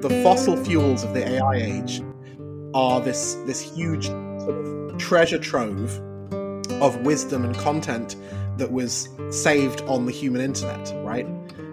the fossil fuels of the AI age are this this huge sort of treasure trove of wisdom and content that was saved on the human internet, right?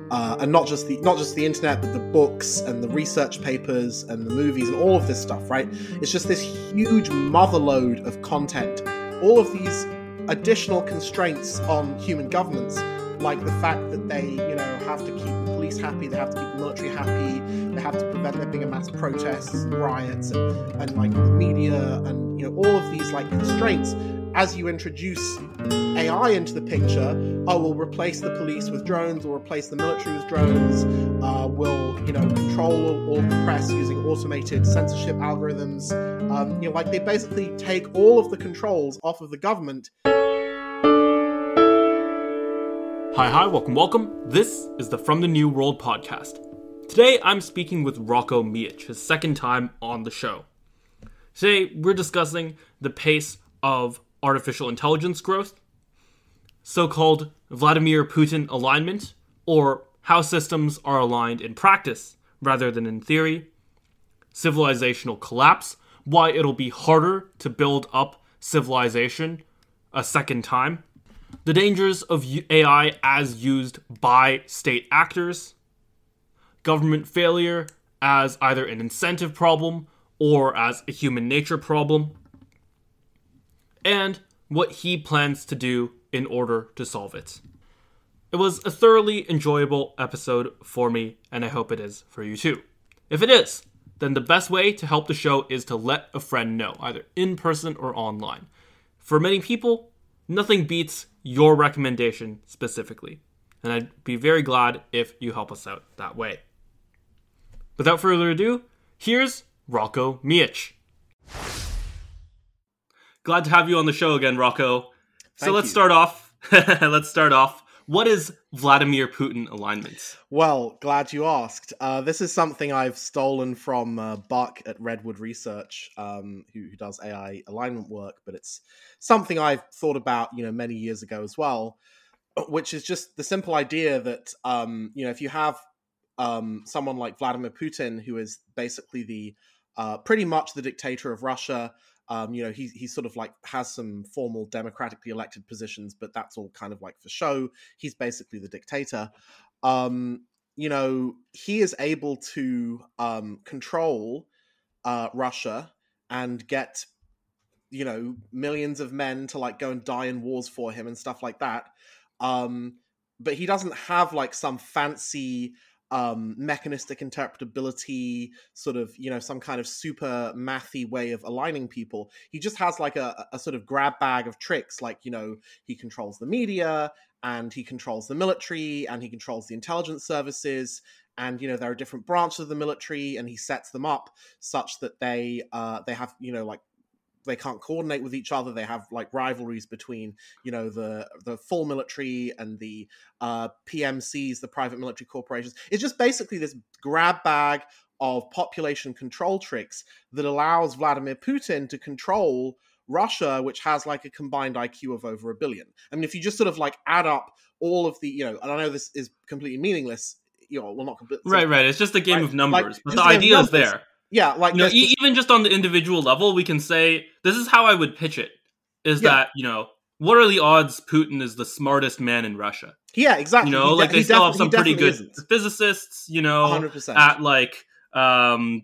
Uh, and not just the not just the internet, but the books and the research papers and the movies and all of this stuff, right? It's just this huge motherload of content. All of these additional constraints on human governments, like the fact that they, you know, have to keep the police happy, they have to keep the military happy, they have to prevent there being a mass protests and riots and, and like the media and you know all of these like constraints as you introduce AI into the picture, oh, we'll replace the police with drones, we'll replace the military with drones, uh, we'll, you know, control all, the press using automated censorship algorithms. Um, you know, like they basically take all of the controls off of the government. Hi, hi, welcome, welcome. This is the From the New World podcast. Today I'm speaking with Roko Mijic, his second time on the show. Today we're discussing the pace of artificial intelligence growth, so called Vladimir Putin alignment, or how systems are aligned in practice rather than in theory, civilizational collapse, why it'll be harder to build up civilization a second time, the dangers of AI as used by state actors, government failure as either an incentive problem or as a human nature problem, and what he plans to do in order to solve it. It was a thoroughly enjoyable episode for me, and I hope it is for you too. If it is, then the best way to help the show is to let a friend know, either in person or online. For many people, nothing beats your recommendation specifically, and I'd be very glad if you help us out that way. Without further ado, here's Roko Mijic. Glad to have you on the show again, Roko. Thank so let's you. start off. let's start off. What is Vladimir Putin alignment? Well, glad you asked. Uh, this is something I've stolen from uh, Buck at Redwood Research, um, who, who does AI alignment work, but it's something I've thought about, you know, many years ago as well, which is just the simple idea that, um, you know, if you have um, someone like Vladimir Putin, who is basically the uh, pretty much the dictator of Russia, um, you know, he he sort of like has some formal democratically elected positions, but that's all kind of like for show. He's basically the dictator. Um, you know, he is able to um, control uh, Russia and get you know millions of men to like go and die in wars for him and stuff like that. Um, but he doesn't have like some fancy um mechanistic interpretability sort of you know some kind of super mathy way of aligning people. He just has like a, a sort of grab bag of tricks like you know he controls the media and he controls the military and he controls the intelligence services and you know there are different branches of the military and he sets them up such that they uh they have you know like they can't coordinate with each other. They have like rivalries between, you know, the the full military and the uh, PMCs, the private military corporations. It's just basically this grab bag of population control tricks that allows Vladimir Putin to control Russia, which has like a combined IQ of over a billion. I mean, if you just sort of like add up all of the, you know, and I know this is completely meaningless, you know, well, not completely. Right, right. It's just a game Right, of numbers, like, but the idea is there. Yeah, like You know, e- even just on the individual level, we can say this is how I would pitch it: is Yeah. that you know what are the odds Putin is the smartest man in Russia? yeah, exactly. You know, He like they he still have some pretty good isn't. physicists. You know, 100%. at like um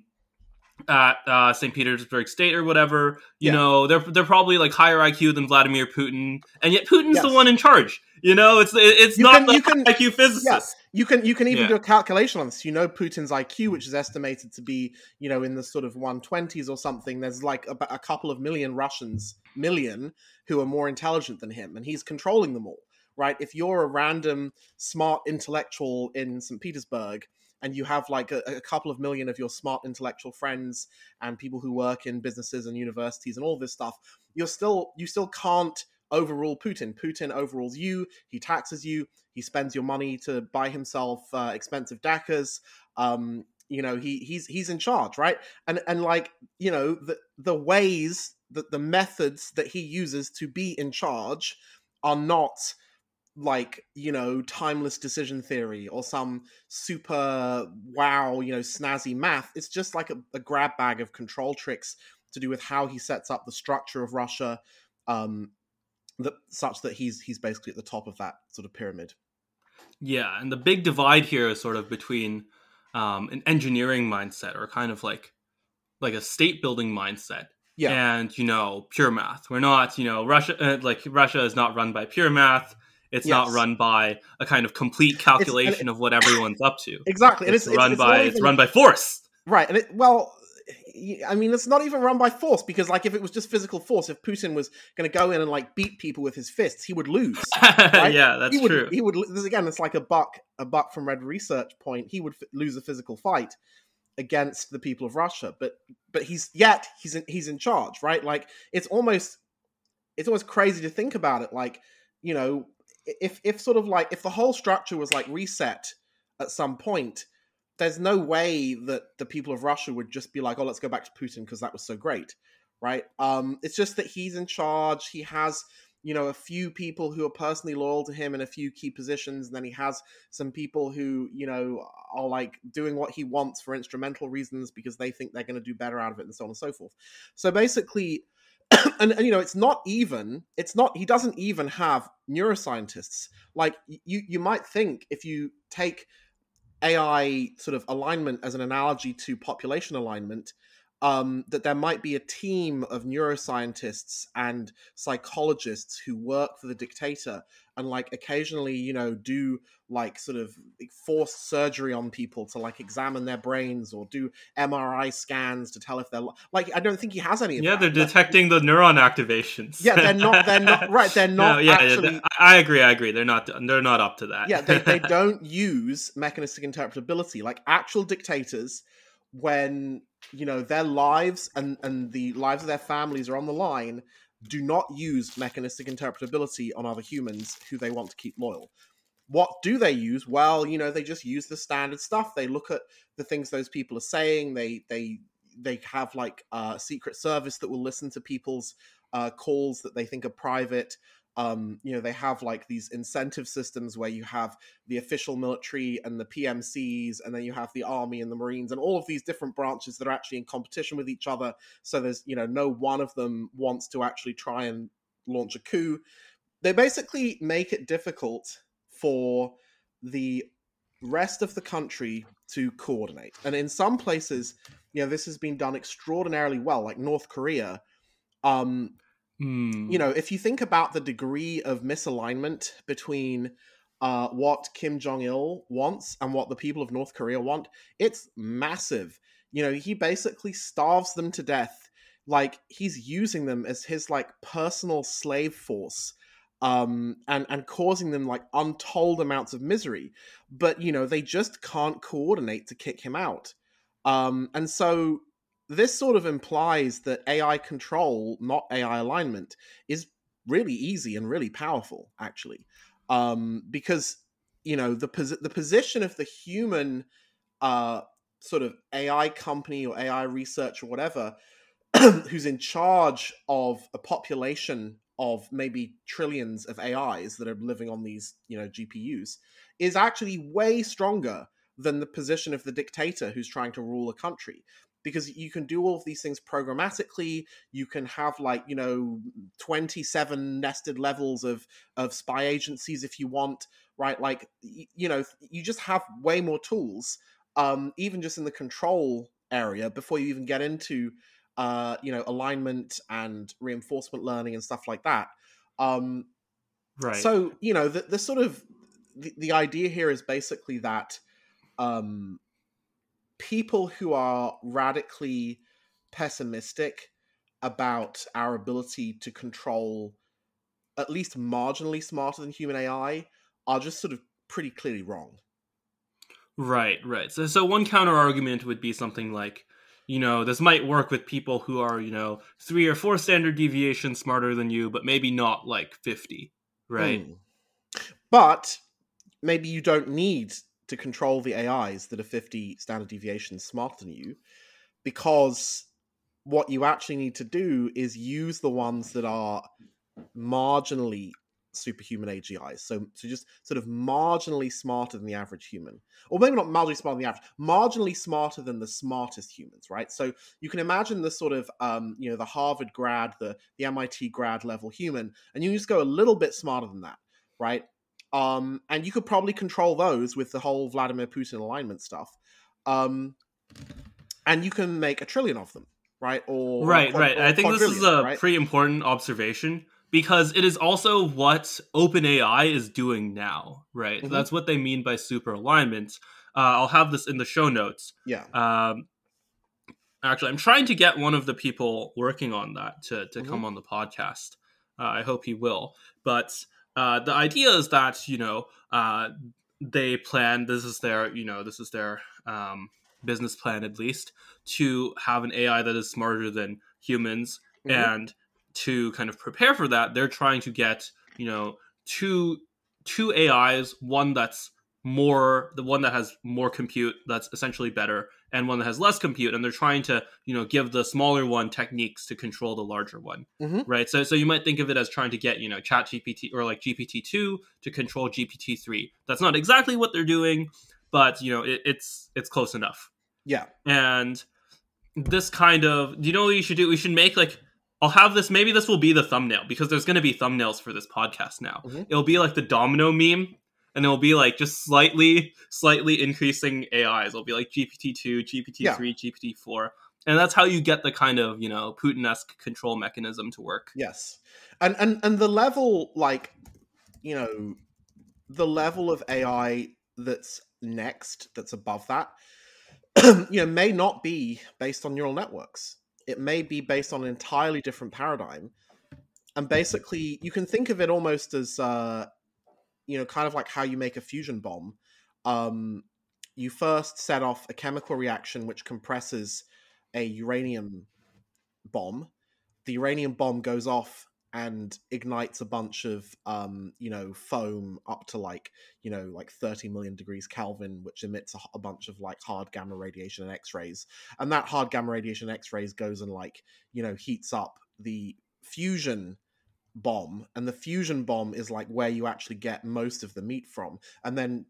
at uh, St. Petersburg State or whatever. You Yeah. know, they're they're probably like higher IQ than Vladimir Putin, and yet Putin's the one in charge. You know, it's it's You not can- the you can- IQ physicist. Yes, you can you can even Yeah. do a calculation on this. You know Putin's IQ, which is estimated to be you know in the sort of 120s or something. There's like about a couple of million Russians, million, who are more intelligent than him, and he's controlling them all. Right? If you're a random smart intellectual in St. Petersburg. And you have like a, a couple of million of your smart intellectual friends and people who work in businesses and universities and all this stuff. You're still you still can't overrule Putin. Putin overrules you. He taxes you. He spends your money to buy himself uh, expensive dachas. Um, you know, he he's he's in charge, right? And and like you know the the ways that the methods that he uses to be in charge are not like you know timeless decision theory or some super wow you know snazzy math it's just like a, a grab bag of control tricks to do with how he sets up the structure of russia um that such that he's he's basically at the top of that sort of pyramid yeah and the big divide here is sort of between um an engineering mindset or kind of like like a state building mindset yeah. and you know pure math we're not you know russia uh, like russia is not run by pure math it's yes. not run by a kind of complete calculation it, of what everyone's up to. Exactly, it's, it's run it's, by even, it's run by force. Right, and it, well, I mean, it's not even run by force because, like, if it was just physical force, if Putin was going to go in and like beat people with his fists, he would lose. Right? yeah, that's he would, true. He would. This again, it's like a buck, a buck from Red Research point. He would f- lose a physical fight against the people of Russia, but but he's yet he's in, he's in charge, right? Like, it's almost it's almost crazy to think about it. Like, you know, if if sort of like if the whole structure was like reset at some point, there's no way that the people of Russia would just be like, "Oh, let's go back to Putin because that was so great," right? Um, it's just that he's in charge. He has you know a few people who are personally loyal to him in a few key positions and then he has some people who you know are like doing what he wants for instrumental reasons because they think they're going to do better out of it and so on and so forth so basically and, and, you know it's not even it's not he doesn't even have neuroscientists like you you might think if you take ai sort of alignment as an analogy to population alignment um, that there might be a team of neuroscientists and psychologists who work for the dictator and like occasionally you know do like sort of forced surgery on people to like examine their brains or do mri scans to tell if they're like i don't think he has any yeah that. they're detecting the neuron activations. Yeah they're not they're not right they're not no, yeah, actually... yeah i agree i agree. They're not they're not up to that. Yeah they, they don't use mechanistic interpretability. Like actual dictators when you know their lives and and the lives of their families are on the line do not use mechanistic interpretability on other humans who they want to keep loyal. What do they use? Well you know they just use the standard stuff. They look at the things those people are saying. They they they have like a secret service that will listen to people's uh, calls that they think are private um, you know, they have like these incentive systems where you have the official military and the PMCs, and then you have the army and the Marines, and all of these different branches that are actually in competition with each other. So there's, you know, no one of them wants to actually try and launch a coup. They basically make it difficult for the rest of the country to coordinate. And in some places, you know, this has been done extraordinarily well, like North Korea. Um, Mm. You know, if you think about the degree of misalignment between uh, what Kim Jong Il wants and what the people of North Korea want, it's massive. You know, he basically starves them to death. Like he's using them as his like personal slave force um, and and causing them like untold amounts of misery. But you know they just can't coordinate to kick him out. Um, and so this sort of implies that AI control, not AI alignment, is really easy and really powerful, actually, um, because you know the pos- the position of the human uh, sort of AI company or AI research or whatever, who's in charge of a population of maybe trillions of AIs that are living on these you know GPUs, is actually way stronger than the position of the dictator who's trying to rule a country because you can do all of these things programmatically. You can have like you know 27 nested levels of of spy agencies if you want right? Like you know you just have way more tools um even just in the control area before you even get into uh you know alignment and reinforcement learning and stuff like that. Um right. so you know the, the sort of the, the idea here is basically that um people who are radically pessimistic about our ability to control at least marginally smarter than human AI are just sort of pretty clearly wrong. Right, right. So, so one counter argument would be something like, you know, this might work with people who are, you know, three or four standard deviations smarter than you, but maybe not like 50, right? Mm. But maybe you don't need to control the AIs that are 50 standard deviations smarter than you because what you actually need to do is use the ones that are marginally superhuman AGIs. So, so just sort of marginally smarter than the average human, or maybe not marginally smarter than the average, marginally smarter than the smartest humans, right? So you can imagine the sort of, um, you know, the Harvard grad, the the MIT grad level human, and you just go a little bit smarter than that, right? Um, and you could probably control those with the whole Vladimir Putin alignment stuff. Um, and you can make a trillion of them, right? Or right, right. or I think this is a right? pretty important observation because it is also what OpenAI is doing now, right? Mhm. That's what they mean by super alignment. Uh, I'll have this in the show notes. yeah, Um, actually, I'm trying to get one of the people working on that to, to Mm-hmm. come on the podcast. Uh, I hope he will. But uh, the idea is that you know uh, they plan. This is their you know this is their um, business plan at least to have an AI that is smarter than humans Mhm. and to kind of prepare for that they're trying to get you know two two ais one that's more the one that has more compute that's essentially better and one that has less compute and they're trying to you know give the smaller one techniques to control the larger one. Mhm. right? So so you might think of it as trying to get you know chat gpt or like gpt-2 to control gpt-3 that's not exactly what they're doing but you know it, it's it's close enough. Yeah, and this kind of do you know what you should do? We should make like i'll have this maybe this will be the thumbnail because there's going to be thumbnails for this podcast now. Mhm. it'll be like the domino meme and it'll be like just slightly slightly increasing ais it'll be like gpt-2 gpt-3 gpt-4 and that's how you get the kind of you know putin-esque control mechanism to work. Yes, and and and the level, like, you know, the level of AI that's next, that's above that, you know, may not be based on neural networks. It may be based on an entirely different paradigm, and basically, you can think of it almost as, uh, you know, kind of like how you make a fusion bomb. Um, you first set off a chemical reaction which compresses a uranium bomb. The uranium bomb goes off and ignites a bunch of um, you know foam up to like you know like 30 million degrees kelvin which emits a, a bunch of like hard gamma radiation and x-rays and that hard gamma radiation and x-rays goes and like you know heats up the fusion bomb and the fusion bomb is like where you actually get most of the meat from. And then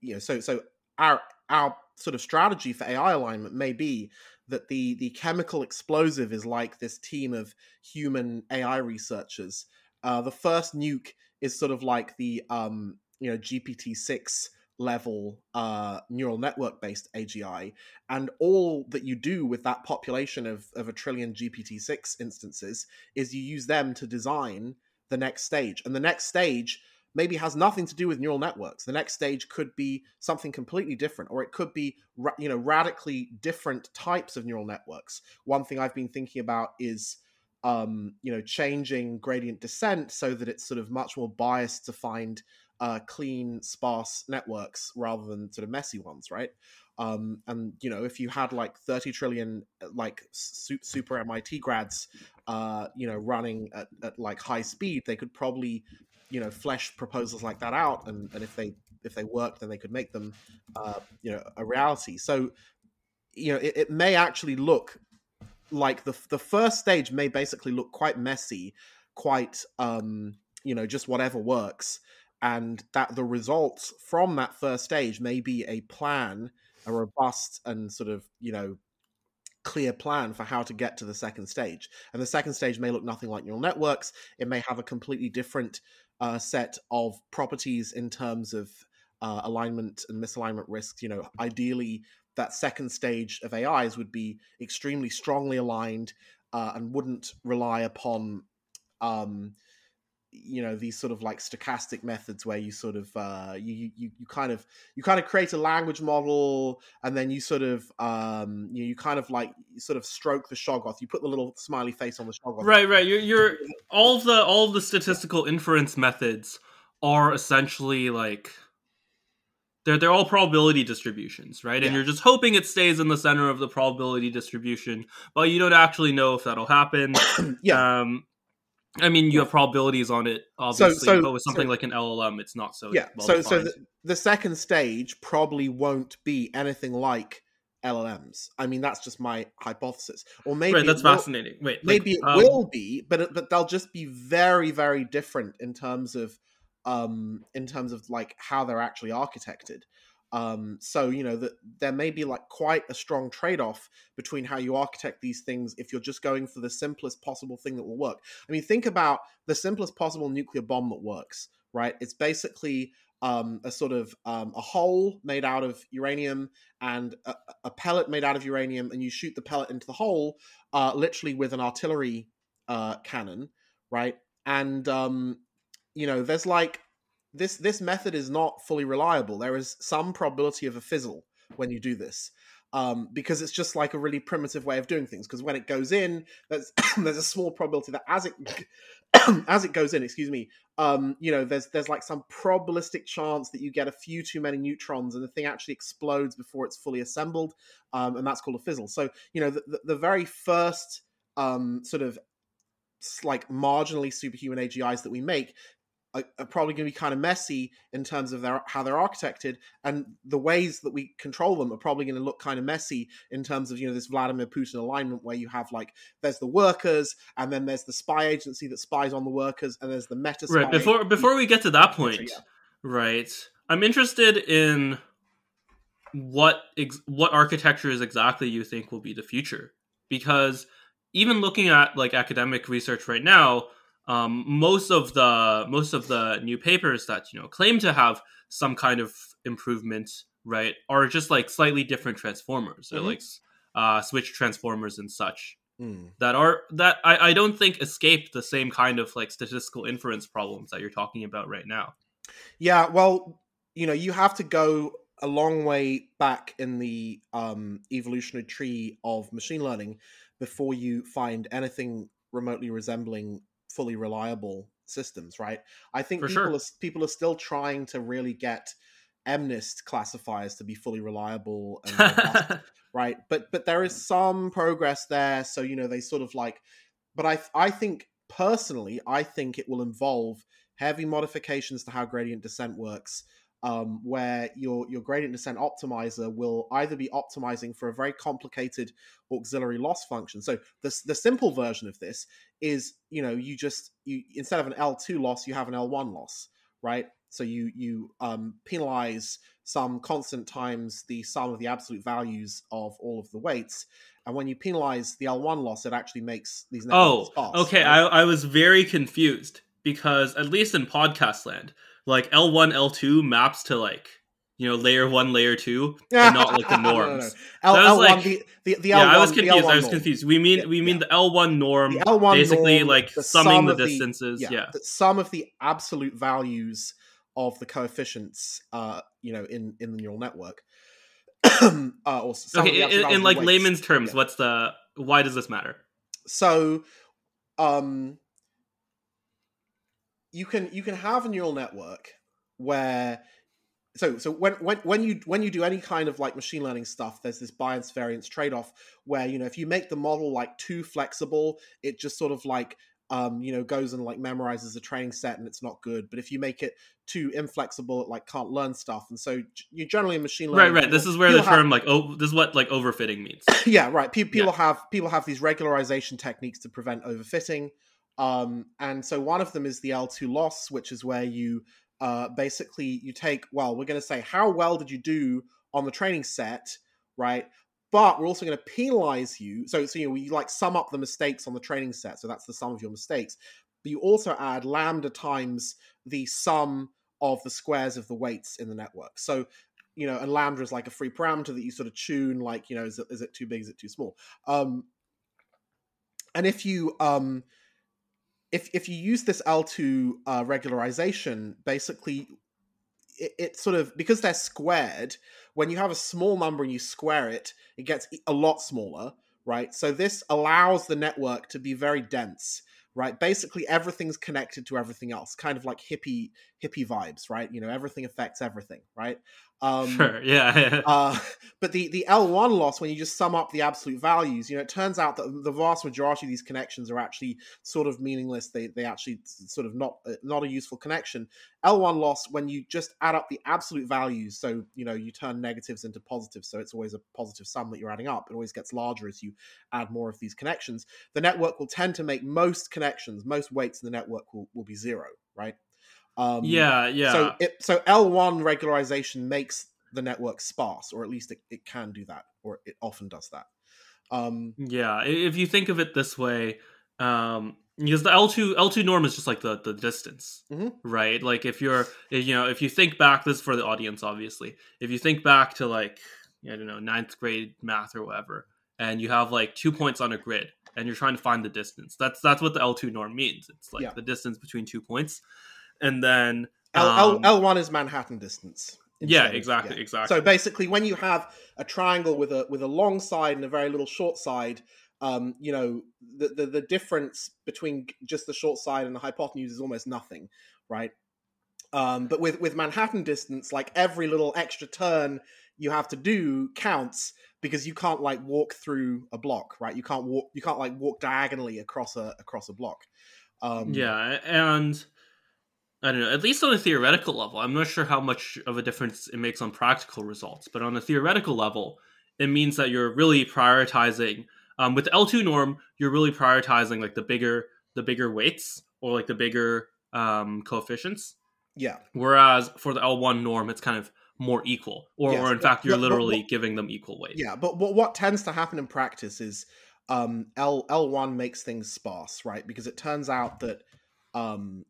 you know so so our our sort of strategy for ai alignment may be that the the chemical explosive is like this team of human ai researchers. Uh the first nuke is sort of like the um you know gpt-6 level uh neural network based agi and all that you do with that population of of a trillion gpt-6 instances is you use them to design the next stage. And the next stage maybe has nothing to do with neural networks. The next stage could be something completely different or it could be you know radically different types of neural networks. One thing i've been thinking about is um you know changing gradient descent so that it's sort of much more biased to find uh clean sparse networks rather than sort of messy ones right? Um and you know if you had like 30 trillion uh, like su- super mit grads uh you know running at, at like high speed they could probably you know flesh proposals like that out and, and if they if they worked then they could make them uh you know a reality. So you know it, it may actually look like the the first stage may basically look quite messy quite um you know just whatever works and that the results from that first stage may be a plan a robust and sort of you know clear plan for how to get to the second stage. And the second stage may look nothing like neural networks. It may have a completely different uh, set of properties in terms of uh, alignment and misalignment risks. You know ideally that second stage of ais would be extremely strongly aligned uh, and wouldn't rely upon um, you know these sort of like stochastic methods where you sort of uh you you you kind of you kind of create a language model and then you sort of um you, you kind of like you sort of stroke the shoggoth you put the little smiley face on the shoggoth Right, right. You're, you're all the all the statistical inference methods are essentially like they're they're all probability distributions, right? And Yeah. you're just hoping it stays in the center of the probability distribution, but you don't actually know if that'll happen. yeah Um, I mean, you have probabilities on it, obviously, so- but with something so- like an LLM, it's not so yeah well so so the, the second stage probably won't be anything like LLMs. I mean, that's just my hypothesis. Or maybe right, that's will, fascinating. Wait, maybe like, it um, will be, but but they'll just be very very different in terms of um in terms of like how they're actually architected. Um, so you know that there may be like quite a strong trade-off between how you architect these things if you're just going for the simplest possible thing that will work. I mean, think about the simplest possible nuclear bomb that works, right? It's basically um, a sort of um, a hole made out of uranium and a, a, pellet made out of uranium, and you shoot the pellet into the hole, uh, literally with an artillery uh, cannon, right? And um, you know, there's like this this method is not fully reliable. There is some probability of a fizzle when you do this. Um, because it's just like a really primitive way of doing things. Because when it goes in, there's there's a small probability that as it as it goes in, excuse me, um, you know, there's there's like some probabilistic chance that you get a few too many neutrons and the thing actually explodes before it's fully assembled, um, and that's called a fizzle. So you know, the, the, the very first um, sort of like marginally superhuman AGIs that we make are, are probably going to be kind of messy in terms of their how they're architected, and the ways that we control them are probably going to look kind of messy in terms of you know this Vladimir Putin alignment where you have like there's the workers, and then there's the spy agency that spies on the workers, and there's the meta. Spy. Right before before we get to that point, yeah. right? I'm interested in what ex- what architectures exactly you think will be the future because even looking at like academic research right now um, most of the most of the new papers that you know claim to have some kind of improvement right are just like slightly different transformers mm-hmm. like uh, switch transformers and such mm. that are that I, I don't think escape the same kind of like statistical inference problems that you're talking about right now yeah well you know you have to go a long way back in the um, evolutionary tree of machine learning before you find anything remotely resembling fully reliable systems, right? I think For people sure. are people are still trying to really get MNIST classifiers to be fully reliable and robust, right? But but there is some progress there, so you know they sort of like. But I I think personally, I think it will involve heavy modifications to how gradient descent works um, where your your gradient descent optimizer will either be optimizing for a very complicated auxiliary loss function. So the the simple version of this is you know you just you instead of an L two loss you have an L one loss, right? So you you um, penalize some constant times the sum of the absolute values of all of the weights. And when you penalize the L1 loss, it actually makes these. Oh, okay. Right? I, I was very confused because at least in podcast land, like L1, L2 maps to like you know layer one, layer two, and not like the norms. no, no, no. L, L1, like, the, the, the L1, yeah, I was confused. I was confused. We mean yeah, we mean yeah. the L1 norm, the L1 basically norm, like summing the distances. The, yeah, yeah. The sum of the absolute values of the coefficients, uh, you know, in in the neural network. uh, okay, in, in like weights. layman's terms, what's the why does this matter? So, um, you can you can have a neural network where so so when when when you when you do any kind of like machine learning stuff there's this bias variance trade-off where you know if you make the model like too flexible it just sort of like um you know goes and like memorizes a training set and it's not good. But if you make it too inflexible it like can't learn stuff. And so you generally in machine learning right. Right this is where the term have, like oh this is what like overfitting means. Yeah right. People, people yeah. have people have these regularization techniques to prevent overfitting um, and so one of them is the L2 loss, which is where you uh, basically you take, well, we're going to say, how well did you do on the training set, right? But we're also going to penalize you. So, so you know, like sum up the mistakes on the training set. So that's the sum of your mistakes. But you also add lambda times the sum of the squares of the weights in the network. So, you know, and lambda is like a free parameter that you sort of tune, like, you know, is it, is it too big? Is it too small? Um, and if you, um, if if you use this L2 uh, regularization, basically it, it, sort of because they're squared. When you have a small number and you square it, it gets a lot smaller, right? So this allows the network to be very dense, right? Basically, everything's connected to everything else, kind of like hippie hippie vibes, right? You know, everything affects everything, right? Um, sure. Yeah. yeah. uh, but the, the L1 loss, when you just sum up the absolute values, you know, it turns out that the vast majority of these connections are actually sort of meaningless. They they actually sort of not uh, not a useful connection. L1 loss, when you just add up the absolute values, so you know you turn negatives into positives, so it's always a positive sum that you're adding up. It always gets larger as you add more of these connections. The network will tend to make most connections, most weights in the network will, will be zero, right? Um, yeah, yeah. So it so L1 regularization makes the network sparse, or at least it, it can do that, or it often does that. Um, yeah, if you think of it this way, um, because the L two L two norm is just like the the distance, Mhm. right? Like if you're you know if you think back, this is for the audience, obviously. If you think back to like I don't know ninth grade math or whatever, and you have like two points on a grid, and you're trying to find the distance. That's that's what the L two norm means. It's like Yeah. the distance between two points, and then um, L, L1 is Manhattan distance. yeah, exactly, yeah. exactly. So basically, when you have a triangle with a with a long side and a very little short side, um, you know the, the the difference between just the short side and the hypotenuse is almost nothing, right? Um, but with with Manhattan distance, like every little extra turn you have to do counts because you can't like walk through a block, right? You can't walk you can't like walk diagonally across a across a block. Um, Yeah, and I don't know, at least on a theoretical level, I'm not sure how much of a difference it makes on practical results, but on a theoretical level, it means that you're really prioritizing um, with the L2 norm, you're really prioritizing like the bigger the bigger weights or like the bigger um, coefficients. yeah. Whereas for the L1 norm, it's kind of more equal, or, Yes, or in but- fact, you're but- but literally what- giving them equal weight. Yeah, but what what tends to happen in practice is um, L L one makes things sparse, right? Because it turns out that um,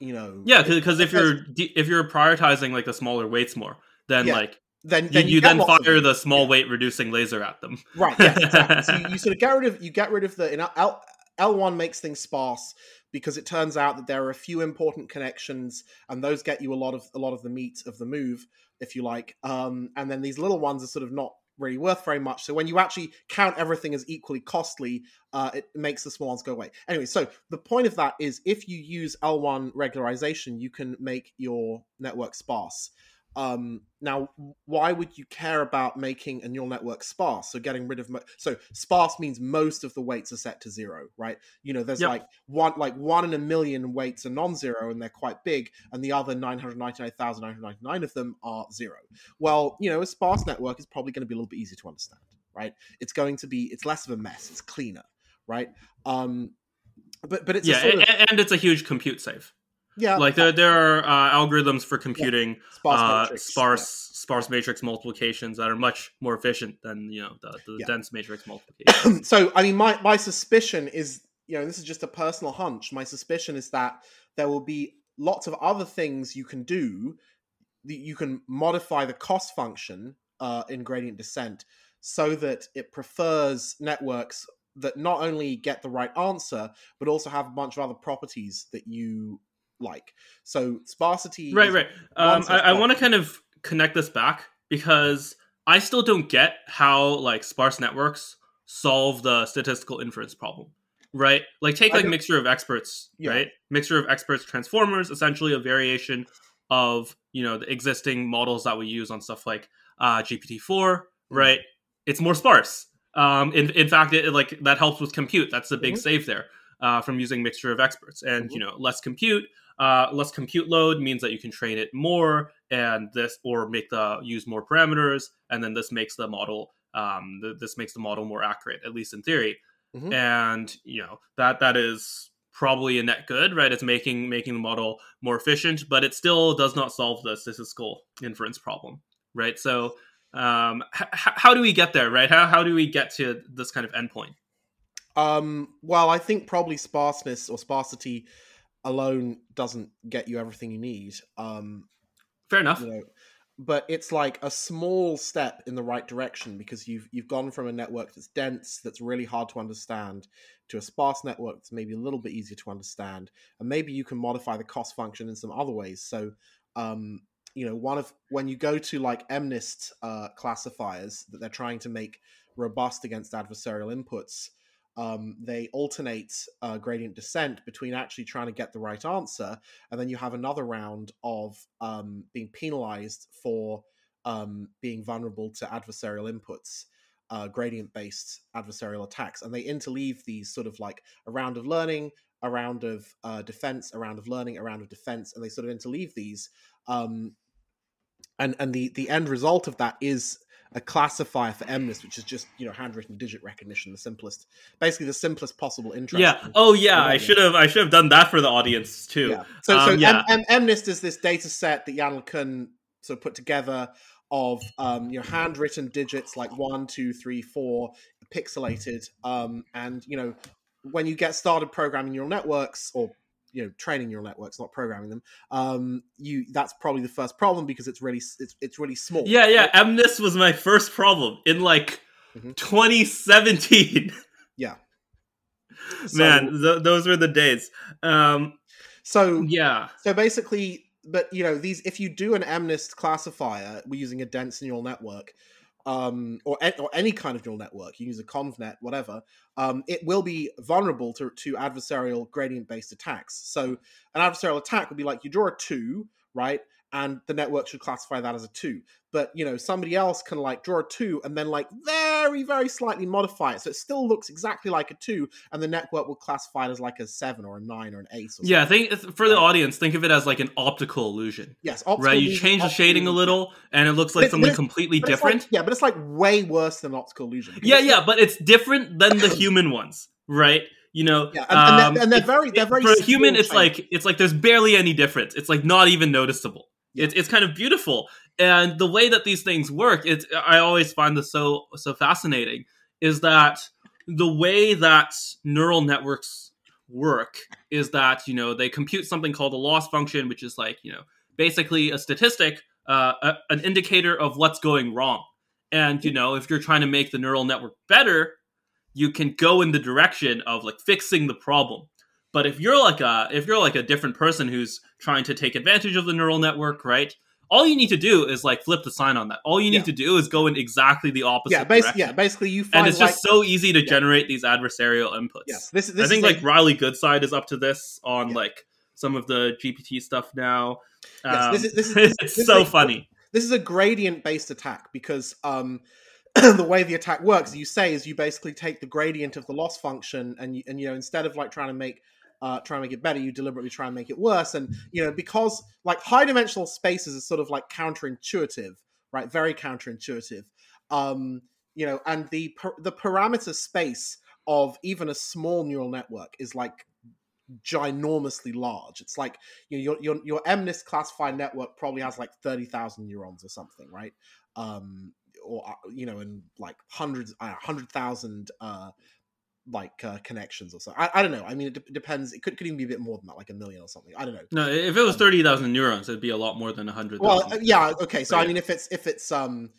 you know, Yeah, because if you're if you're prioritizing like the smaller weights more, then Yeah, like then you, then you get then fire the small Yeah. weight reducing laser at them. right. Yeah, exactly. so you, you sort of get rid of you get rid of the in L L one makes things sparse because it turns out that there are a few important connections and those get you a lot of a lot of the meat of the move, if you like. Um, and then these little ones are sort of not really worth very much. So when you actually count everything as equally costly, uh, it makes the small ones go away. Anyway, so the point of that is if you use L1 regularization, you can make your network sparse. Um, now, why would you care about making a neural network sparse? So getting rid of mo- so sparse means most of the weights are set to zero, right? You know, there's Yep. like one like one in a million weights are non-zero and they're quite big, and the other nine hundred ninety-nine thousand nine hundred ninety-nine of them are zero. Well, you know, a sparse network is probably going to be a little bit easier to understand, right? It's going to be it's less of a mess, it's cleaner, right? Um, but but it's yeah, of, and it's a huge compute save. Yeah, Like there there are uh, algorithms for computing sparse uh, matrix, sparse sparse matrix multiplications that are much more efficient than you know the, the Yeah. dense matrix multiplication. so I mean, my my suspicion is, you know, this is just a personal hunch. My suspicion is that there will be lots of other things you can do. that You can modify the cost function uh, in gradient descent so that it prefers networks that not only get the right answer but also have a bunch of other properties that you like. So sparsity, right, right. Um, I, I want to kind of connect this back because I still don't get how like sparse networks solve the statistical inference problem. Right, like take like mixture of experts, Yeah. right? Mixture of experts transformers, essentially a variation of you know the existing models that we use on stuff like uh, GPT four, Mm. right? It's more sparse. Um, in in fact, it like that helps with compute. That's the big Mhm. save there uh, from using mixture of experts, and Mhm. you know less compute. Uh, less compute load means that you can train it more, and this or make the use more parameters, and then this makes the model um, th- this makes the model more accurate, at least in theory. Mhm. And you know that that is probably a net good, right? It's making making the model more efficient, but it still does not solve the statistical inference problem, right? So um, h- h- how do we get there, right? How how do we get to this kind of endpoint? Um, well, I think probably sparseness or sparsity alone doesn't get you everything you need. Um, Fair enough. you know, but it's like a small step in the right direction because you've you've gone from a network that's dense, that's really hard to understand, to a sparse network that's maybe a little bit easier to understand, and maybe you can modify the cost function in some other ways. So, um, you know, one of when you go to like MNIST uh, classifiers that they're trying to make robust against adversarial inputs, um, they alternate uh, gradient descent between actually trying to get the right answer, and then you have another round of um, being penalized for um, being vulnerable to adversarial inputs, uh, gradient based adversarial attacks, and they interleave these sort of like a round of learning, a round of uh, defense, a round of learning, a round of defense, and they sort of interleave these. Um, and and the the end result of that is a classifier for MNIST, which is just you know handwritten digit recognition, the simplest, basically the simplest possible interest. Yeah. Oh yeah, I should have I should have done that for the audience too. Yeah. So Um, so yeah. M- M- MNIST is this data set that Yann LeCun sort of put together of um, you know handwritten digits like one, two, three, four, pixelated, um, and you know when you get started programming neural networks or you know training neural networks, not programming them, um, you that's probably the first problem because it's really it's, it's really small. Yeah, yeah. MNIST was my first problem in like Mhm. 2017. Yeah. So- Man, th- those were the days. Um, So yeah. So basically, but you know, these if you do an MNIST classifier we're using a dense neural network, um, or or any kind of neural network, you use a convnet, whatever, um, it will be vulnerable to to adversarial gradient based attacks. So an adversarial attack would be like you draw a two, right? And the network should classify that as a two. But you know, somebody else can like draw a two and then like very, very slightly modify it. So it still looks exactly like a two, and the network will classify it as like a seven or a nine or an eight or something. Yeah, think for the audience, think of it as like an optical illusion. Yes, optical right? You change the shading a little and it looks like it- something but completely But it's like- different. yeah, but it's like way worse than optical illusion. yeah, yeah, but it's different than the human ones, right? You know, yeah, and, and um, they're, and they're very, they're very for a human, it's changes. like it's like there's barely any difference. It's like not even noticeable. It's it's kind of beautiful, and the way that these things work, it's I always find this so so fascinating. Is that the way that neural networks work? Is that you know they compute something called a loss function, which is like you know basically a statistic, uh, a, an indicator of what's going wrong. And you know if you're trying to make the neural network better, you can go in the direction of like fixing the problem. But if you're like a if you're like a different person who's trying to take advantage of the neural network, right? All you need to do is like flip the sign on that. All you need Yeah. to do is go in exactly the opposite yeah, basically, direction. yeah, basically you find and it's like, just so easy to generate these adversarial inputs. yes, this, this I think like Riley Goodside is up to this on Yeah. like some of the GPT stuff now. Yes, Um, this is- this is- this- it's so funny. this is a gradient based attack because um the way the attack works, you say, is you basically take the gradient of the loss function and you, and you know instead of like trying to make uh, try and make it better, you deliberately try and make it worse. And you know because like high dimensional spaces are sort of like counterintuitive, right? Very counterintuitive. Um, you know, and the the parameter space of even a small neural network is like ginormously large. It's like you know, your your your MNIST classified network probably has like thirty thousand neurons or something, right? Um, or uh, you know, and like hundreds, uh, hundred thousand uh, like uh, connections or so. I, I don't know. I mean, it de- depends. It could could even be a bit more than that, like a million or something. I don't know. No, if it was thirty thousand neurons, it'd be a lot more than hundred Well, uh, yeah, okay. So But I yeah. mean, if it's if it's um,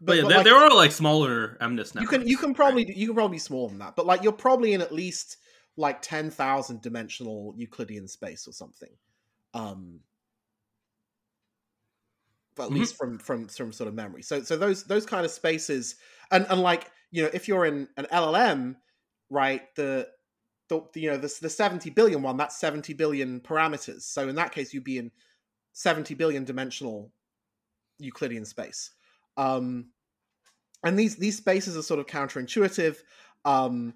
but, yeah, but, there, like, there are like smaller MNIST networks. you can you can probably you can probably be smaller than that, but like you're probably in at least like ten thousand dimensional Euclidean space or something. Um, but at Mhm. least from from from sort of memory. So so those those kind of spaces, and and like you know, if you're in an LLM, right, the the, you know the the seventy billion one, that's seventy billion parameters. So in that case, you'd be in seventy billion dimensional Euclidean space. Um, and these these spaces are sort of counterintuitive. Um,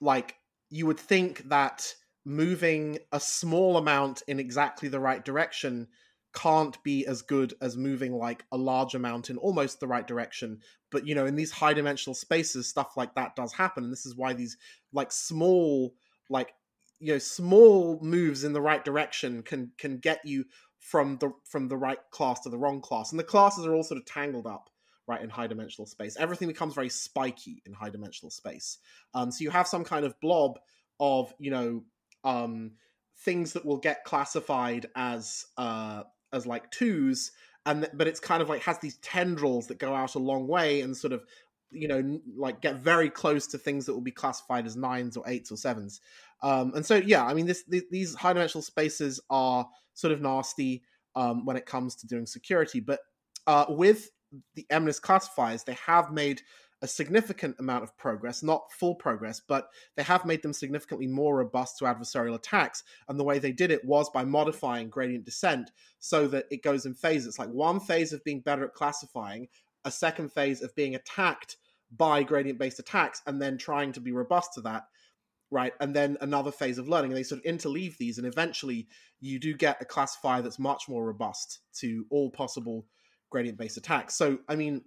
like you would think that moving a small amount in exactly the right direction can't be as good as moving like a large amount in almost the right direction. But you know in these high dimensional spaces stuff like that does happen and this is why these like small like you know small moves in the right direction can can get you from the from the right class to the wrong class. And the classes are all sort of tangled up right in high dimensional space. Everything becomes very spiky in high dimensional space. Um, so you have some kind of blob of you know um, things that will get classified as uh, as like twos and th- but it's kind of like has these tendrils that go out a long way and sort of you know like get very close to things that will be classified as nines or eights or sevens. Um, and so yeah i mean this th- these high dimensional spaces are sort of nasty um, when it comes to doing security but uh, with the MNIST classifiers, they have made a significant amount of progress, not full progress, but they have made them significantly more robust to adversarial attacks. And the way they did it was by modifying gradient descent so that it goes in phases. It's like one phase of being better at classifying, a second phase of being attacked by gradient based attacks, and then trying to be robust to that. Right, and then another phase of learning, and they sort of interleave these, and eventually you do get a classifier that's much more robust to all possible gradient based attacks. So, I mean,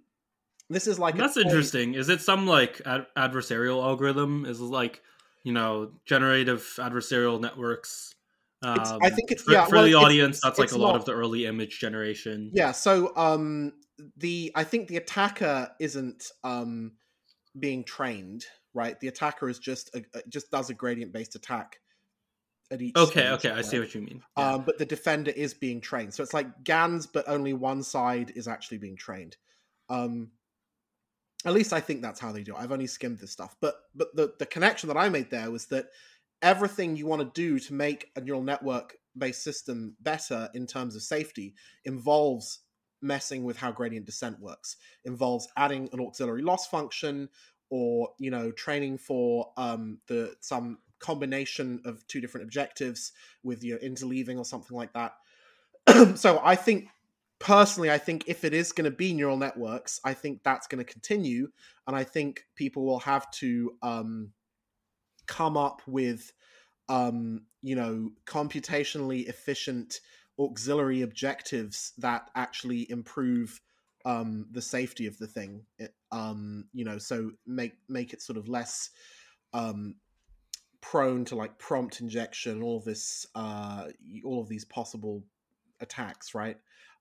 this is like that's interesting. Is it some like ad- adversarial algorithm? Is it like you know generative adversarial networks? Um, I think it's for, yeah, for well, the audience. That's like a lot not, of the early image generation. Yeah. So um, the I think the attacker isn't um, being trained, right? The attacker is just a, just does a gradient based attack at each. Okay. stage, okay. I see what you mean. Yeah. Um, but the defender is being trained, so it's like GANs, but only one side is actually being trained. Um, at least I think that's how they do it. I've only skimmed this stuff, but but the the connection that I made there was that everything you want to do to make a neural network based system better in terms of safety involves messing with how gradient descent works involves adding an auxiliary loss function or you know training for um the some combination of two different objectives with your interleaving or something like that so i think personally i think if it is going to be neural networks i think that's going to continue and i think people will have to um come up with um you know computationally efficient auxiliary objectives that actually improve um the safety of the thing it, um you know so make make it sort of less um prone to like prompt injection all this uh all of these possible attacks right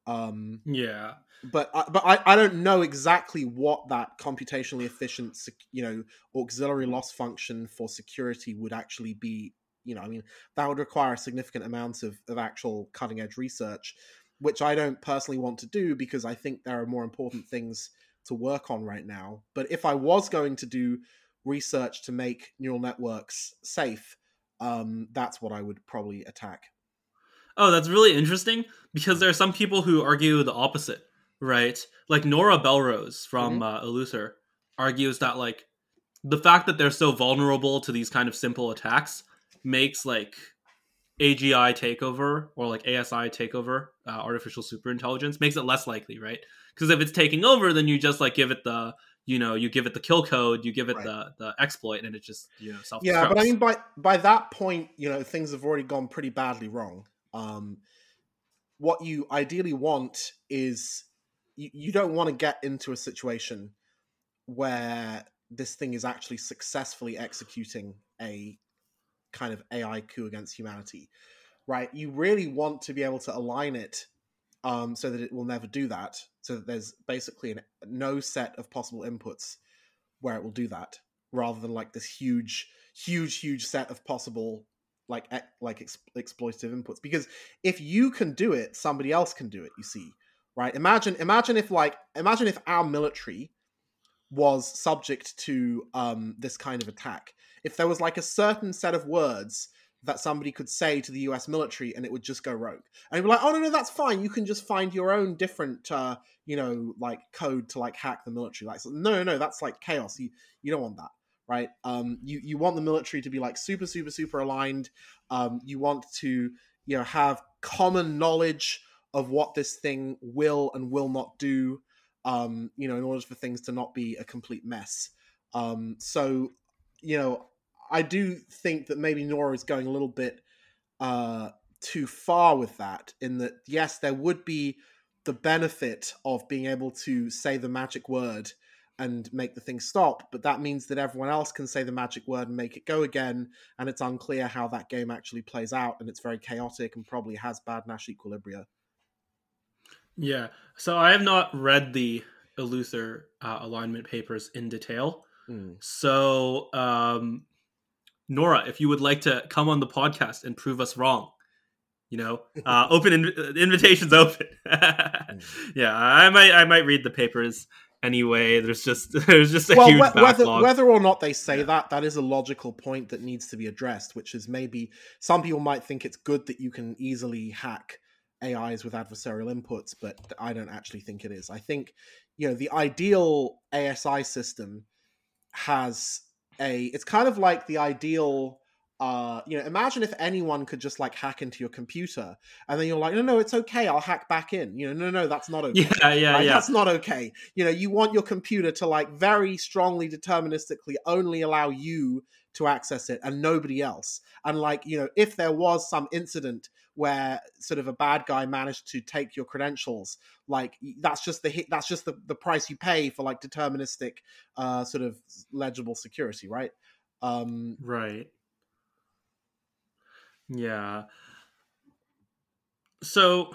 um yeah. but I, but I, I don't know exactly what that computationally efficient you know auxiliary loss function for security would actually be you know i mean that would require a significant amount of, of actual cutting edge research which i don't personally want to do because i think there are more important things to work on right now. But if i was going to do research to make neural networks safe um, that's what i would probably attack Oh, that's really interesting because there are some people who argue the opposite, right? Like Nora Belrose from Mhm. uh, argues that like the fact that they're so vulnerable to these kind of simple attacks makes like AGI takeover or like ASI takeover, uh, artificial superintelligence, makes it less likely, right? Because if it's taking over, then you just like give it the you know you give it the kill code, you give it Right. the the exploit, and it just you know self yeah but i mean by by that point you know things have already gone pretty badly wrong um what you ideally want is you, you don't want to get into a situation where this thing is actually successfully executing a kind of ai coup against humanity right? You really want to be able to align it um, so that it will never do that so that there's basically an, no set of possible inputs where it will do that rather than like this huge huge huge set of possible like like ex- exploitative inputs because if you can do it somebody else can do it you see right imagine imagine if like imagine if our military was subject to um this kind of attack if there was like a certain set of words that somebody could say to the US military and it would just go rogue. And you'd be like, oh no, no, that's fine. You can just find your own different uh, you know, like code to like hack the military. Like so, no, no, no, that's like chaos. You you don't want that. Right. Um you, you want the military to be like super, super, super aligned. Um you want to, you know, have common knowledge of what this thing will and will not do. Um, you know, in order for things to not be a complete mess. Um, so, you know, I do think that maybe Nora is going a little bit uh, too far with that. In that, yes, there would be the benefit of being able to say the magic word and make the thing stop, but that means that everyone else can say the magic word and make it go again, and it's unclear how that game actually plays out, and it's very chaotic and probably has bad Nash equilibria. Yeah. So I have not read the Eleuther uh, alignment papers in detail. Mm. So, um, Nora, if you would like to come on the podcast and prove us wrong, you know, uh, open in- invitations open. yeah, I might I might read the papers anyway. There's just there's just a well, huge whe- whether backlog. whether or not they say Yeah. that, that is a logical point that needs to be addressed. Which is maybe some people might think it's good that you can easily hack AIs with adversarial inputs, but I don't actually think it is. I think you know the ideal ASI system has a it's kind of like the ideal uh you know imagine if anyone could just like hack into your computer and then you're like no no it's okay i'll hack back in you know no no that's not okay Yeah, yeah, Right? yeah. That's not okay. You know, you want your computer to like very strongly deterministically only allow you to access it and nobody else. And like, you know, if there was some incident where sort of a bad guy managed to take your credentials, like that's just the hit that's just the, the price you pay for like deterministic uh sort of legible security, right? Um Right. Yeah. So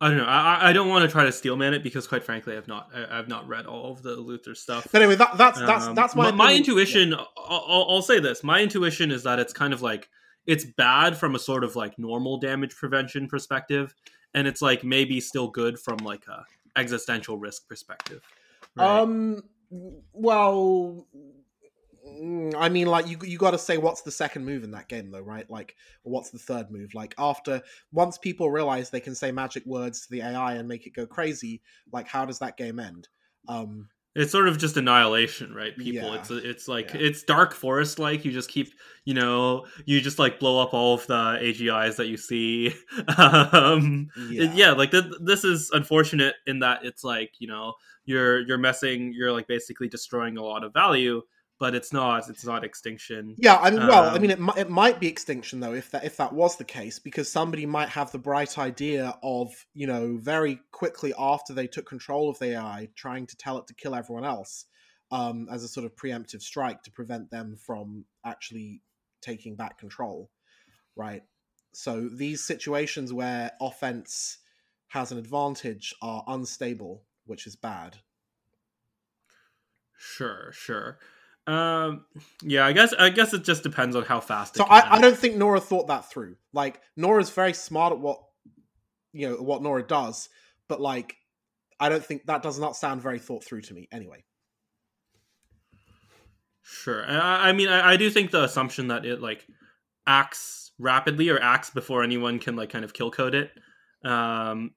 I don't know. I I- don't want to try to steelman it because, quite frankly, I've not I- I've not read all of the Eleuther stuff. but anyway, that, that's that's Um, that's my my, opinion. intuition. I'll, I'll, I'll say this: my intuition is that it's kind of like it's bad from a sort of like normal damage prevention perspective, and it's like maybe still good from like a existential risk perspective. right? Um. Well, I mean, like you you got to say what's the second move in that game, though, right? Like, what's the third move? Like after once people realize they can say magic words to the AI and make it go crazy, like how does that game end? Um. it's sort of just annihilation, right? People, Yeah. it's it's like Yeah. it's dark forest like. You just keep, you know, you just like blow up all of the AGIs that you see. um, Yeah. yeah, like th- this is unfortunate in that it's like you know you're you're messing, you're like basically destroying a lot of value, but it's not it's not extinction. Yeah, I mean, well, I Um, mean, it, it might be extinction though, if that if that was the case, because somebody might have the bright idea of, you know, very quickly after they took control of the AI, trying to tell it to kill everyone else, um, as a sort of preemptive strike to prevent them from actually taking back control, right? So these situations where offense has an advantage are unstable, which is bad. Sure, sure. Um, yeah, I guess I guess it just depends on how fast. It So I, I don't think Nora thought that through. Like Nora's very smart at what you know what Nora does, but like I don't think that does not sound very thought through to me. Anyway, Sure. And I, I mean, I, I do think the assumption that it like acts rapidly or acts before anyone can like kind of kill code it. Um,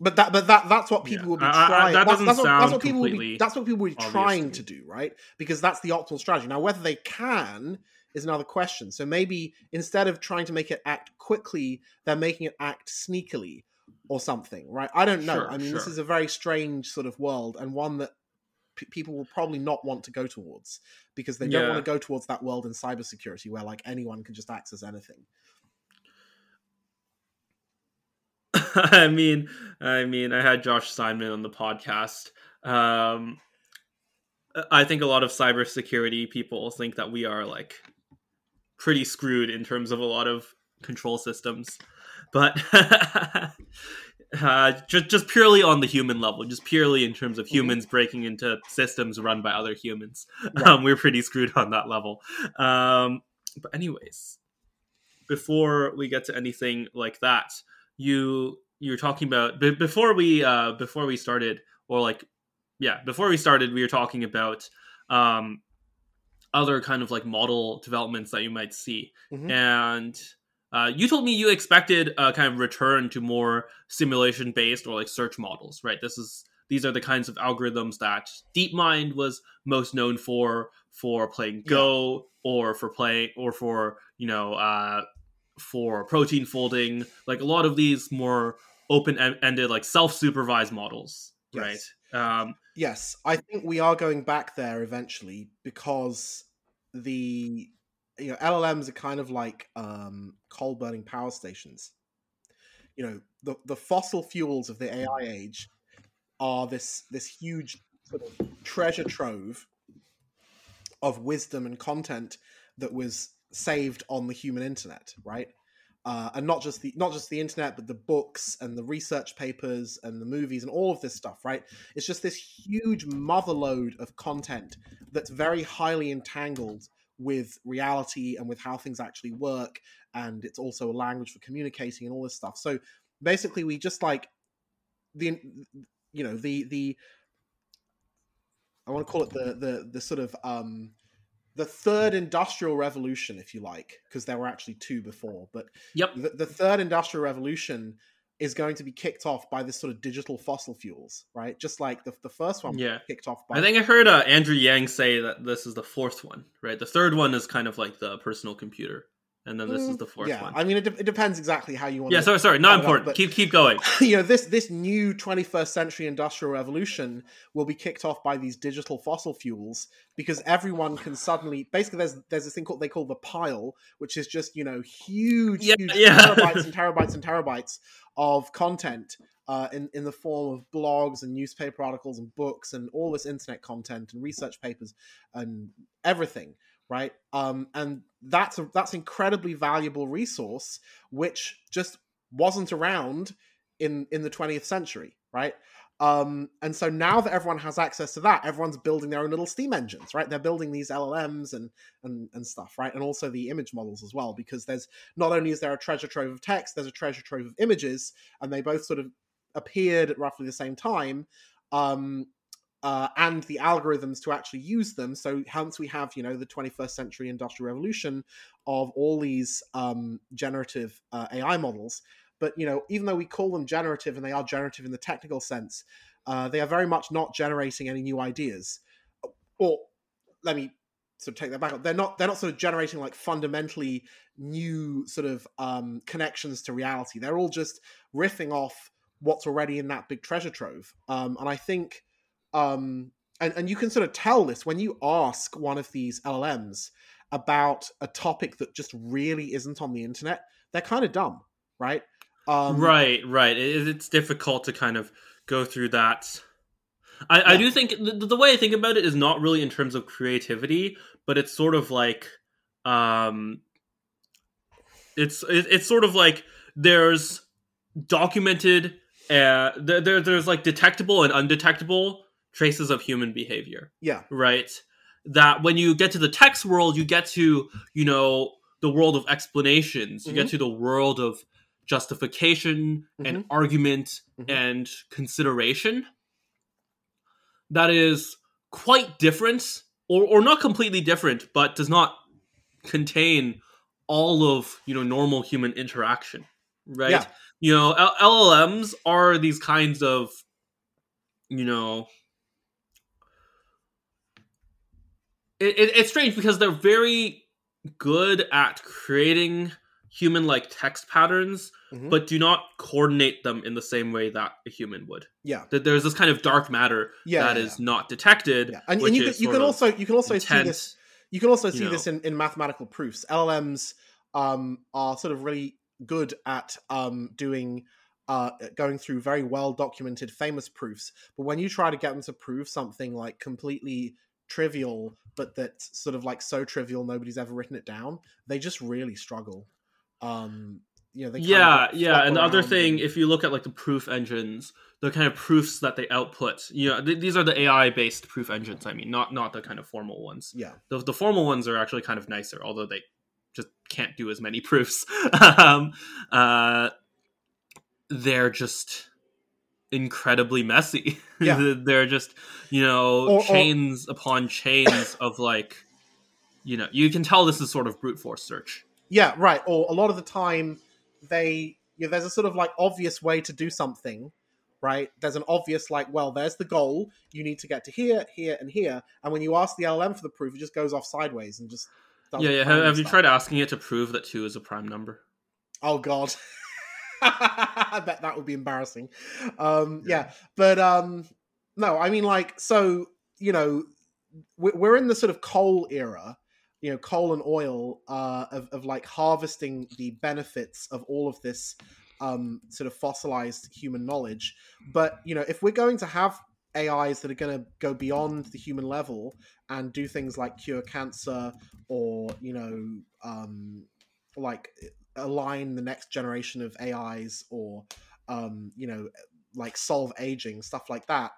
but that but that that's what people Yeah. will be I- I- trying. that that's, doesn't that's what, that's sound what people will be. That's what people will be trying to to do, right? Because that's the optimal strategy. Now, whether they can is another question. So maybe instead of trying to make it act quickly, they're making it act sneakily or something, right? I don't know. Sure, I mean, this is a very strange sort of world and one that p- people will probably not want to go towards because they don't want to go towards that world in cybersecurity where like anyone can just access anything. I mean, I mean, I had Josh Steinman on the podcast. Um, I think a lot of cybersecurity people think that we are like pretty screwed in terms of a lot of control systems, but uh, just just purely on the human level, just purely in terms of humans breaking into systems run by other humans, Right. um, we're pretty screwed on that level. Um, but anyways, before we get to anything like that, you you were talking about b- before we uh before we started or like yeah before we started we were talking about um other kind of like model developments that you might see. Mhm. and uh, you told me you expected a kind of return to more simulation based or like search models right? This is these are the kinds of algorithms that DeepMind was most known for for playing Go or for play or for you know uh, for protein folding, like a lot of these more open ended, like self supervised models, Yes. right? Um, Yes, I think we are going back there eventually because the you know LLMs are kind of like um, coal burning power stations. You know, the the fossil fuels of the AI age are this this huge sort of treasure trove of wisdom and content that was saved on the human internet, right? Uh, and not just the not just the internet, but the books and the research papers and the movies and all of this stuff, right? It's just this huge motherload of content that's very highly entangled with reality and with how things actually work. And it's also a language for communicating and all this stuff. So basically, we just like the, you know, the, the, I want to call it the, the, the sort of, um, the third industrial revolution, if you like, because there were actually two before, but Yep. the, the third industrial revolution is going to be kicked off by this sort of digital fossil fuels, right? Just like the, the first one Yeah. kicked off by I think I heard uh, Andrew Yang say that this is the fourth one, right? The third one is kind of like the personal computer, and then this is Mm, the fourth yeah, one. I mean, it, de- it depends exactly how you want. yeah, to, sorry, sorry, not it up, important. but- keep keep going. you know, this this new 21st century industrial revolution will be kicked off by these digital fossil fuels because everyone can suddenly basically there's there's this thing called they call the pile, which is just you know huge, Yeah, huge yeah. terabytes and terabytes and terabytes of content. Uh, in, in the form of blogs and newspaper articles and books and all this internet content and research papers and everything right? Um, and that's a that's incredibly valuable resource which just wasn't around in in the 20th century right? Um, and so now that everyone has access to that everyone's building their own little steam engines right? They're building these llms and and and stuff right? And also the image models as well because there's not only is there a treasure trove of text there's a treasure trove of images and they both sort of appeared at roughly the same time. Um, uh, and the algorithms to actually use them. So hence we have, you know, the 21st century industrial revolution of all these um, generative uh, AI models. But you know, even though we call them generative and they are generative in the technical sense, uh, they are very much not generating any new ideas. Or let me sort of take that back up. They're not. They're not sort of generating like fundamentally new sort of um, connections to reality. They're all just riffing off what's already in that big treasure trove. Um, and I think um, and, and you can sort of tell this when you ask one of these LLMs about a topic that just really isn't on the internet, they're kind of dumb, right? Um, right, right. It, it's difficult to kind of go through that. I, I do think the, the way I think about it is not really in terms of creativity, but it's sort of like, um, it's it, it's sort of like there's documented, uh, there, there there's like detectable and undetectable traces of human behavior Yeah, right? That when you get to the text world, you get to, you know, the world of explanations, you get to the world of justification and argument Mhm. and consideration. That is quite different, or, or not completely different, but does not contain all of, you know, normal human interaction, right? Yeah. You know, L- LLMs are these kinds of, you know, it, it, it's strange because they're very good at creating human like text patterns Mhm. but do not coordinate them in the same way that a human would yeah, that there's this kind of dark matter yeah. that yeah, is not detected yeah. And, and you can, you can also you can also see this you can also you see know. this in, in mathematical proofs. LLMs um, are sort of really good at um, doing uh, going through very well documented famous proofs. But when you try to get them to prove something like completely trivial, but that's sort of like so trivial nobody's ever written it down, they just really struggle. Um, you know, they yeah yeah and the other thing and- if you look at like the proof engines the kind of proofs that they output you know th- these are the ai based proof engines i mean not not the kind of formal ones. Yeah, the, the formal ones are actually kind of nicer although they just can't do as many proofs. Um, uh, they're just incredibly messy Yeah. they're just you know Or- or- chains upon chains of like you know you can tell this is sort of brute force search Yeah, right. Or a lot of the time, they you know, there's a sort of like obvious way to do something, right? There's an obvious like, well, there's the goal. You need to get to here, here, and here. And when you ask the LLM for the proof, it just goes off sideways and just yeah yeah have, have you tried asking it to prove that two is a prime number Oh God, I bet that would be embarrassing. Um, yeah, but um, no, I mean like so you know we- we're in the sort of coal era, you know, coal and oil uh, of of like harvesting the benefits of all of this um, sort of fossilized human knowledge. But you know, if we're going to have AIs that are going to go beyond the human level and do things like cure cancer or you know um, like align the next generation of AIs or um, you know like solve aging stuff like that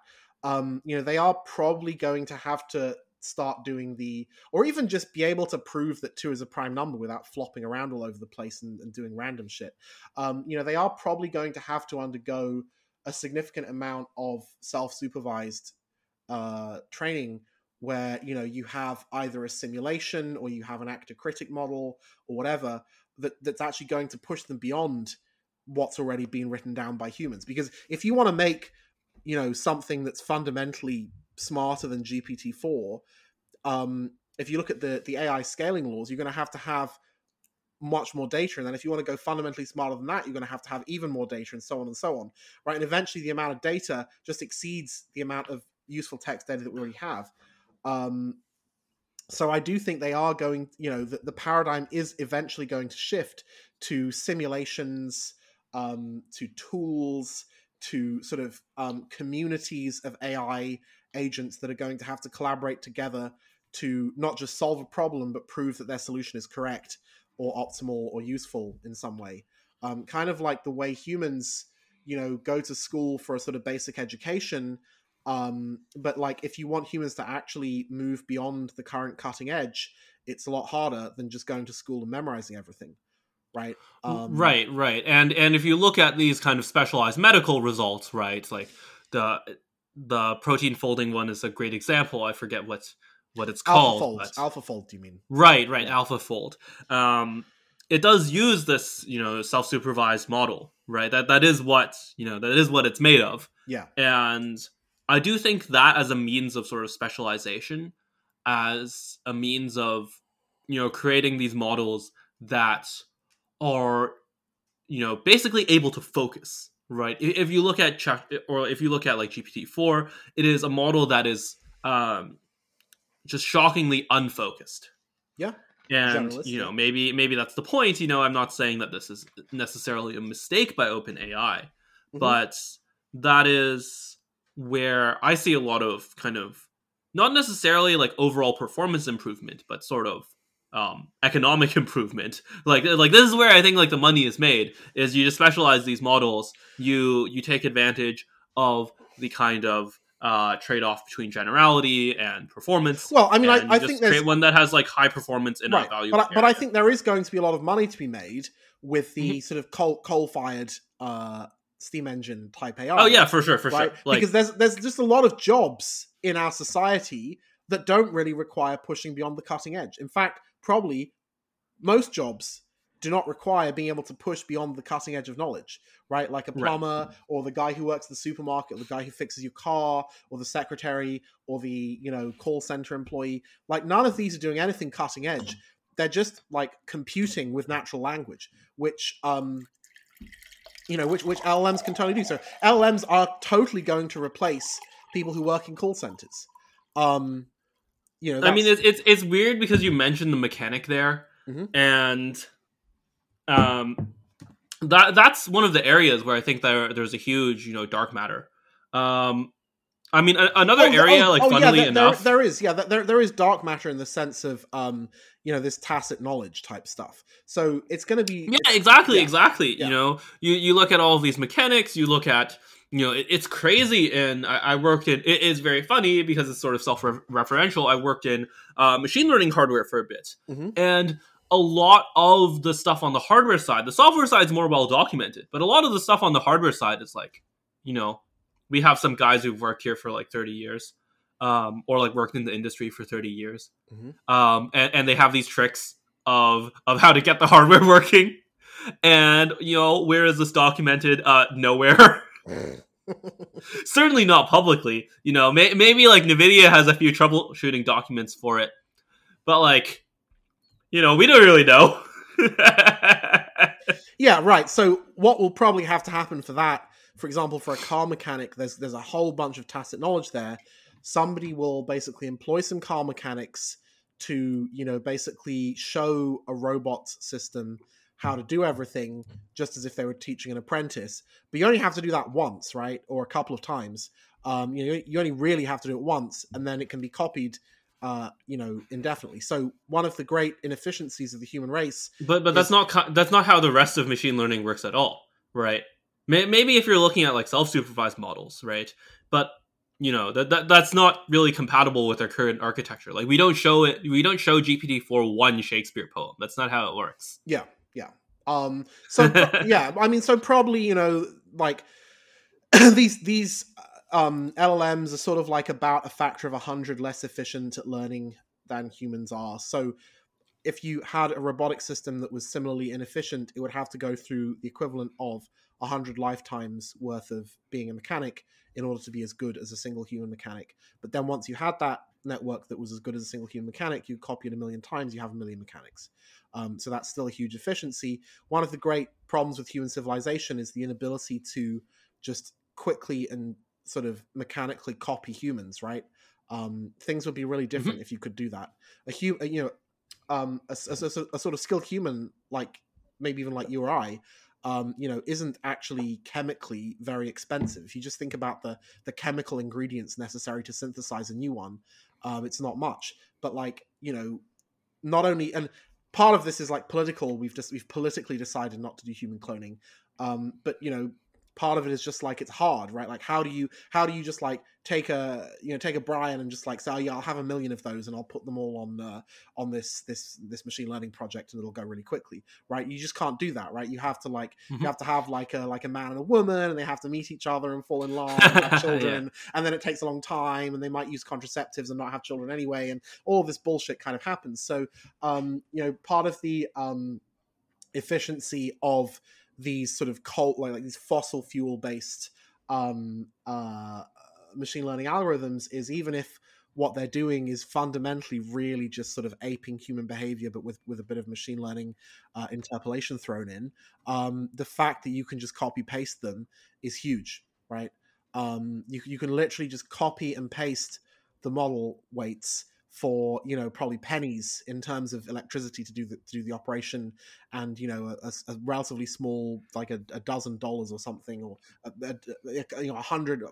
um, you know they are probably going to have to start doing the or even just be able to prove that two is a prime number without flopping around all over the place and, and doing random shit. Um, you know they are probably going to have to undergo a significant amount of self-supervised uh, training where you know you have either a simulation or you have an actor critic model or whatever that that's actually going to push them beyond what's already been written down by humans. Because if you want to make, you know, something that's fundamentally smarter than GPT four, um, if you look at the the AI scaling laws, you're going to have to have much more data. And then if you want to go fundamentally smarter than that you're going to have to have even more data and so on and so on right? And eventually the amount of data just exceeds the amount of useful text data that we already have. Um, so i do think they are going you know the, the paradigm is eventually going to shift to simulations um, to tools to sort of um, communities of ai agents that are going to have to collaborate together to not just solve a problem but prove that their solution is correct or optimal or useful in some way. Um, kind of like the way humans, you know, go to school for a sort of basic education. Um, but like if you want humans to actually move beyond the current cutting edge, it's a lot harder than just going to school and memorizing everything. Right. Um, right. Right. And and if you look at these kind of specialized medical results, right, like the the protein folding one is a great example. I forget what what it's called. AlphaFold. Fold, do you mean? Right, right. Yeah. AlphaFold. Um, it does use this, you know, self-supervised model, right? That that is what you know that is what it's made of. Yeah. And I do think that as a means of sort of specialization, as a means of you know creating these models that are you know basically able to focus right if you look at or if you look at like gpt-4 it is a model that is um, just shockingly unfocused. Yeah. And you know, maybe maybe that's the point. You know, I'm not saying that this is necessarily a mistake by OpenAI, mm-hmm. but that is where I see a lot of kind of not necessarily like overall performance improvement, but sort of um, economic improvement. Like like this is where I think like the money is made. Is you just specialize these models, you you take advantage of the kind of uh, trade off between generality and performance. Well, I mean, I, I think there's one that has like high performance in right, value. But, but I think there is going to be a lot of money to be made with the mm-hmm. sort of coal coal fired uh, steam engine type AI. Oh yeah, for sure, for right? sure. Like, because there's there's just a lot of jobs in our society that don't really require pushing beyond the cutting edge. In fact, probably most jobs do not require being able to push beyond the cutting edge of knowledge, right? Like a plumber right. or the guy who works at the supermarket, the guy who fixes your car, or the secretary, or the you know call center employee. Like none of these are doing anything cutting edge. They're just like computing with natural language, which um you know which which LLMs can totally do. So LLMs are totally going to replace people who work in call centers. Um, you know, I mean, it's, it's it's weird because you mentioned the mechanic there, mm-hmm. and um, that that's one of the areas where I think there there's a huge you know dark matter. Um, I mean, a, another oh, area, oh, like, oh, funnily yeah, there, enough, there, there is, yeah, there, there is dark matter in the sense of, um, you know, this tacit knowledge type stuff. So it's going to be, yeah, exactly, yeah. exactly. Yeah. You know, you you look at all of these mechanics, you look at, you know, it, it's crazy. And I, I, worked in, it is very funny because it's sort of self referential. I worked in uh, machine learning hardware for a bit, mm-hmm. and a lot of the stuff on the hardware side, the software side is more well documented, but a lot of the stuff on the hardware side is like, you know, we have some guys who've worked here for like 30 years, um, or like worked in the industry for 30 years. Mm-hmm. Um, and, and they have these tricks of of how to get the hardware working. And you know, where is this documented? Uh, nowhere. Certainly not publicly. You know, may- maybe like Nvidia has a few troubleshooting documents for it, but like you know, we don't really know. yeah, right. So what will probably have to happen for that, for example, for a car mechanic, there's there's a whole bunch of tacit knowledge there. Somebody will basically employ some car mechanics to, you know, basically show a robot system how to do everything just as if they were teaching an apprentice. But you only have to do that once, right? Or a couple of times. Um, you know, you only really have to do it once, and then it can be copied uh, you know, indefinitely. So one of the great inefficiencies of the human race. But but is... that's not that's not how the rest of machine learning works at all, right? Maybe if you're looking at like self-supervised models, right? But you know that, that that's not really compatible with our current architecture. Like we don't show it, we don't show GPT four one Shakespeare poem. That's not how it works. Yeah, yeah. Um. So yeah, I mean, so probably you know like these these um, LLMs are sort of like about a factor of 100 less efficient at learning than humans are. So if you had a robotic system that was similarly inefficient, it would have to go through the equivalent of 100 lifetimes worth of being a mechanic in order to be as good as a single human mechanic. But then once you had that network that was as good as a single human mechanic, you copy it a million times, you have a million mechanics. Um, so that's still a huge efficiency. One of the great problems with human civilization is the inability to just quickly and sort of mechanically copy humans, right? Um, things would be really different mm-hmm. if you could do that. A human, you know, um, a, a, a, a, sort of skilled human, like maybe even like you or I, um, you know, isn't actually chemically very expensive. If you just think about the the chemical ingredients necessary to synthesize a new one, um, it's not much. But like, you know, not only and part of this is like political. We've just we've politically decided not to do human cloning. Um, but you know, part of it is just like it's hard right like how do you how do you just like take a you know take a brian and just like say oh yeah i'll have a million of those and i'll put them all on uh, on this this this machine learning project and it'll go really quickly right you just can't do that right you have to like mm-hmm. you have to have like a like a man and a woman and they have to meet each other and fall in love and have children yeah. and then it takes a long time and they might use contraceptives and not have children anyway and all this bullshit kind of happens so um you know part of the um efficiency of these sort of cult like, like these fossil fuel based um, uh, machine learning algorithms is even if what they're doing is fundamentally really just sort of aping human behavior, but with with a bit of machine learning uh, interpolation thrown in. Um, the fact that you can just copy paste them is huge, right? Um, you you can literally just copy and paste the model weights for you know probably pennies in terms of electricity to do the to do the operation and you know a, a relatively small like a, a, dozen dollars or something or a, you know 100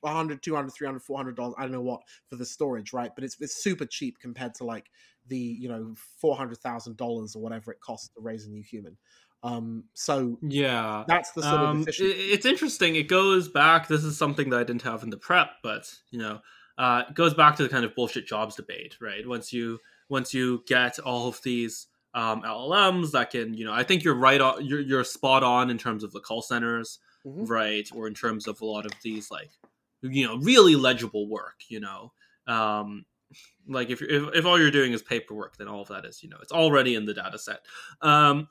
100 200 300 400 dollars i don't know what for the storage right? But it's it's super cheap compared to like the you know 400,000 dollars or whatever it costs to raise a new human. Um so yeah. that's the sort um, of it's interesting. It goes back this is something that i didn't have in the prep but you know uh, it goes back to the kind of bullshit jobs debate, right? Once you once you get all of these um, LLMs that can, you know, I think you're right on, you're you're spot on in terms of the call centers, mm-hmm. right, or in terms of a lot of these like, you know, really legible work, you know. Um, like if, if if all you're doing is paperwork, then all of that is, you know, it's already in the data set. Um,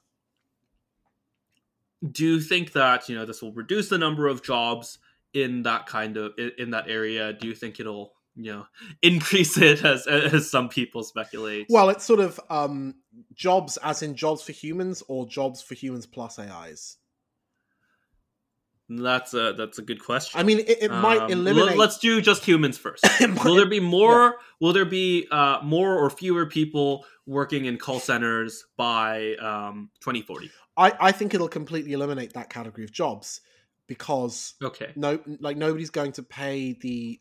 do you think that you know this will reduce the number of jobs in that kind of in that area? Do you think it'll you know increase it as as some people speculate well it's sort of um jobs as in jobs for humans or jobs for humans plus ais that's a that's a good question. I mean, it, it might um, eliminate. Let's do just humans first. will there be more? Yeah. Will there be uh, more or fewer people working in call centers by um, 2040? I, I think it'll completely eliminate that category of jobs because okay, no, like nobody's going to pay the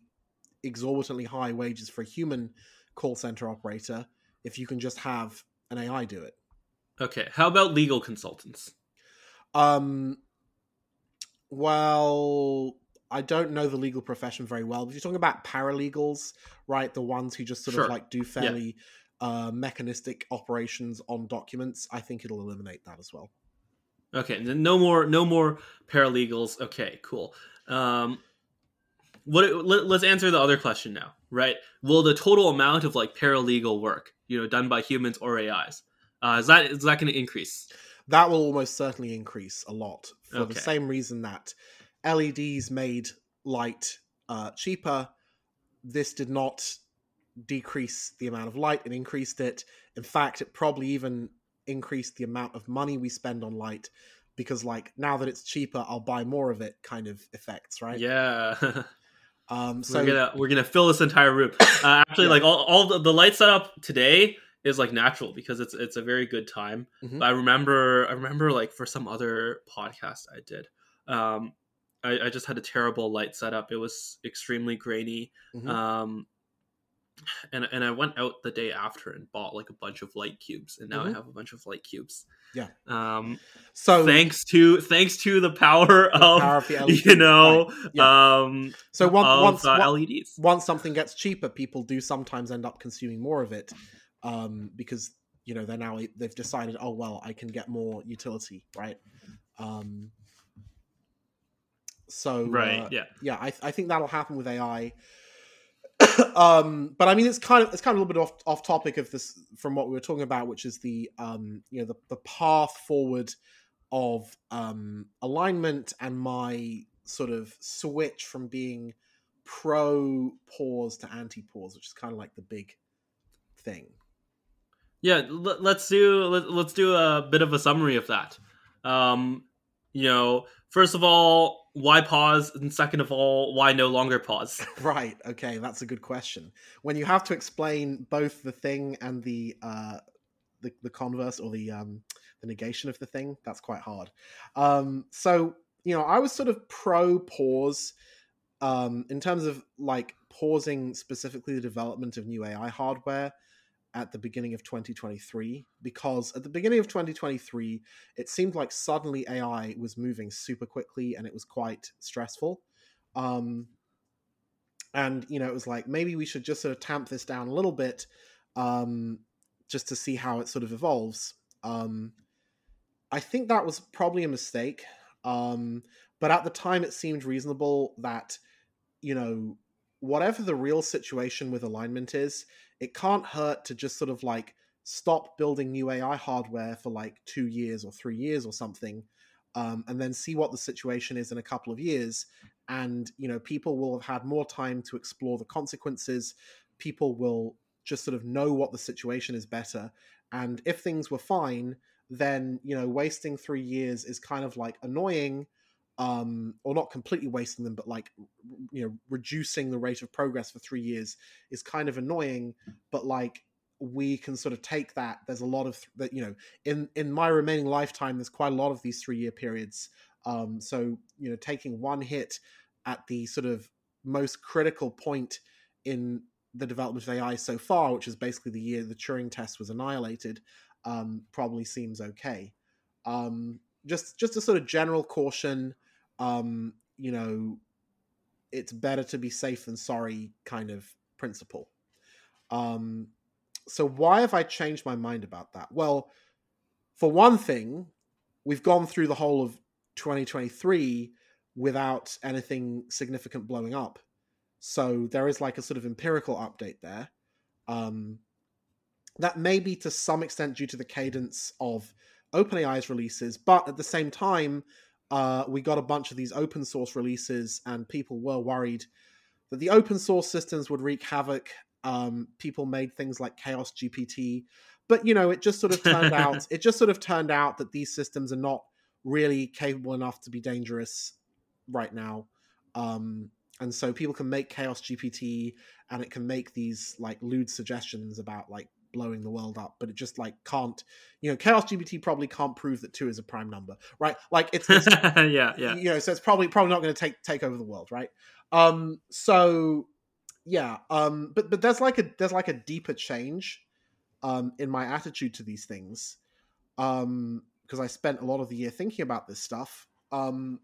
exorbitantly high wages for a human call center operator if you can just have an AI do it. Okay, how about legal consultants? Um, well, I don't know the legal profession very well. But you're talking about paralegals, right? The ones who just sort sure. of like do fairly yeah. uh, mechanistic operations on documents. I think it'll eliminate that as well. Okay, no more, no more paralegals. Okay, cool. Um, what let, us answer the other question now right? Will the total amount of like paralegal work you know done by humans or ais uh, is that is that going to increase? That will almost certainly increase a lot for okay. the same reason that leds made light uh, cheaper. This did not decrease the amount of light it increased it. In fact it probably even increased the amount of money we spend on light because like now that it's cheaper i'll buy more of it kind of effects right? Yeah Um, so we're gonna we're gonna fill this entire room. Uh, actually, yeah. like all, all the, the light setup today is like natural because it's it's a very good time. Mm-hmm. I remember I remember like for some other podcast I did, um, I, I, just had a terrible light setup. It was extremely grainy. Mm-hmm. Um, and and I went out the day after and bought like a bunch of light cubes, and now mm-hmm. I have a bunch of light cubes. Yeah. Um. So thanks to thanks to the power of, power of LED, you know right. yeah. um. So of, once uh, LEDs once something gets cheaper, people do sometimes end up consuming more of it, um, because you know they're now they've decided, oh well, I can get more utility, right? Um. So right, uh, yeah, yeah, I I think that'll happen with AI um, but I mean, it's kind of it's kind of a little bit off off topic of this from what we were talking about, which is the um, you know the the path forward of um, alignment and my sort of switch from being pro pause to anti pause, which is kind of like the big thing. Yeah, let, us do let, let's do a bit of a summary of that. Um, you know, first of all, why pause, and second of all, why no longer pause? right. Okay, that's a good question. When you have to explain both the thing and the uh, the, the converse or the um, the negation of the thing, that's quite hard. Um, so you know, I was sort of pro pause um, in terms of like pausing specifically the development of new AI hardware at the beginning of 2023 because at the beginning of 2023 it seemed like suddenly AI was moving super quickly and it was quite stressful. Um, and you know it was like maybe we should just sort of tamp this down a little bit um, just to see how it sort of evolves. Um, I think that was probably a mistake. Um, but at the time, it seemed reasonable that, you know, whatever the real situation with alignment is, it can't hurt to just sort of like stop building new AI hardware for like two years or three years or something, um, and then see what the situation is in a couple of years. And, you know, people will have had more time to explore the consequences. People will just sort of know what the situation is better. And if things were fine, then you know wasting three years is kind of like annoying um or not completely wasting them but like you know reducing the rate of progress for three years is kind of annoying but like we can sort of take that there's a lot of that you know in in my remaining lifetime there's quite a lot of these three year periods um so you know taking one hit at the sort of most critical point in the development of ai so far which is basically the year the turing test was annihilated um, probably seems okay. Um, just just a sort of general caution. Um, you know, it's better to be safe than sorry kind of principle. Um, so why have I changed my mind about that? Well, for one thing, we've gone through the whole of 2023 without anything significant blowing up. So there is like a sort of empirical update there. Um, that may be to some extent due to the cadence of OpenAI's releases, but at the same time, uh, we got a bunch of these open source releases, and people were worried that the open source systems would wreak havoc. Um, people made things like Chaos GPT, but you know, it just sort of turned out. It just sort of turned out that these systems are not really capable enough to be dangerous right now. Um, and so people can make Chaos GPT, and it can make these like lewd suggestions about like blowing the world up, but it just like can't. You know, Chaos GPT probably can't prove that two is a prime number, right? Like it's, it's yeah, yeah. You know, so it's probably probably not going to take take over the world, right? Um, so yeah, um, but but there's like a there's like a deeper change, um, in my attitude to these things, um, because I spent a lot of the year thinking about this stuff. Um,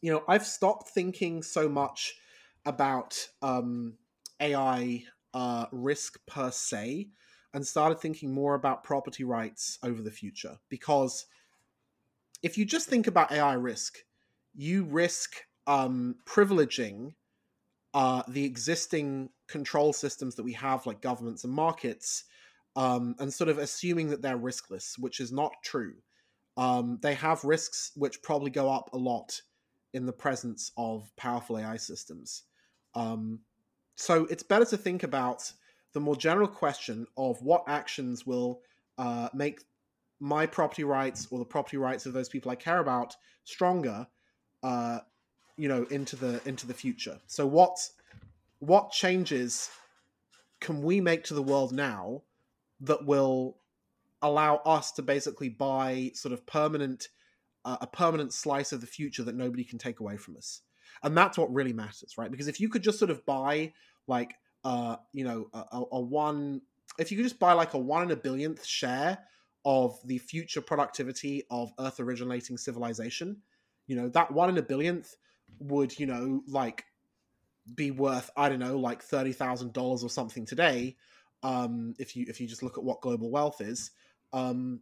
you know, I've stopped thinking so much about um AI uh, risk per se and started thinking more about property rights over the future. Because if you just think about AI risk, you risk um, privileging uh, the existing control systems that we have, like governments and markets, um, and sort of assuming that they're riskless, which is not true. Um, they have risks which probably go up a lot in the presence of powerful AI systems. Um, so it's better to think about the more general question of what actions will uh, make my property rights or the property rights of those people I care about stronger, uh, you know, into the into the future. So what what changes can we make to the world now that will allow us to basically buy sort of permanent uh, a permanent slice of the future that nobody can take away from us? And that's what really matters right? Because if you could just sort of buy like uh you know a, a one if you could just buy like a one in a billionth share of the future productivity of earth originating civilization you know that one in a billionth would you know like be worth i don't know like $30000 or something today um if you if you just look at what global wealth is. Um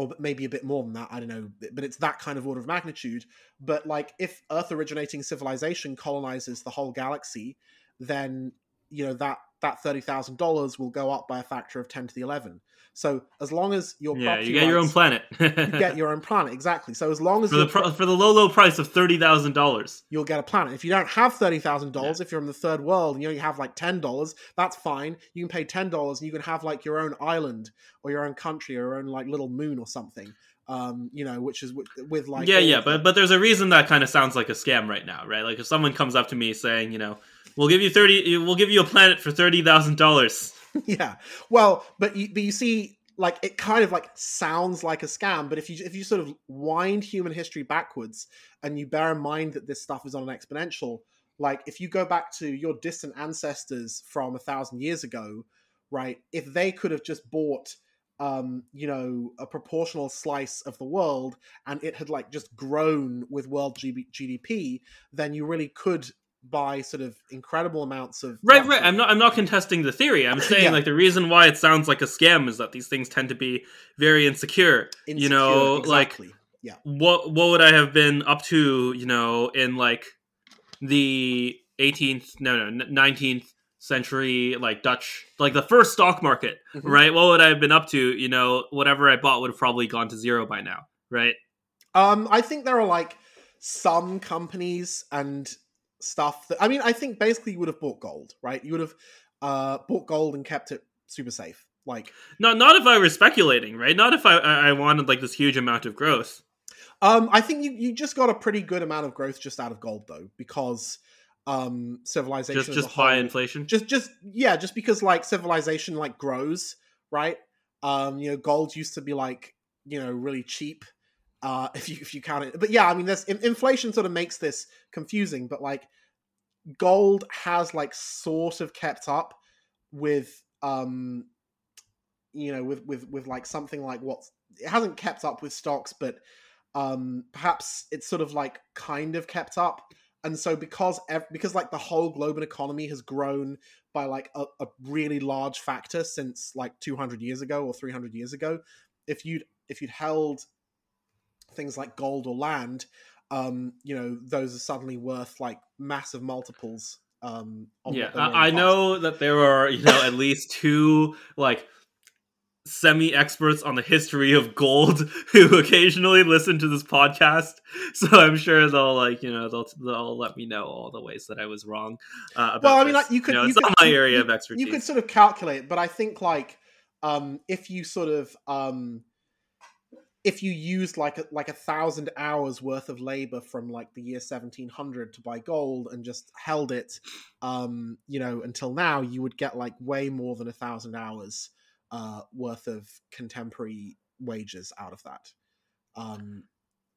or maybe a bit more than that i don't know but it's that kind of order of magnitude. But like if earth originating civilization colonizes the whole galaxy then you know that that thirty thousand dollars will go up by a factor of ten to the eleven. So as long as your Yeah, property you get your own planet. you get your own planet exactly. So as long as for the your pro- pro- for the low low price of thirty thousand dollars. you'll get a planet. If you don't have thirty thousand dollars, if you're in the third world and you only have like ten dollars, that's fine. You can pay ten dollars and you can have like your own island or your own country or your own like little moon or something. Um, you know, which is with, with like yeah, yeah, but but there's a reason that kind of sounds like a scam right now, right? Like if someone comes up to me saying, you know, we'll give you thirty, we'll give you a planet for thirty thousand dollars. yeah. Well, but you, but you see, like it kind of like sounds like a scam. But if you if you sort of wind human history backwards and you bear in mind that this stuff is on an exponential, like if you go back to your distant ancestors from a thousand years ago, right? If they could have just bought um, you know, a proportional slice of the world, and it had like just grown with world GB- GDP, then you really could buy sort of incredible amounts of Right, right. I'm not. I'm not contesting the theory. I'm saying Yeah. like the reason why it sounds like a scam is that these things tend to be very insecure. you know, Insecure, like yeah, what what would I have been up to? You know, in like the 18th, no, no, 19th century, like Dutch, like the first stock market, Mhm. right? What would I have been up to? You know, whatever I bought would have probably gone to zero by now, right? Um, I think there are like some companies and stuff that I mean, I think basically you would have bought gold, right? You would have uh bought gold and kept it super safe. Like, Not not if I were speculating, right? Not if I I I wanted like this huge amount of growth. um, I think you you just got a pretty good amount of growth just out of gold though, because um civilization Just just whole- inflation. just just yeah just because like civilization like grows right? Um you know gold used to be like you know really cheap uh if you if you count it. But yeah i mean there's in, inflation sort of makes this confusing but like gold has like sort of kept up with um you know with with with like something like what it hasn't kept up with stocks but um perhaps it's sort of like kind of kept up and so because ev- because like the whole global economy has grown by like a, a really large factor since like 200 years ago or 300 years ago if you'd if you'd held things like gold or land um you know those are suddenly worth like massive multiples um yeah what they were in the I, I know that there are you know at least two like semi experts on the history of gold who occasionally listen to this podcast so i'm sure they'll like you know they'll they'll let me know all the ways that i was wrong uh, about well i mean this. like you could know, you it's could, not my you- area you- of expertise you could sort of calculate but i think like um if you sort of um if you used like a, like a thousand hours worth of labor from like the year 1700 to buy gold and just held it um you know until now you would get like way more than a thousand hours uh worth of contemporary wages out of that um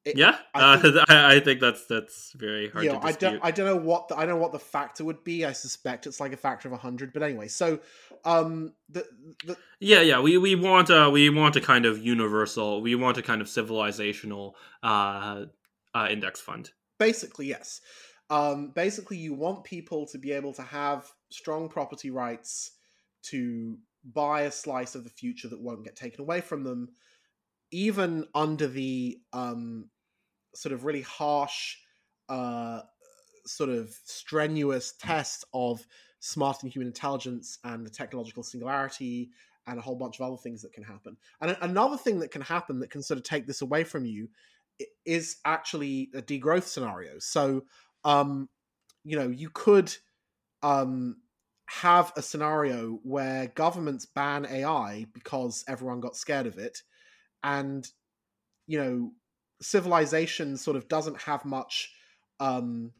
it- yeah I uh, think- I, I think that's that's very hard I don't. I don't know what the, I don't know what the factor would be. I suspect it's like a factor of hundred. But anyway, so um, the, the Yeah, yeah, we we want a we want a kind of universal, we want a kind of civilizational uh, uh index fund. basically yes, um, basically you want people to be able to have strong property rights to buy a slice of the future that won't get taken away from them, even under the um, sort of really harsh, uh, sort of strenuous test of smart and human intelligence and the technological singularity and a whole bunch of other things that can happen. And another thing that can happen that can sort of take this away from you is actually a degrowth scenario. So, um, you know, you could um, have a scenario where governments ban AI because everyone got scared of it, and you know, civilization sort of doesn't have much um,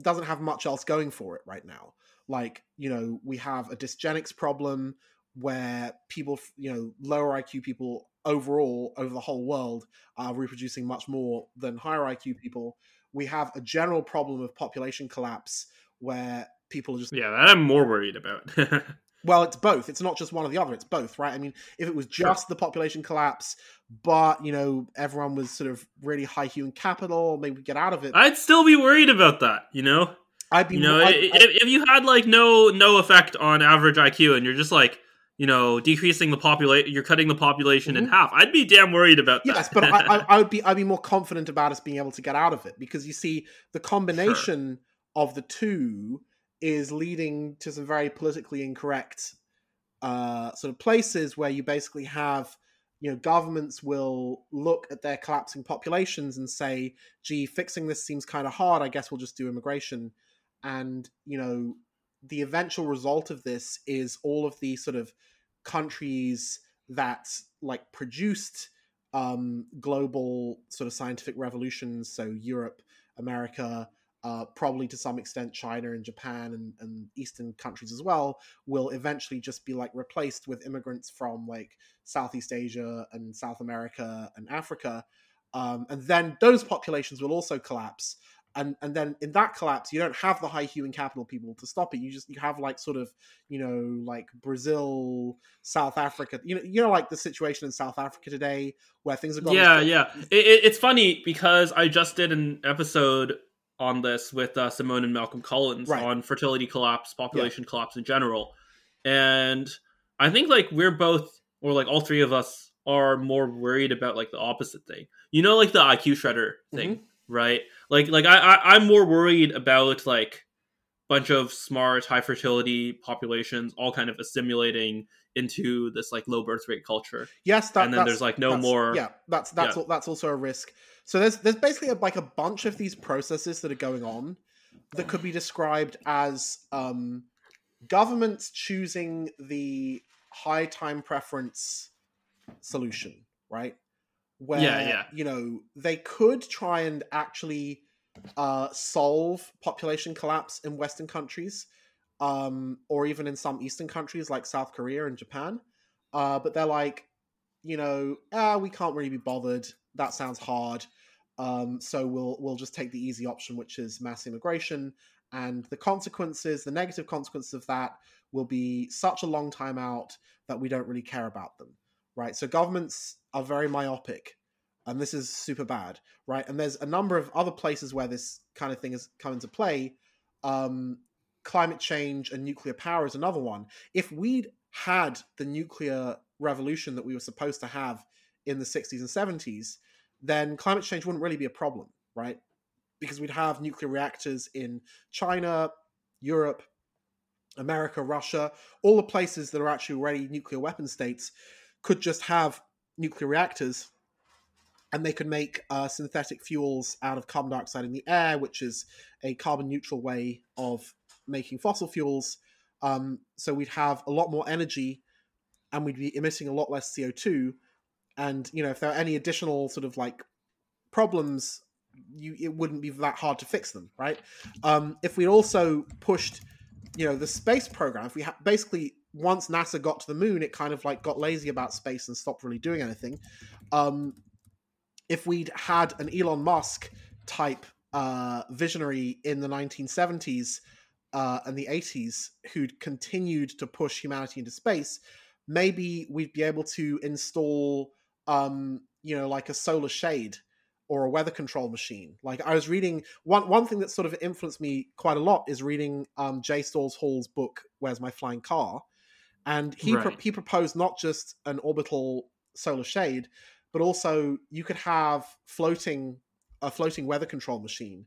doesn't have much else going for it right now. Like, you know, we have a dysgenics problem where people, you know, lower IQ people overall over the whole world are reproducing much more than higher IQ people. We have a general problem of population collapse where people are just Yeah, that I'm more worried about. well, it's both. It's not just one or the other. It's both, right? I mean, if it was Sure. just the population collapse, but you know, everyone was sort of really high human capital, maybe we get out of it. I'd still be worried about that, you know. I'd be, You know, I'd- i- I'd- if, if you had like no no effect on average IQ, and you're just like you know decreasing the population, you're cutting the population in Mhm. half. I'd be damn worried about that. yes, but I, I, I would be, I'd be more confident about us being able to get out of it because you see, the combination of the two is leading to some very politically incorrect uh, sort of places where you basically have you know governments will look at their collapsing populations and say gee fixing this seems kind of hard. I guess we'll just do immigration. And you know the eventual result of this is all of the sort of countries that like produced um, global sort of scientific revolutions so europe america uh, probably to some extent China and Japan and, and Eastern countries as well, will eventually just be like replaced with immigrants from like Southeast Asia and South America and Africa. Um, and then those populations will also collapse. And, and then in that collapse, you don't have the high human capital people to stop it. You just you have like sort of you know like Brazil, South Africa. You know you know like the situation in South Africa today where things are going. Yeah, yeah. It, it's funny because I just did an episode on this with uh, Simone and Malcolm Collins right. on fertility collapse, population yeah. collapse in general. And I think like we're both, or like all three of us, are more worried about like the opposite thing. You know, like the IQ shredder thing, mm-hmm. right? Like, like I, I, I'm more worried about like bunch of smart, high fertility populations all kind of assimilating into this like low birth rate culture. Yes, that, and then there's like no more. Yeah, that's that's yeah. that's also a risk. So there's there's basically a, like a bunch of these processes that are going on that could be described as um, governments choosing the high time preference solution, right? Where yeah, yeah. you know they could try and actually uh, solve population collapse in Western countries, um, or even in some Eastern countries like South Korea and Japan. Uh, but they're like, you know, ah, we can't really be bothered. That sounds hard. Um, so we'll we'll just take the easy option, which is mass immigration, and the consequences, the negative consequences of that, will be such a long time out that we don't really care about them, right? So governments are very myopic, and this is super bad, right? And there's a number of other places where this kind of thing has come into play. Um, climate change and nuclear power is another one. If we'd had the nuclear revolution that we were supposed to have in the 60s and 70s, then climate change wouldn't really be a problem, right? Because we'd have nuclear reactors in China, Europe, America, Russia, all the places that are actually already nuclear weapon states could just have nuclear reactors and they could make uh, synthetic fuels out of carbon dioxide in the air, which is a carbon neutral way of making fossil fuels. Um, so we'd have a lot more energy and we'd be emitting a lot less CO2 and you know if there are any additional sort of like problems you it wouldn't be that hard to fix them right? Um if we also pushed you know the space program if we ha- basically once nasa got to the moon it kind of like got lazy about space and stopped really doing anything. Um if we'd had an elon musk type uh visionary in the 1970s uh and the 80s who'd continued to push humanity into space maybe we'd be able to install um, you know, like a solar shade or a weather control machine. Like I was reading one one thing that sort of influenced me quite a lot is reading um, J. Storrs Hall's book "Where's My Flying Car," and he right. pro- he proposed not just an orbital solar shade, but also you could have floating a floating weather control machine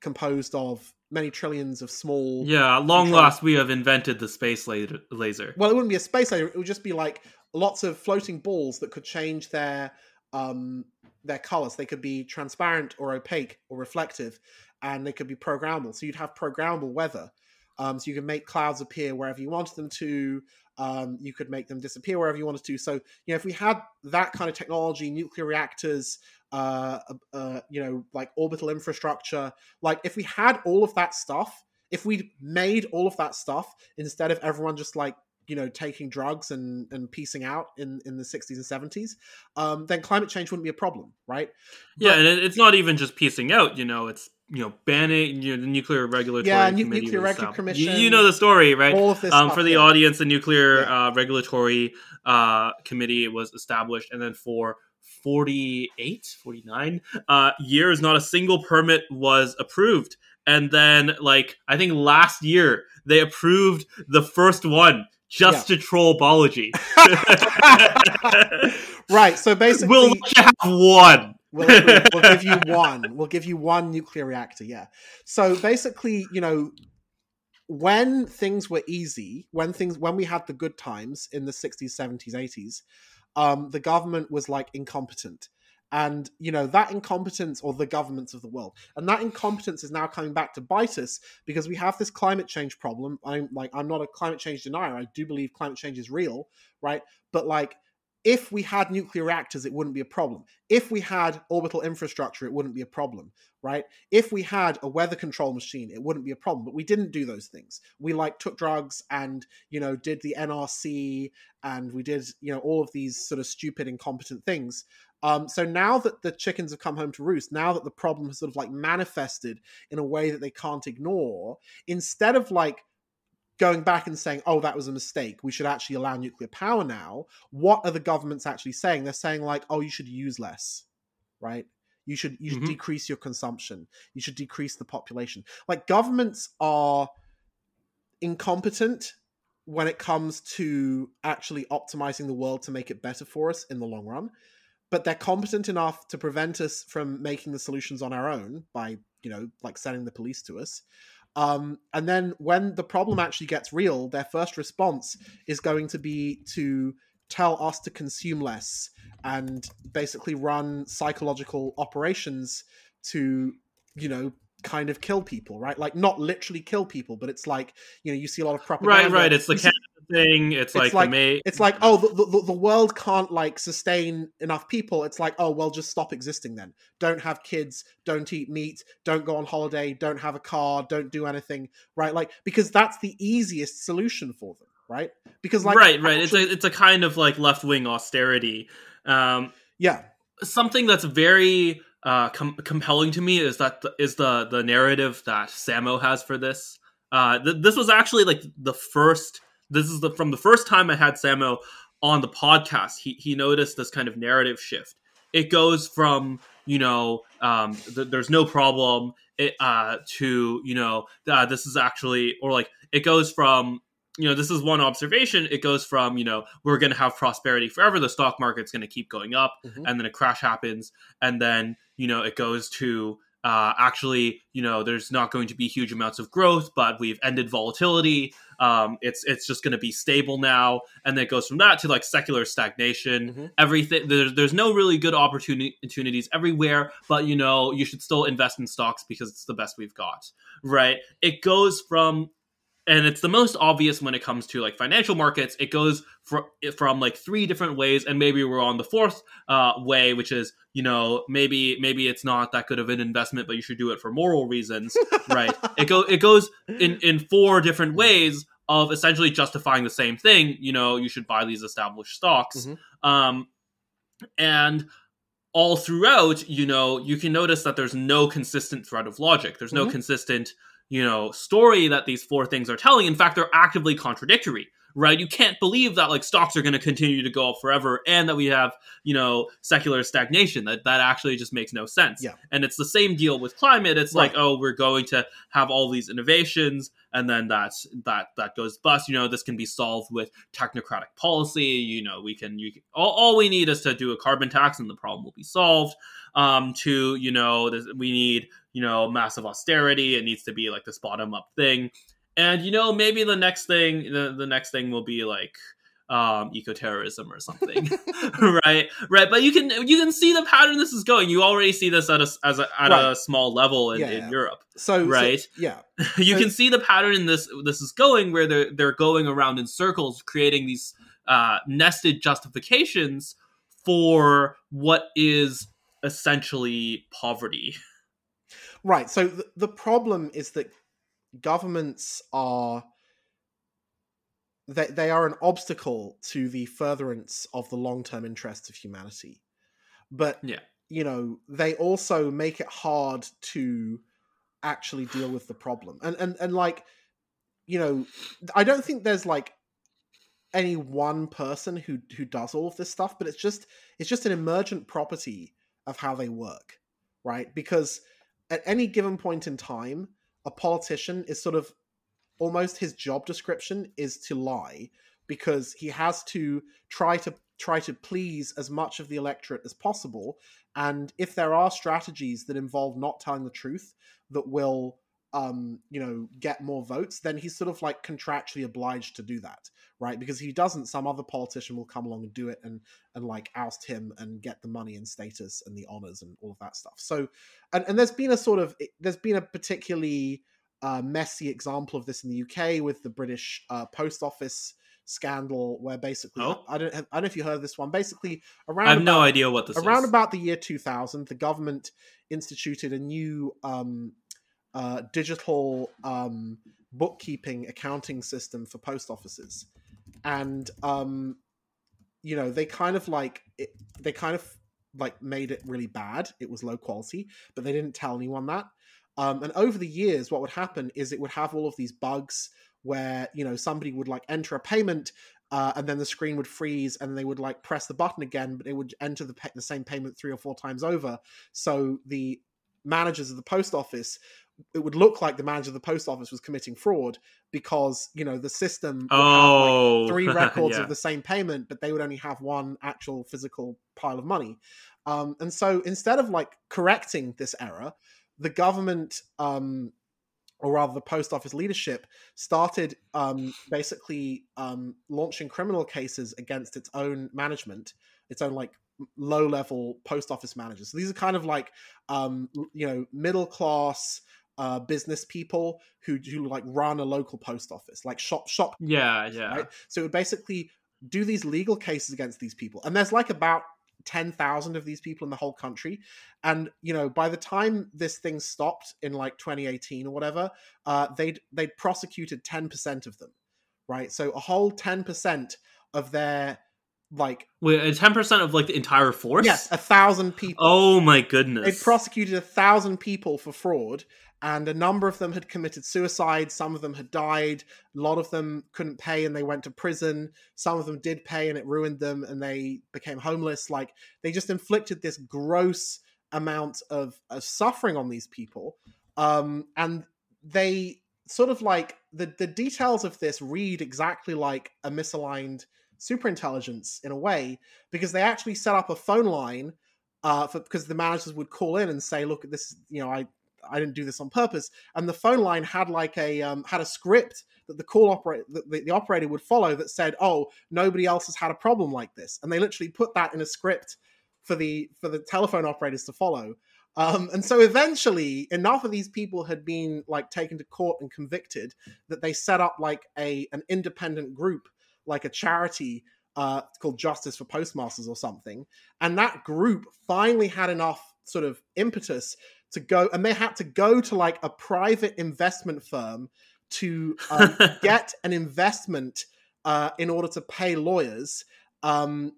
composed of many trillions of small. Yeah, long control- last we have invented the space laser. Well, it wouldn't be a space laser; it would just be like lots of floating balls that could change their um, their colors. They could be transparent or opaque or reflective, and they could be programmable. So you'd have programmable weather. Um, so you can make clouds appear wherever you wanted them to. Um, you could make them disappear wherever you wanted to. So you know, if we had that kind of technology, nuclear reactors, uh, uh, you know, like orbital infrastructure, like if we had all of that stuff, if we'd made all of that stuff instead of everyone just like you know taking drugs and and piecing out in in the 60s and 70s um then climate change wouldn't be a problem right but, yeah and it's not even just piecing out you know it's you know banning you know, the nuclear regulatory yeah nu- nuclear regulatory commission you, you, know the story right all of this um, for the audience the nuclear yeah. uh, regulatory uh, committee was established and then for 48 49 uh, years not a single permit was approved and then like i think last year they approved the first one just yeah. to troll biology. right. So basically, we'll have one. We'll, we'll, give you one. We'll give you one nuclear reactor. Yeah. So basically, you know, when things were easy, when things when we had the good times in the 60s, 70s, 80s, um, the government was like incompetent. And you know that incompetence, or the governments of the world, and that incompetence is now coming back to bite us because we have this climate change problem. I'm like, I'm not a climate change denier. I do believe climate change is real, right? But like, if we had nuclear reactors, it wouldn't be a problem. If we had orbital infrastructure, it wouldn't be a problem, right? If we had a weather control machine, it wouldn't be a problem. But we didn't do those things. We like took drugs and you know did the NRC and we did you know all of these sort of stupid, incompetent things. Um, so now that the chickens have come home to roost, now that the problem has sort of like manifested in a way that they can't ignore, instead of like going back and saying, oh, that was a mistake, we should actually allow nuclear power now, what are the governments actually saying? They're saying, like, oh, you should use less, right? You should you should mm-hmm. decrease your consumption. You should decrease the population. Like governments are incompetent when it comes to actually optimizing the world to make it better for us in the long run but they're competent enough to prevent us from making the solutions on our own by you know like sending the police to us um, and then when the problem actually gets real their first response is going to be to tell us to consume less and basically run psychological operations to you know kind of kill people right? Like not literally kill people but it's like you know you see a lot of propaganda. right. Right it's the thing. It's, it's like, like it's like oh the, the, the world can't like sustain enough people. It's like oh well just stop existing then. Don't have kids. Don't eat meat. Don't go on holiday. Don't have a car. Don't do anything. Right? Like because that's the easiest solution for them. Right? Because like right right actually, it's a it's a kind of like left wing austerity. Um, yeah. Something that's very uh, com- compelling to me is that the, is the the narrative that Samo has for this. Uh, th- this was actually like the first this is the from the first time I had Samo on the podcast. He he noticed this kind of narrative shift. It goes from you know um, th- there's no problem it, uh, to you know uh, this is actually or like it goes from you know this is one observation it goes from you know we're going to have prosperity forever the stock market's going to keep going up mm-hmm. and then a crash happens and then you know it goes to uh, actually, you know, there's not going to be huge amounts of growth, but we've ended volatility. Um, it's it's just going to be stable now, and then it goes from that to like secular stagnation. Mm-hmm. Everything there's there's no really good opportunity, opportunities everywhere, but you know you should still invest in stocks because it's the best we've got, right? It goes from and it's the most obvious when it comes to like financial markets it goes from from like three different ways and maybe we're on the fourth uh, way which is you know maybe maybe it's not that good of an investment but you should do it for moral reasons right it go it goes in in four different ways of essentially justifying the same thing you know you should buy these established stocks mm-hmm. um and all throughout you know you can notice that there's no consistent thread of logic there's no mm-hmm. consistent you know story that these four things are telling. In fact they're actively contradictory right? You can't believe that like stocks are going to continue to go up forever and that we have you know secular stagnation. That that actually just makes no sense. Yeah. And it's the same deal with climate. It's right. like oh we're going to have all these innovations and then that's that that goes bust. You know this can be solved with technocratic policy. You know we can you can, all, all we need is to do a carbon tax and the problem will be solved. Um to you know this, we need you know, massive austerity. It needs to be like this bottom up thing. And you know, maybe the next thing, the, the next thing will be like um eco-terrorism or something right right but you can you can see the pattern this is going you already see this at a as a, at right. a small level in, yeah, in yeah. europe so right so, yeah you so, can see the pattern in this this is going where they're they're going around in circles creating these uh nested justifications for what is essentially poverty Right. So th- the problem is that governments are they, they are an obstacle to the furtherance of the long-term interests of humanity. But yeah. you know, they also make it hard to actually deal with the problem. And and and like you know, I don't think there's like any one person who who does all of this stuff, but it's just it's just an emergent property of how they work, right? Because at any given point in time, a politician is sort of almost his job description is to lie because he has to try to try to please as much of the electorate as possible. And if there are strategies that involve not telling the truth that will um, you know, get more votes, then he's sort of like contractually obliged to do that, right? Because if he doesn't, some other politician will come along and do it and and like oust him and get the money and status and the honors and all of that stuff. So, and and there's been a sort of there's been a particularly uh, messy example of this in the UK with the British uh, post office scandal where basically Oh. I don't have, I don't know if you heard of this one. Basically, around I have no idea what this around is. about the year 2000 the government instituted a new um, uh, digital um, bookkeeping accounting system for post offices and um, you know they kind of like it, they kind of like made it really bad. It was low quality but they didn't tell anyone that. Um, and over the years what would happen is it would have all of these bugs where you know somebody would like enter a payment uh, and then the screen would freeze and they would like press the button again but it would enter the, the same payment three or four times over. So the managers of the post office it would look like the manager of the post office was committing fraud because you know the system have, like, Oh, three records yeah. of the same payment, but they would only have one actual physical pile of money. Um, and so instead of like correcting this error, the government, um, or rather the post office leadership, started um, basically um, launching criminal cases against its own management, its own like low level post office managers. So these are kind of like um, you know middle class uh, business people who who like run a local post office, like shop shop Yeah, yeah. right? So it would basically do these legal cases against these people, and there's like about ten thousand of these people in the whole country. And you know, by the time this thing stopped in like 2018 or whatever, uh, they'd they'd prosecuted ten percent of them, right? So a whole ten percent of their like Wait, ten percent of like the entire force? yes, a thousand people. Oh my goodness. They prosecuted a thousand people for fraud, and a number of them had committed suicide. Some of them had died. A lot of them couldn't pay and they went to prison. Some of them did pay and it ruined them and they became homeless. Like they just inflicted this gross amount of, of suffering on these people. Um, and they sort of like the, the details of this read exactly like a misaligned superintelligence in a way because they actually set up a phone line uh, for, because the managers would call in and say, "Look, this you know I I didn't do this on purpose," and the phone line had like a um, had a script that the call operator the, the, operator would follow that said, "Oh, nobody else has had a problem like this," and they literally put that in a script for the for the telephone operators to follow. Um, and so eventually, enough of these people had been like taken to court and convicted that they set up like a an independent group, like a charity uh, called Justice for Postmasters or something. And that group finally had enough sort of impetus to go, and they had to go to like a private investment firm to um, get an investment uh, in order to pay lawyers. Um,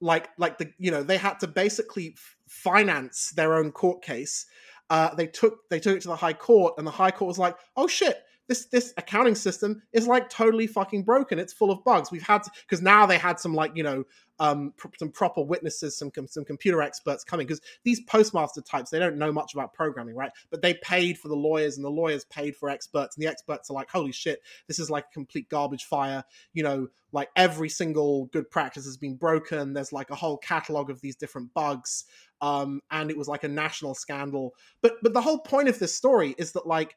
like, like the you know they had to basically f- finance their own court case. Uh, they took they took it to the high court, and the high court was like, "Oh shit, this this accounting system is like totally fucking broken. It's full of bugs. We've had because now they had some like you know um pr- some proper witnesses, some com- some computer experts coming because these postmaster types they don't know much about programming, right? But they paid for the lawyers, and the lawyers paid for experts, and the experts are like, holy shit, this is like a complete garbage fire. You know, like every single good practice has been broken. There's like a whole catalog of these different bugs. Um, and it was like a national scandal. But but the whole point of this story is that like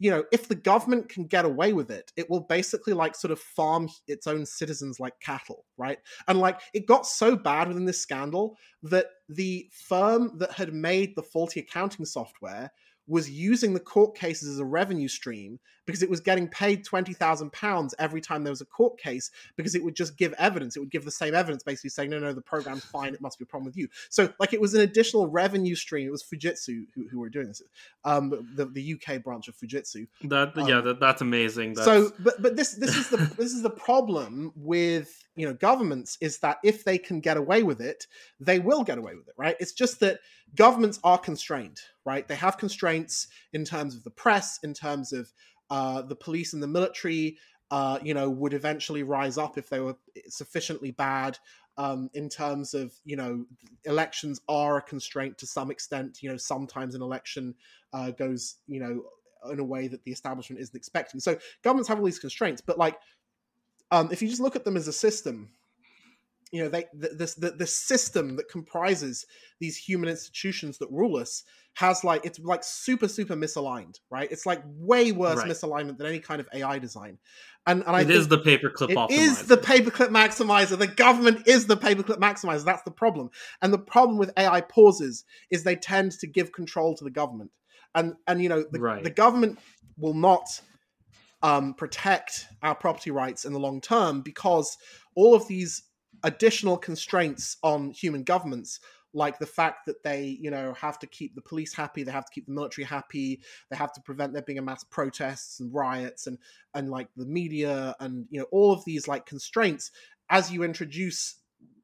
you know, if the government can get away with it, it will basically like sort of farm its own citizens like cattle, right? And like it got so bad within this scandal that the firm that had made the faulty accounting software was using the court cases as a revenue stream because it was getting paid £20,000 every time there was a court case because it would just give evidence. It would give the same evidence, basically saying, no, no, the program's fine. It must be a problem with you. So, like, it was an additional revenue stream. It was Fujitsu who, who were doing this, um, the, the UK branch of Fujitsu. that yeah, that, that's amazing. That's, So, but but this this is the this is the problem with you know governments is that if they can get away with it, they will get away with it, right? It's just that governments are constrained, right? They have constraints in terms of the press, in terms of uh, the police and the military. Uh, you know, would eventually rise up if they were sufficiently bad. Um, in terms of you know, elections are a constraint to some extent. You know, sometimes an election uh, goes you know in a way that the establishment isn't expecting. So governments have all these constraints, but like um, if you just look at them as a system, you know they this the, the system that comprises these human institutions that rule us has like it's like super super misaligned right it's like way worse Right. misalignment than any kind of ai design and and i It is the paperclip it optimizer. is the paperclip maximizer the government is the paperclip maximizer that's the problem and the problem with ai pauses is they tend to give control to the government and and you know the, Right. the government will not um, protect our property rights in the long term because all of these additional constraints on human governments like the fact that they you know have to keep the police happy they have to keep the military happy they have to prevent there being a mass protests and riots and and like the media and you know all of these like constraints. As you introduce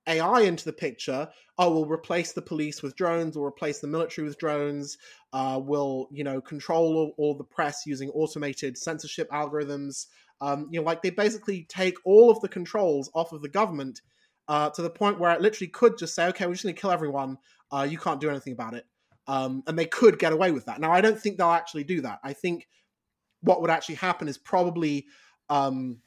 ai into the picture oh we'll replace the police with drones or replace the military with drones uh, will you know control all, all the press using automated censorship algorithms. Um, you know like they basically take all of the controls off of the government uh, to the point where it literally could just say okay we're just going to kill everyone. Uh, you can't do anything about it. Um, and they could get away with that. Now i don't think they'll actually do that. I think what would actually happen is probably um,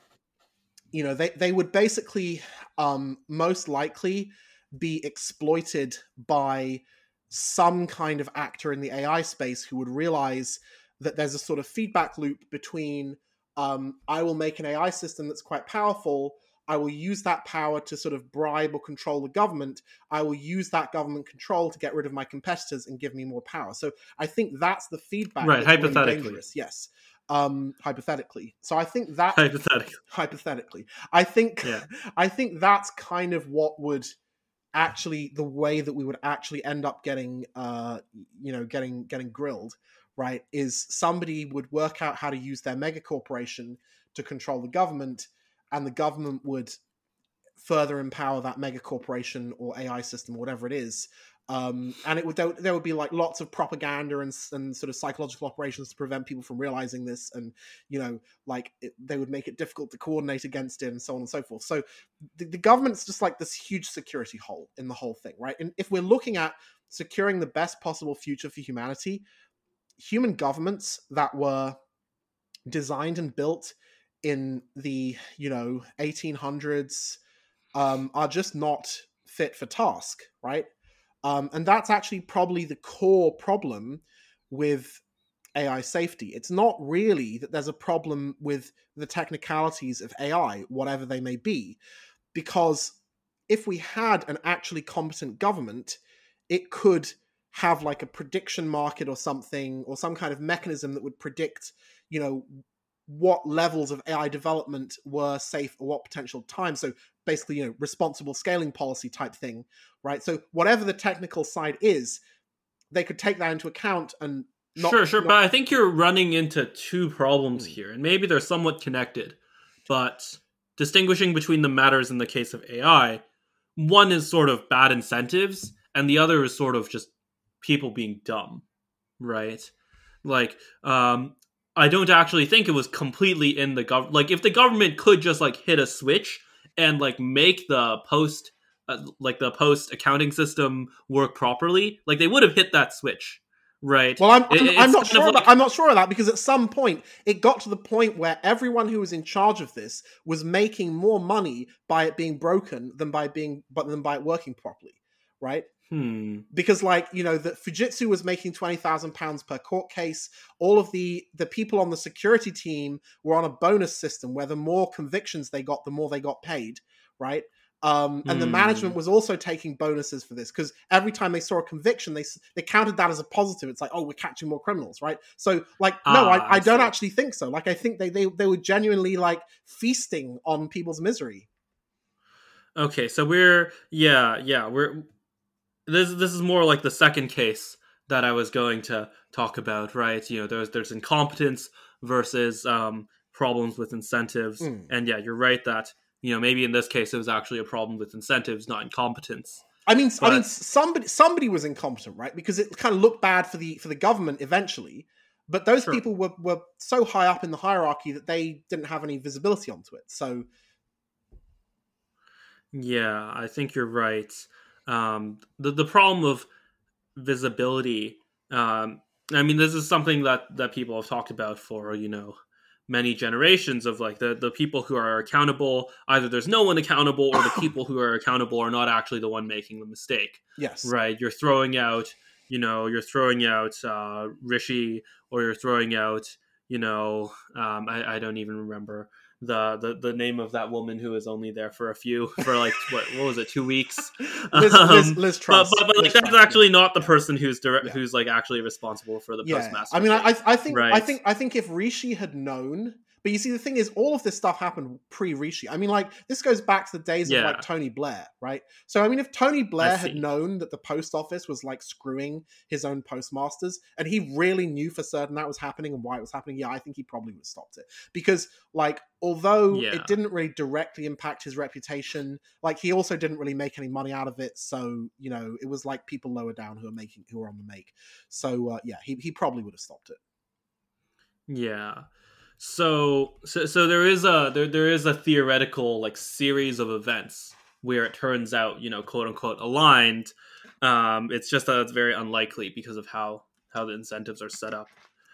you know they, they would basically um, most likely be exploited by some kind of actor in the ai space who would realize that there's a sort of feedback loop between um, i will make an ai system that's quite powerful i will use that power to sort of bribe or control the government i will use that government control to get rid of my competitors and give me more power so i think that's the feedback Right, hypothetically. yes um hypothetically so i think that hypothetical. hypothetically i think Yeah. i think that's kind of what would actually the way that we would actually end up getting uh you know getting getting grilled right is somebody would work out how to use their mega corporation to control the government and the government would further empower that mega corporation or ai system whatever it is um, and it would there, there would be like lots of propaganda and, and sort of psychological operations to prevent people from realizing this and you know like it, they would make it difficult to coordinate against it and so on and so forth. So the, the government's just like this huge security hole in the whole thing right? And if we're looking at securing the best possible future for humanity human governments that were designed and built in the you know 1800s um, are just not fit for task right um, and that's actually probably the core problem with AI safety. It's not really that there's a problem with the technicalities of AI, whatever they may be, because if we had an actually competent government, it could have like a prediction market or something, or some kind of mechanism that would predict, you know, what levels of AI development were safe or what potential time. So basically, you know, responsible scaling policy type thing, right? So whatever the technical side is, they could take that into account and not, sure, sure, not- but I think you're running into two problems Hmm. here, and maybe they're somewhat connected. But distinguishing between the matters in the case of AI, one is sort of bad incentives, and the other is sort of just people being dumb, right? Like, um, I don't actually think it was completely in the government. Like, if the government could just like hit a switch and like make the post, uh, like the post accounting system work properly, like they would have hit that switch, right? Well, I'm, It- I'm, not sure. like- about, I'm not sure of that because at some point it got to the point where everyone who was in charge of this was making more money by it being broken than by being, but than by it working properly, right? Hmm. because like you know that fujitsu was making 20000 pounds per court case. All of the the people on the security team were on a bonus system where the more convictions they got the more they got paid right? Um, and the Hmm. management was also taking bonuses for this because every time they saw a conviction they they counted that as a positive. It's like oh we're catching more criminals right? So like no Ah, I, I I don't actually think so. Like i think they, they they were genuinely like feasting on people's misery. Okay, so we're yeah, yeah, we're this this is more like the second case that I was going to talk about, right? You know, there's there's incompetence versus um problems with incentives. Mm. And yeah, you're right that, you know, maybe in this case it was actually a problem with incentives, not incompetence. I mean, I mean, somebody somebody was incompetent, right? Because it kind of looked bad for the for the government eventually. But those Sure. people were were so high up in the hierarchy that they didn't have any visibility onto it. So Yeah, I think you're right. Um, the the problem of visibility. Um, I mean, this is something that that people have talked about for you know many generations of like the the people who are accountable. Either there's no one accountable or the people who are accountable are not actually the one making the mistake. Yes. Right? You're throwing out you know you're throwing out uh, rishi or you're throwing out you know um, I, I don't even remember the, the the name of that woman who was only there for a few for like what what was it two weeks Liz, Um, Liz, Liz but, Truss. but, but like Liz that's Truss, actually not the person who's direct, Yeah. who's like actually responsible for the yeah. postmaster I mean, thing. I, I think, I think, I think if Rishi had known, but you see, the thing is, all of this stuff happened pre Rishi. I mean, like this goes back to the days Yeah. of like Tony Blair, right? So, I mean, if Tony Blair had known that the post office was like screwing his own postmasters, and he really knew for certain that was happening and why it was happening, yeah, I think he probably would have stopped it because, like, although Yeah. it didn't really directly impact his reputation, like he also didn't really make any money out of it. So, you know, it was like people lower down who are making who are on the make. So, uh, yeah, he he probably would have stopped it. Yeah. So so so there is a there there is a theoretical like series of events where it turns out, you know, quote unquote aligned. Um it's just that it's very unlikely because of how how the incentives are set up.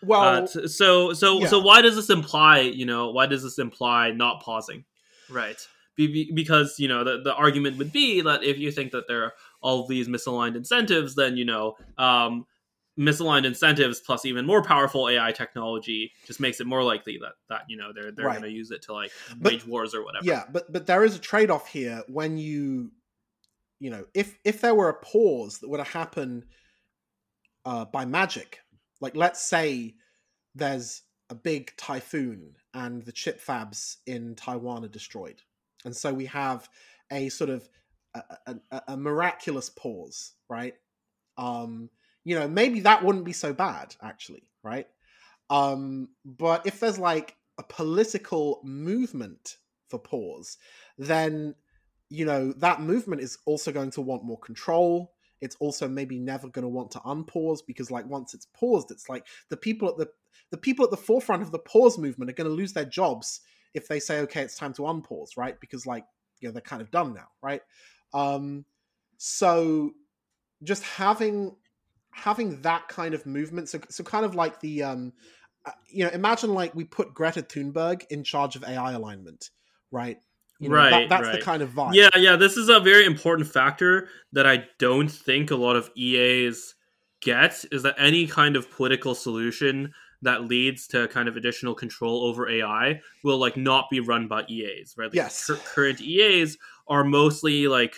Well, Uh, t- so so yeah. so why does this imply, you know, why does this imply not pausing? Right. Be- be- because, you know, the the argument would be that if you think that there are all these misaligned incentives, then, you know, um misaligned incentives plus even more powerful AI technology just makes it more likely that that you know they're they're Right. going to use it to like But- wage wars or whatever. yeah, but but there is a trade off here when you, you know, if if there were a pause that were to happen uh, by magic, like let's say there's a big typhoon and the chip fabs in Taiwan are destroyed, and so we have a sort of a, a, a- a miraculous pause, right? Um, you know, maybe that wouldn't be so bad, actually, right? Um, but if there's like a political movement for pause, then you know that movement is also going to want more control. It's also maybe never going to want to unpause because, like, once it's paused, it's like the people at the the people at the forefront of the pause movement are going to lose their jobs if they say, "Okay, it's time to unpause," right? Because, like, you know, they're kind of done now, right? Um, so just having having that kind of movement, so so kind of like the um, uh, you know, imagine like we put Greta Thunberg in charge of AI alignment, right? You know, that- Right, that's the kind of vibe. Yeah, yeah, this is a very important factor that I don't think a lot of EAs get is that any kind of political solution that leads to kind of additional control over AI will like not be run by EAs, right? Like, Yes. cur- current EAs are mostly like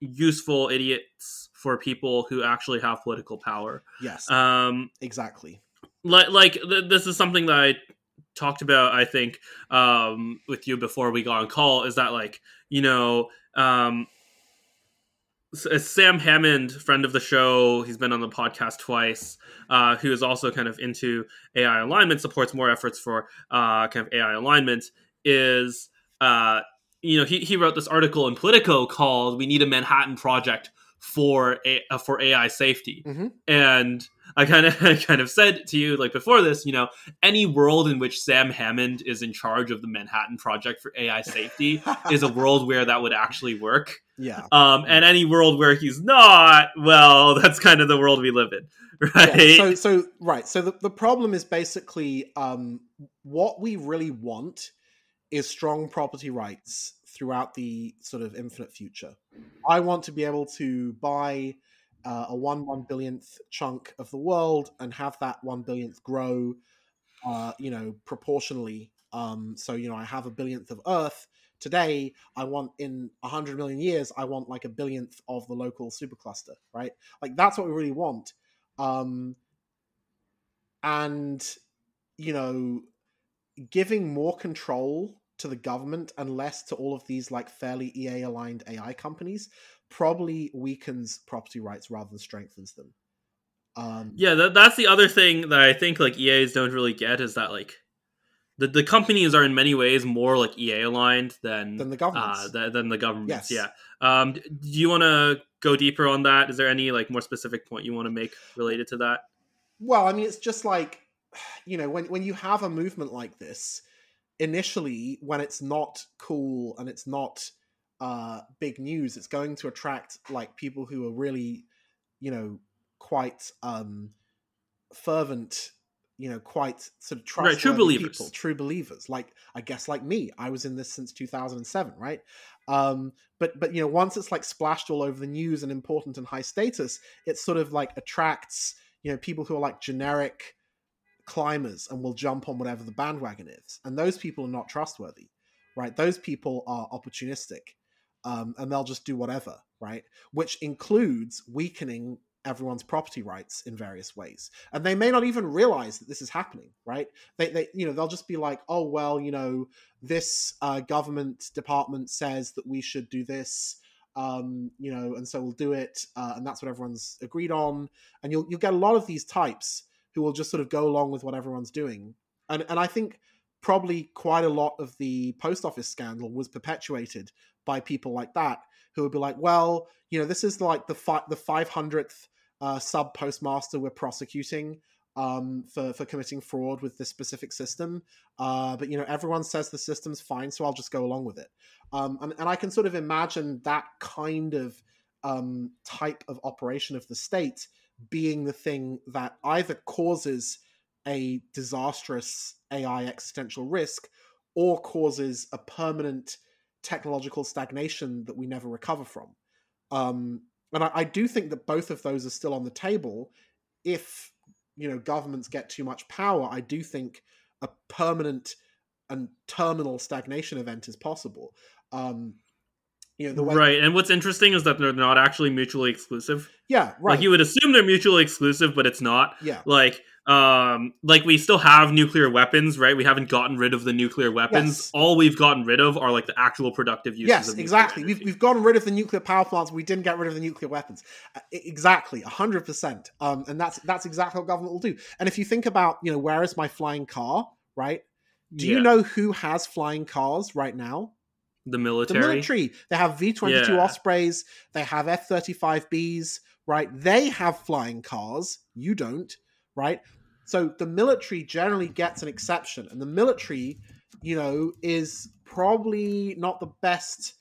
useful idiots for people who actually have political power. Yes, Um exactly. like like th- this is something that I talked about I think um with you before we got on call is that like you know um uh, Sam Hammond, friend of the show, he's been on the podcast twice. Uh, who is also kind of into AI alignment, supports more efforts for uh, kind of AI alignment. Is uh, you know he, he wrote this article in Politico called "We Need a Manhattan Project for a, uh, for AI Safety," Mhm. and I kind of I kind of said to you like before this, you know, any world in which Sam Hammond is in charge of the Manhattan Project for AI Safety is a world where that would actually work. yeah. Um, and any world where he's not, well, that's kind of the world we live in, right? Yeah, so so right so the, the problem is basically um what we really want is strong property rights throughout the sort of infinite future. I want to be able to buy uh, a one one billionth chunk of the world and have that one billionth grow uh you know proportionally. Um so you know i have a billionth of earth. Today i want in a hundred million years i want like a billionth of the local supercluster right? Like that's what we really want. Um and you know giving more control to the government and less to all of these like fairly ea aligned ai companies probably weakens property rights rather than strengthens them um yeah, that, that's the other thing that I think like EAs don't really get is that like the, the companies are in many ways more like EA aligned than Than the governments. uh, th- than the governments. Yes. Yeah. Um, do you want to go deeper on that? Is there any like more specific point you want to make related to that? Well, I mean, it's just like, you know, when when you have a movement like this, initially when it's not cool and it's not uh, big news, it's going to attract like people who are really, you know, quite um, fervent you know quite sort of Right, true believers. people, true believers. Like I guess like me, I was in this since 2007, right? Um, but but you know once it's like splashed all over the news and important and high status, it sort of like attracts you know people who are like generic climbers and will jump on whatever the bandwagon is, and those people are not trustworthy, right? Those people are opportunistic, um, and they'll just do whatever, right? Which includes weakening everyone's property rights in various ways and they may not even realize that this is happening right they, they you know they'll just be like oh well you know this uh, government department says that we should do this um, you know and so we'll do it uh, and that's what everyone's agreed on and you'll you'll get a lot of these types who will just sort of go along with what everyone's doing and and i think probably quite a lot of the post office scandal was perpetuated by people like that who would be like, well, you know, this is like the fi- the five hundredth uh, sub postmaster we're prosecuting um, for for committing fraud with this specific system, uh, but you know, everyone says the system's fine, so I'll just go along with it. Um, and, and I can sort of imagine that kind of um, type of operation of the state being the thing that either causes a disastrous AI existential risk or causes a permanent technological stagnation that we never recover from. Um, and I, I, do think that both of those are still on the table. If you know governments get too much power, I do think a permanent and terminal stagnation event is possible. Um, you know, the right. And what's interesting is that they're not actually mutually exclusive. Yeah, right. Like you would assume they're mutually exclusive, but it's not. Yeah. Like um like we still have nuclear weapons right we haven't gotten rid of the nuclear weapons Yes. all we've gotten rid of are like the actual productive uses yes, exactly. We've, we've gotten rid of the nuclear power plants. We didn't get rid of the nuclear weapons. Uh, exactly, hundred percent. Um, and that's that's exactly what government will do. And if you think about, you know, where is my flying car? Right? Do you know who has flying cars right now? The The military, military. They have V twenty two Ospreys. They have F thirty five Bs. Right? They have flying cars. You don't. Right? So the military generally gets an exception, and the military, you know, is probably not the best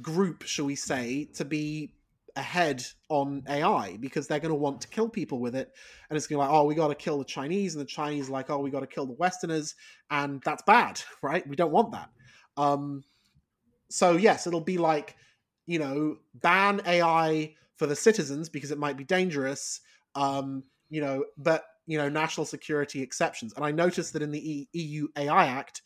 group, shall we say, to be ahead on AI because they're going to want to kill people with it, and it's going to be like, oh, we got to kill the Chinese, and the Chinese are like, oh, we got to kill the Westerners, and that's bad, right? We don't want that. Um, so yes, it'll be like, you know, ban AI for the citizens because it might be dangerous. Um, you know, but you know, national security exceptions. And I noticed that in the E- EU AI Act,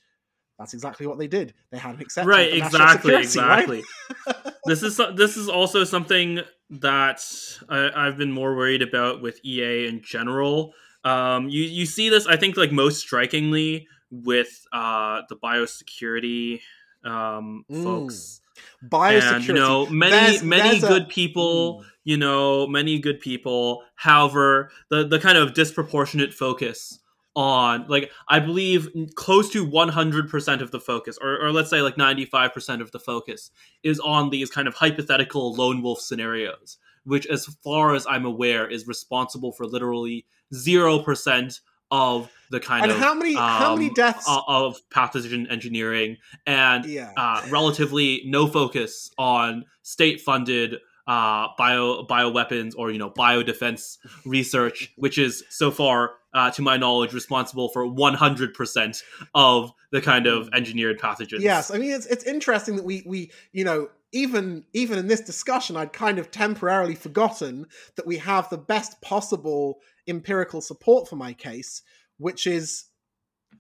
that's exactly what they did. They had an exception, right exactly security, right? exactly this is this is also something that I, I've been more worried about with EA in general. Um, you you see this, I think, like most strikingly with uh, the biosecurity um, Mm. folks, Biosecurity. and you know many There's- many a- good people. Mm. You know, many good people. However, the the kind of disproportionate focus on like I believe close to 100% of the focus or, or let's say like 95% of the focus is on these kind of hypothetical lone wolf scenarios which as far as I'm aware is responsible for literally 0% of the kind And of how many how many um, deaths? of pathogen engineering and yeah. uh, relatively no focus on state funded uh, bio bioweapons or you know biodefense research, which is so far, uh, to my knowledge, responsible for 100% of the kind of engineered pathogens. Yes, I mean it's it's interesting that we we you know even even in this discussion I'd kind of temporarily forgotten that we have the best possible empirical support for my case, which is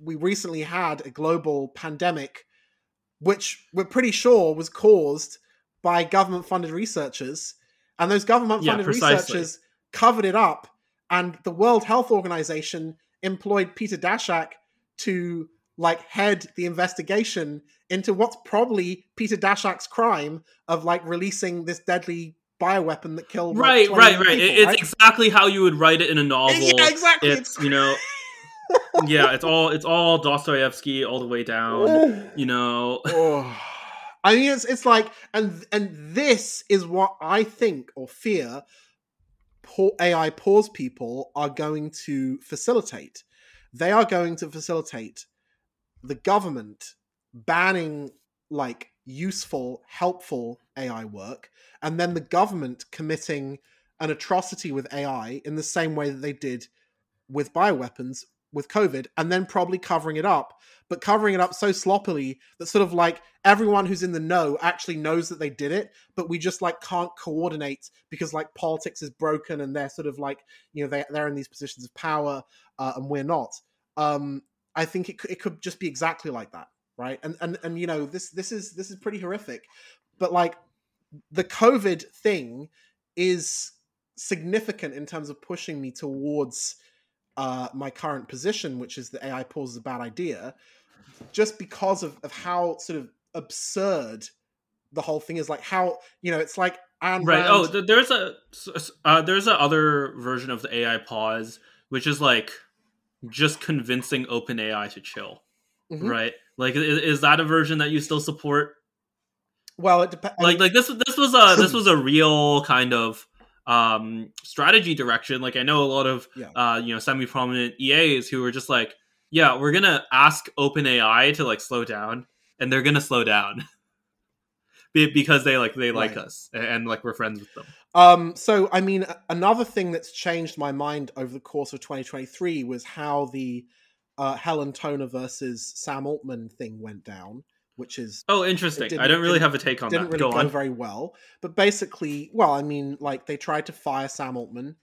we recently had a global pandemic which we're pretty sure was caused by government funded researchers and those government funded Yeah, researchers covered it up and the World Health Organization employed Peter Daszak to like head the investigation into what's probably Peter Daszak's crime of like releasing this deadly bioweapon that killed Right, 20 right, right. people, It- it's right? exactly how you would write it in a novel. yeah, exactly. It's you know, yeah, it's all it's all Dostoevsky all the way down. You know, Oh. I mean, it's it's like, and and this is what I think or fear poor AI pause people are going to facilitate. They are going to facilitate the government banning like useful, helpful AI work, and then the government committing an atrocity with AI in the same way that they did with bioweapons with COVID and then probably covering it up, but covering it up so sloppily that sort of like everyone who's in the know actually knows that they did it, but we just like can't coordinate because like politics is broken and they're sort of like, you know, they, they're in these positions of power uh, and we're not. Um, I think it, it could just be exactly like that. Right. And, and, and, you know, this, this is, this is pretty horrific, but like the COVID thing is significant in terms of pushing me towards uh, my current position, which is that AI pause is a bad idea, just because of, of how sort of absurd the whole thing is. Like how you know it's like Ayn right. Oh, there's a uh, there's a other version of the AI pause, which is like just convincing OpenAI to chill. Mm-hmm. Right? Like, is, is that a version that you still support? Well, it depends. Like, like this this was a this was a real kind of um strategy direction. Like i know a lot of yeah. uh you know semi prominent eas who were just like yeah we're gonna ask open ai to like slow down and they're gonna slow down because they like they like us and, and like we're friends with them. Um so i mean another thing that's changed my mind over the course of 2023 was how the uh helen toner versus sam altman thing went down which is oh interesting. I don't really have a take on didn't that. Really go, go very well, but basically, well, I mean, like they tried to fire Sam Altman.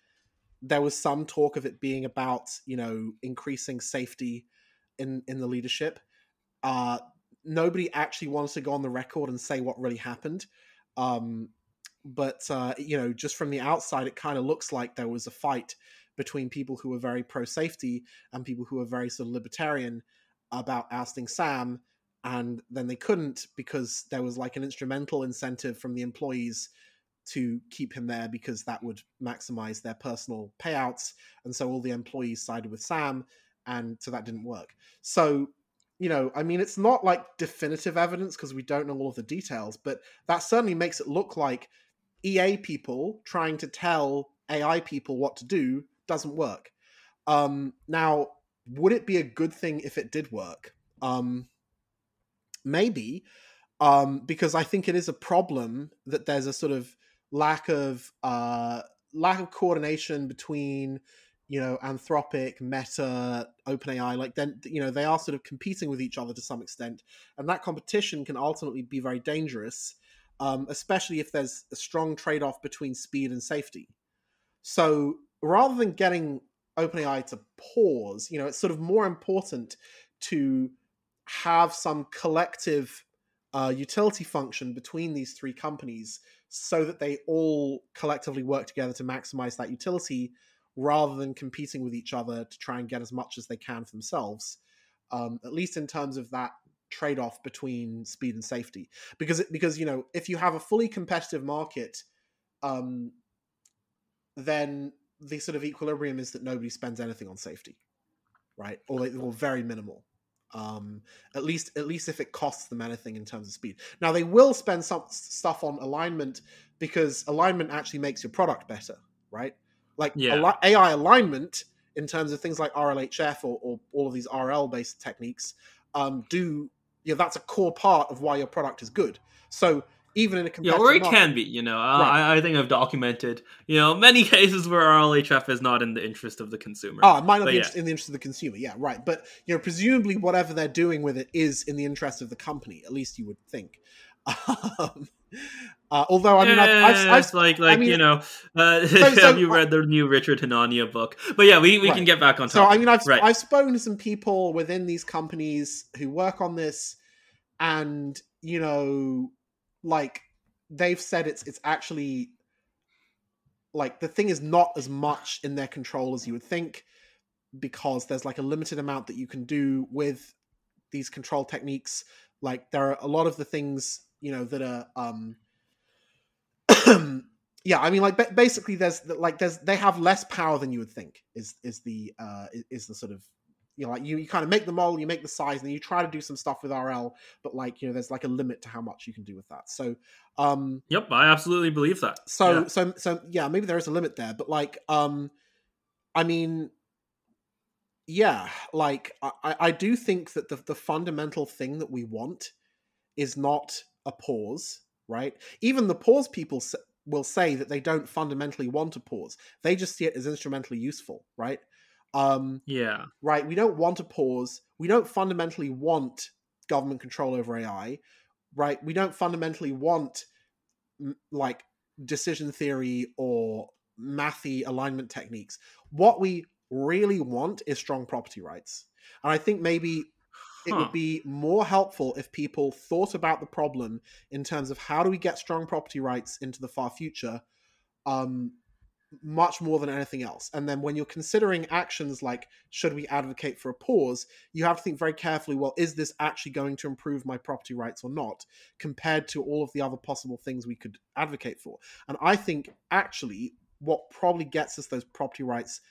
There was some talk of it being about you know increasing safety in in the leadership. Uh, nobody actually wants to go on the record and say what really happened. Um, but uh, you know, just from the outside, it kind of looks like there was a fight between people who were very pro safety and people who were very sort of libertarian about ousting Sam and then they couldn't because there was like an instrumental incentive from the employees to keep him there because that would maximize their personal payouts and so all the employees sided with sam and so that didn't work. So you know i mean it's not like definitive evidence because we don't know all of the details but that certainly makes it look like ea people trying to tell ai people what to do doesn't work. Um now would it be a good thing if it did work? Um maybe um, because I think it is a problem that there's a sort of lack of uh, lack of coordination between you know Anthropic, Meta, OpenAI. Like then you know they are sort of competing with each other to some extent, and that competition can ultimately be very dangerous, um, especially if there's a strong trade off between speed and safety. So rather than getting OpenAI to pause, you know, it's sort of more important to have some collective uh, utility function between these three companies so that they all collectively work together to maximize that utility rather than competing with each other to try and get as much as they can for themselves um, at least in terms of that trade-off between speed and safety. Because because you know if you have a fully competitive market um, then the sort of equilibrium is that nobody spends anything on safety right? Or, or very minimal um at least at least if it costs them anything in terms of speed. Now they will spend some stuff on alignment because alignment actually makes your product better right? Like yeah. ai alignment in terms of things like rlhf or, or all of these rl based techniques um do you know that's a core part of why your product is good. So even in a yeah, or it market. can be. You know, right. I, I, think I've documented you know many cases where RLHF is not in the interest of the consumer. Oh, it might not but be yeah. in the interest of the consumer. Yeah, right. But you know, presumably whatever they're doing with it is in the interest of the company. At least you would think. Um, uh, although I mean, yeah, I've, I've, I've, like like I mean, you know, uh, so, so, have you read the new Richard Hanania book? But yeah, we, we right. can get back on. So I mean, I've right. I've spoken to some people within these companies who work on this, and you know, like they've said it's it's actually like the thing is not as much in their control as you would think because there's like a limited amount that you can do with these control techniques. Like there are a lot of the things you know that are um yeah i mean like basically there's like there's they have less power than you would think is is the uh is the sort of you know, like you, you kind of make the model, you make the size, and then you try to do some stuff with RL, but like you know, there's like a limit to how much you can do with that. So, um, yep, I absolutely believe that. So, yeah. so, so yeah, maybe there is a limit there, but like, um, I mean, yeah, like I, I do think that the the fundamental thing that we want is not a pause, right? Even the pause people will say that they don't fundamentally want a pause; they just see it as instrumentally useful, right? Um, yeah. right? We don't want a pause. We don't fundamentally want government control over AI, right? We don't fundamentally want like decision theory or mathy alignment techniques. What we really want is strong property rights. And I think maybe it Huh. would be more helpful if people thought about the problem in terms of how do we get strong property rights into the far future um much more than anything else. And then when you're considering actions like should we advocate for a pause you have to think very carefully well is this actually going to improve my property rights or not compared to all of the other possible things we could advocate for? And i think actually what probably gets us those property rights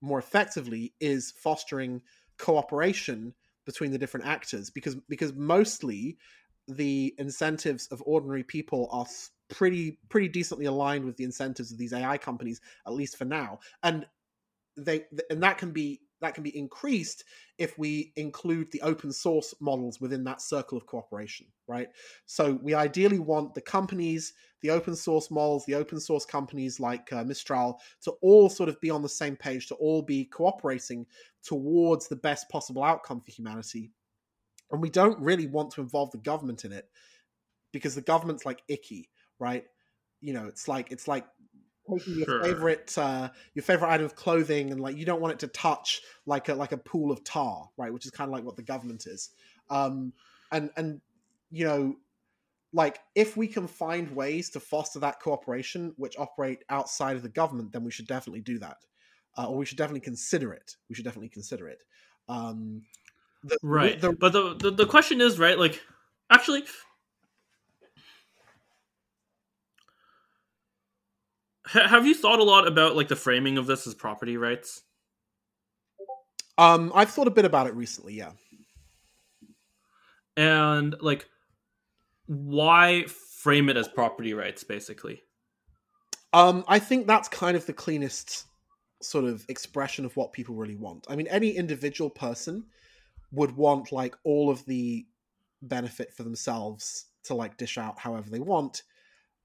more effectively is fostering cooperation between the different actors because because mostly the incentives of ordinary people are pretty pretty decently aligned with the incentives of these AI companies at least for now. And they and that can be that can be increased if we include the open source models within that circle of cooperation right? So we ideally want the companies the open source models the open source companies like uh, mistral to all sort of be on the same page to all be cooperating towards the best possible outcome for humanity. And we don't really want to involve the government in it because the government's like icky right? You know it's like it's like taking your Sure. favorite uh your favorite item of clothing and like you don't want it to touch like a like a pool of tar right? Which is kind of like what the government is. Um and and you know like if we can find ways to foster that cooperation which operate outside of the government then we should definitely do that. Uh, or we should definitely consider it. We should definitely consider it. Um the, Right. the, but the, the the question is, right, like actually ha- have you thought a lot about like the framing of this as property rights? um i've thought a bit about it recently yeah And like why frame it as property rights basically? Um, I think that's kind of the cleanest sort of expression of what people really want. I mean, any individual person would want like all of the benefit for themselves to like dish out however they want,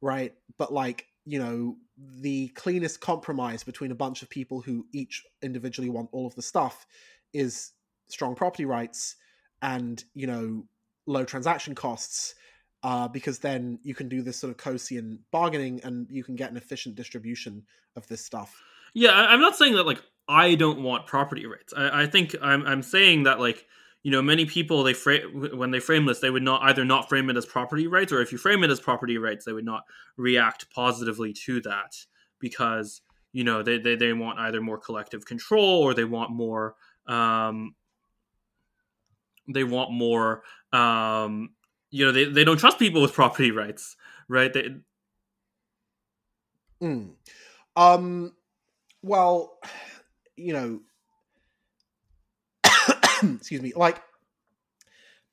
right? But like, you know, the cleanest compromise between a bunch of people who each individually want all of the stuff is strong property rights and, you know, low transaction costs uh, because then you can do this sort of Coasian bargaining and you can get an efficient distribution of this stuff. Yeah, I'm not saying that like I don't want property rights. I, I think I'm I'm saying that like you know many people they frame when they frame this they would not either not frame it as property rights or if you frame it as property rights they would not react positively to that because you know they they, they want either more collective control or they want more um they want more um you know they, they don't trust people with property rights right they, Mm. Um, well, you know, excuse me, like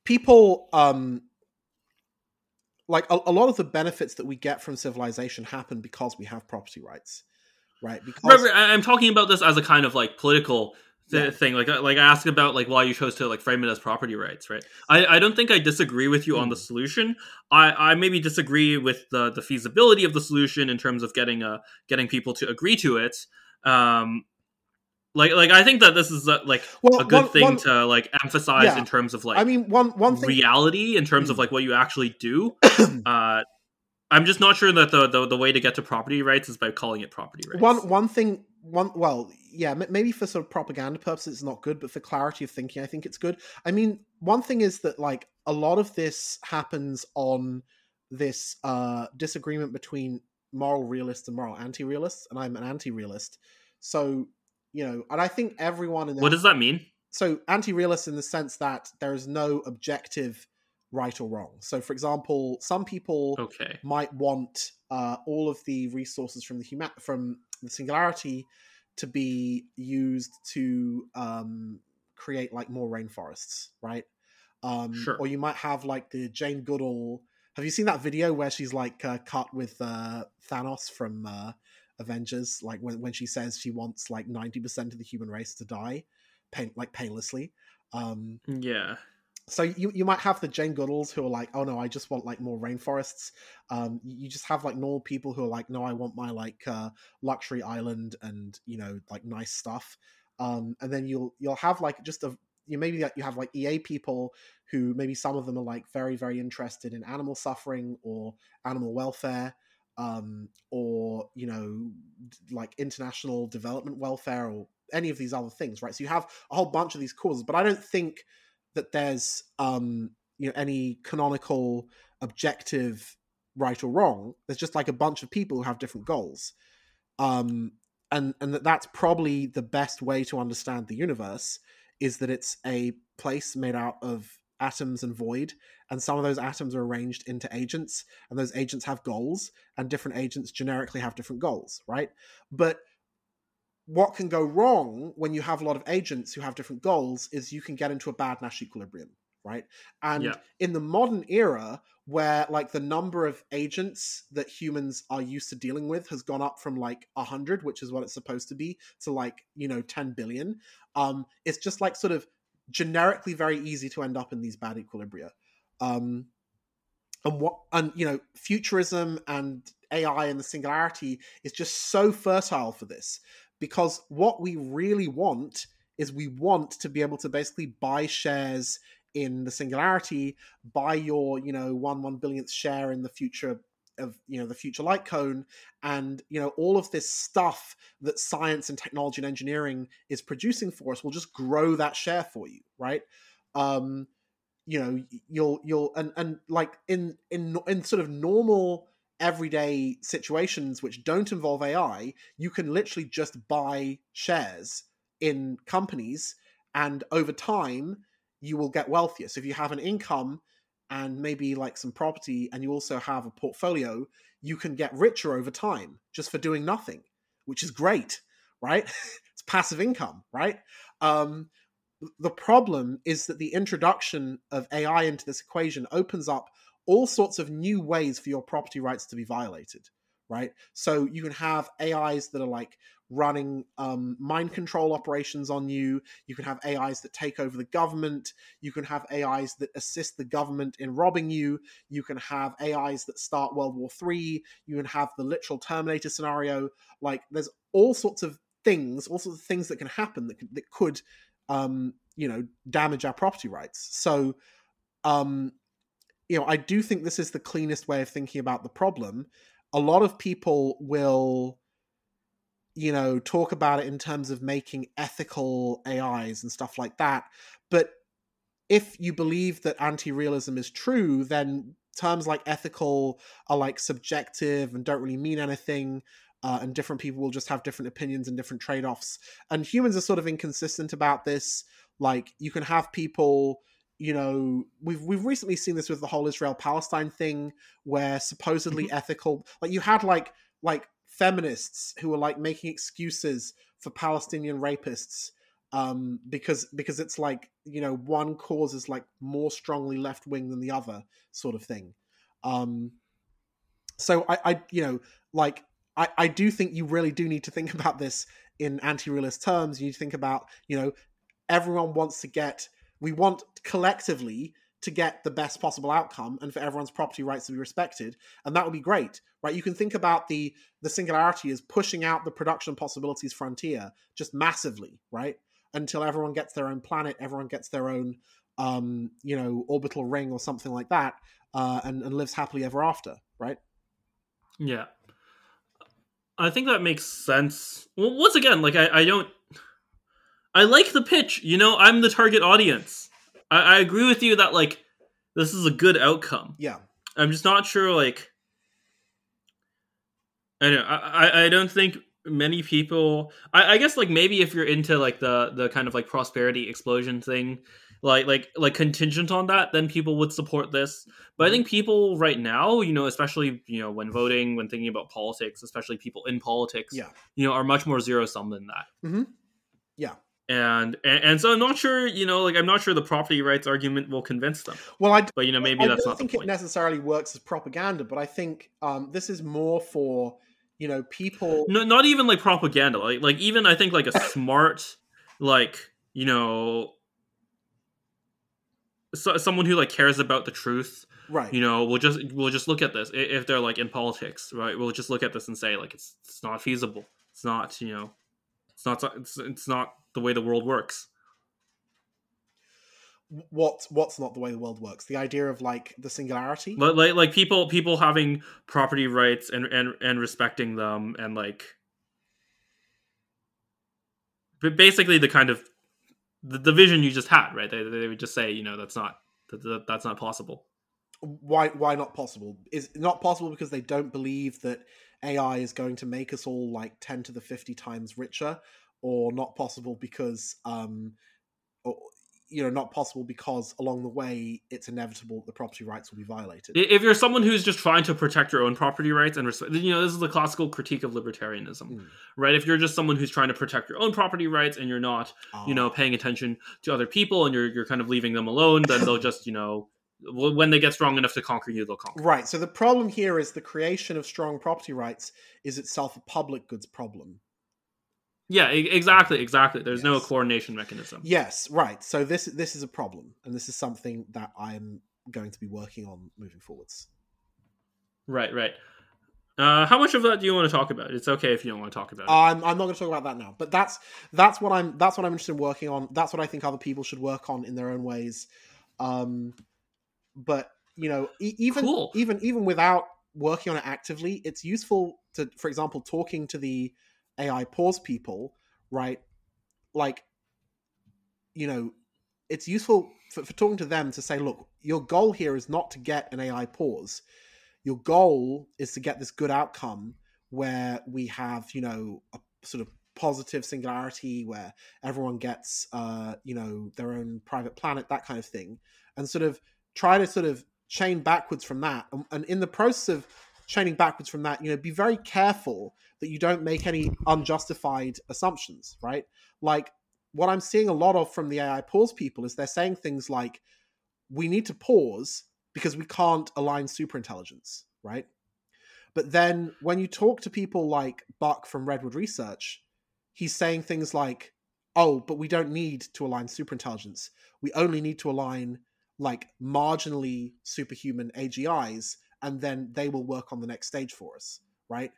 people, um, like a, a lot of the benefits that we get from civilization happen because we have property rights, right? Because Right, right, I'm talking about this as a kind of like political th- Yeah. thing. Like, like I asked about like why you chose to like frame it as property rights, right? I, I don't think I disagree with you on the Hmm. solution. I, I maybe disagree with the the feasibility of the solution in terms of getting uh getting people to agree to it. Um, like like I think that this is uh like well, a good one- thing one- to like emphasize Yeah. in terms of like I mean, one one thing. reality in terms of Hmm. like what you actually do. uh, I'm just not sure that the, the the way to get to property rights is by calling it property rights. One one thing one well yeah m- maybe for sort of propaganda purposes it's not good but for clarity of thinking I think it's good. I mean one thing is that like a lot of this happens on this uh disagreement between moral realists and moral anti-realists and I'm an anti-realist. So you know and I think everyone in what does that mean? so anti-realist in the sense that there is no objective right or wrong. So for example some people Okay. might want uh, all of the resources from the human from the singularity to be used to um, create like more rainforests, right? Um, Sure. Or you might have like the Jane Goodall. Have you seen that video where she's like uh, cut with uh, Thanos from uh, Avengers? Like when when she says she wants like ninety percent of the human race to die, pain like painlessly. Um, Yeah. so you you might have the Jane Goodalls who are like, oh no, I just want like more rainforests. Um, you you just have like normal people who are like, no, I want my like uh, luxury island and you know like nice stuff. um, and then you'll you'll have like just a you maybe you have like EA people who maybe some of them are like very very interested in animal suffering or animal welfare um, or you know like international development welfare or any of these other things right? So you have a whole bunch of these causes but i don't think that there's um you know any canonical objective right or wrong. There's just like a bunch of people who have different goals. Um and and that that's probably the best way to understand the universe is that it's a place made out of atoms and void and some of those atoms are arranged into agents and those agents have goals and different agents generically have different goals right but what can go wrong when you have a lot of agents who have different goals is you can get into a bad nash equilibrium right and Yeah. in the modern era where like the number of agents that humans are used to dealing with has gone up from like 100 which is what it's supposed to be to like you know 10 billion um it's just like sort of generically very easy to end up in these bad equilibria. Um and what and you know futurism and ai and the singularity is just so fertile for this because what we really want is we want to be able to basically buy shares in the singularity buy your you know one one billionth share in the future of you know the future light cone and you know all of this stuff that science and technology and engineering is producing for us will just grow that share for you right? Um you know you'll you'll and and like in in in sort of normal everyday situations which don't involve ai you can literally just buy shares in companies and over time you will get wealthier. So if you have an income and maybe like some property and you also have a portfolio you can get richer over time just for doing nothing which is great right? It's passive income right? Um the problem is that the introduction of ai into this equation opens up all sorts of new ways for your property rights to be violated right? So you can have ais that are like running um, mind control operations on you. You can have ais that take over the government. You can have ais that assist the government in robbing you. You can have ais that start world war three. You can have the literal terminator scenario. Like there's all sorts of things all sorts of things that can happen that, could- that could um you know damage our property rights. So um you know i do think this is the cleanest way of thinking about the problem a lot of people will you know talk about it in terms of making ethical ais and stuff like that. But if you believe that anti-realism is true then terms like ethical are like subjective and don't really mean anything uh, and different people will just have different opinions and different trade-offs. And humans are sort of inconsistent about this. Like you can have people you know we've we've recently seen this with the whole Israel Palestine thing where supposedly ethical like you had like like feminists who were like making excuses for Palestinian rapists um because because it's like you know one cause is like more strongly left wing than the other sort of thing. Um so I I you know like I I do think you really do need to think about this in anti-realist terms. You think about you know everyone wants to get we want collectively to get the best possible outcome and for everyone's property rights to be respected and that would be great right you can think about the the singularity as pushing out the production possibilities frontier just massively right until everyone gets their own planet everyone gets their own um you know orbital ring or something like that uh and, and lives happily ever after right Yeah. I think that makes sense. Well, once again, like I, I don't I like the pitch, you know, I'm the target audience. I, I agree with you that like this is a good outcome. yeah I'm just not sure like I don't I, I- I don't think many people I, I guess like maybe if you're into like the the kind of like prosperity explosion thing like like like contingent on that then people would support this but i think people right now you know especially you know when voting when thinking about politics especially people in politics Yeah. you know are much more zero sum than that Mhm. Yeah. And, and and so i'm not sure you know like i'm not sure the property rights argument will convince them. Well i but you know maybe I that's don't not the think it necessarily works as propaganda, but I think um, this is more for you know people. no, not even like propaganda. Like like even i think like a smart like you know so, someone who like cares about the truth Right. you know we'll just we'll just look at this. If they're like in politics right we'll just look at this and say like it's it's not feasible. It's not you know It's not. It's, it's not the way the world works. What what's not the way the world works? The idea of like the singularity. Like like, like people people having property rights and and and respecting them and like. But basically, the kind of the, the vision you just had, right? They, they would just say, you know, that's not that, that, that's not possible. Why why not possible? Is not possible because they don't believe that AI is going to make us all like ten to the fifty times richer, or not possible because um, or, you know, not possible because along the way it's inevitable the property rights will be violated. If you're someone who's just trying to protect your own property rights and respect, you know, this is the classical critique of libertarianism, Mm. right? If you're just someone who's trying to protect your own property rights and you're not, you know, Ah. paying attention to other people and you're you're kind of leaving them alone, then they'll just, you know, when they get strong enough to conquer you, they'll conquer. Right. So the problem here is the creation of strong property rights is itself a public goods problem. Yeah, exactly, exactly. There's no Yes. coordination mechanism. Yes, right. So this this is a problem, and this is something that I'm going to be working on moving forwards. Right, right. Uh, how much of that do you want to talk about? It's okay if you don't want to talk about it. I'm I'm not going to talk about that now, but that's that's what I'm that's what I'm interested in working on. That's what I think other people should work on in their own ways. Um, but you know, e- even Cool. even even without working on it actively, it's useful to, for example, talking to the AI pause people, right? Like, you know, it's useful for, for talking to them to say, look, your goal here is not to get an AI pause. Your goal is to get this good outcome where we have, you know, a sort of positive singularity where everyone gets, uh, you know, their own private planet, that kind of thing, and sort of try to sort of chain backwards from that. And, and in the process of chaining backwards from that, you know, be very careful that you don't make any unjustified assumptions, right? Like what I'm seeing a lot of from the AI pause people is they're saying things like, we need to pause because we can't align superintelligence, right? But then when you talk to people like Buck from Redwood Research, he's saying things like, oh, but we don't need to align superintelligence. We only need to align like marginally superhuman AGIs, and then they will work on the next stage for us, right?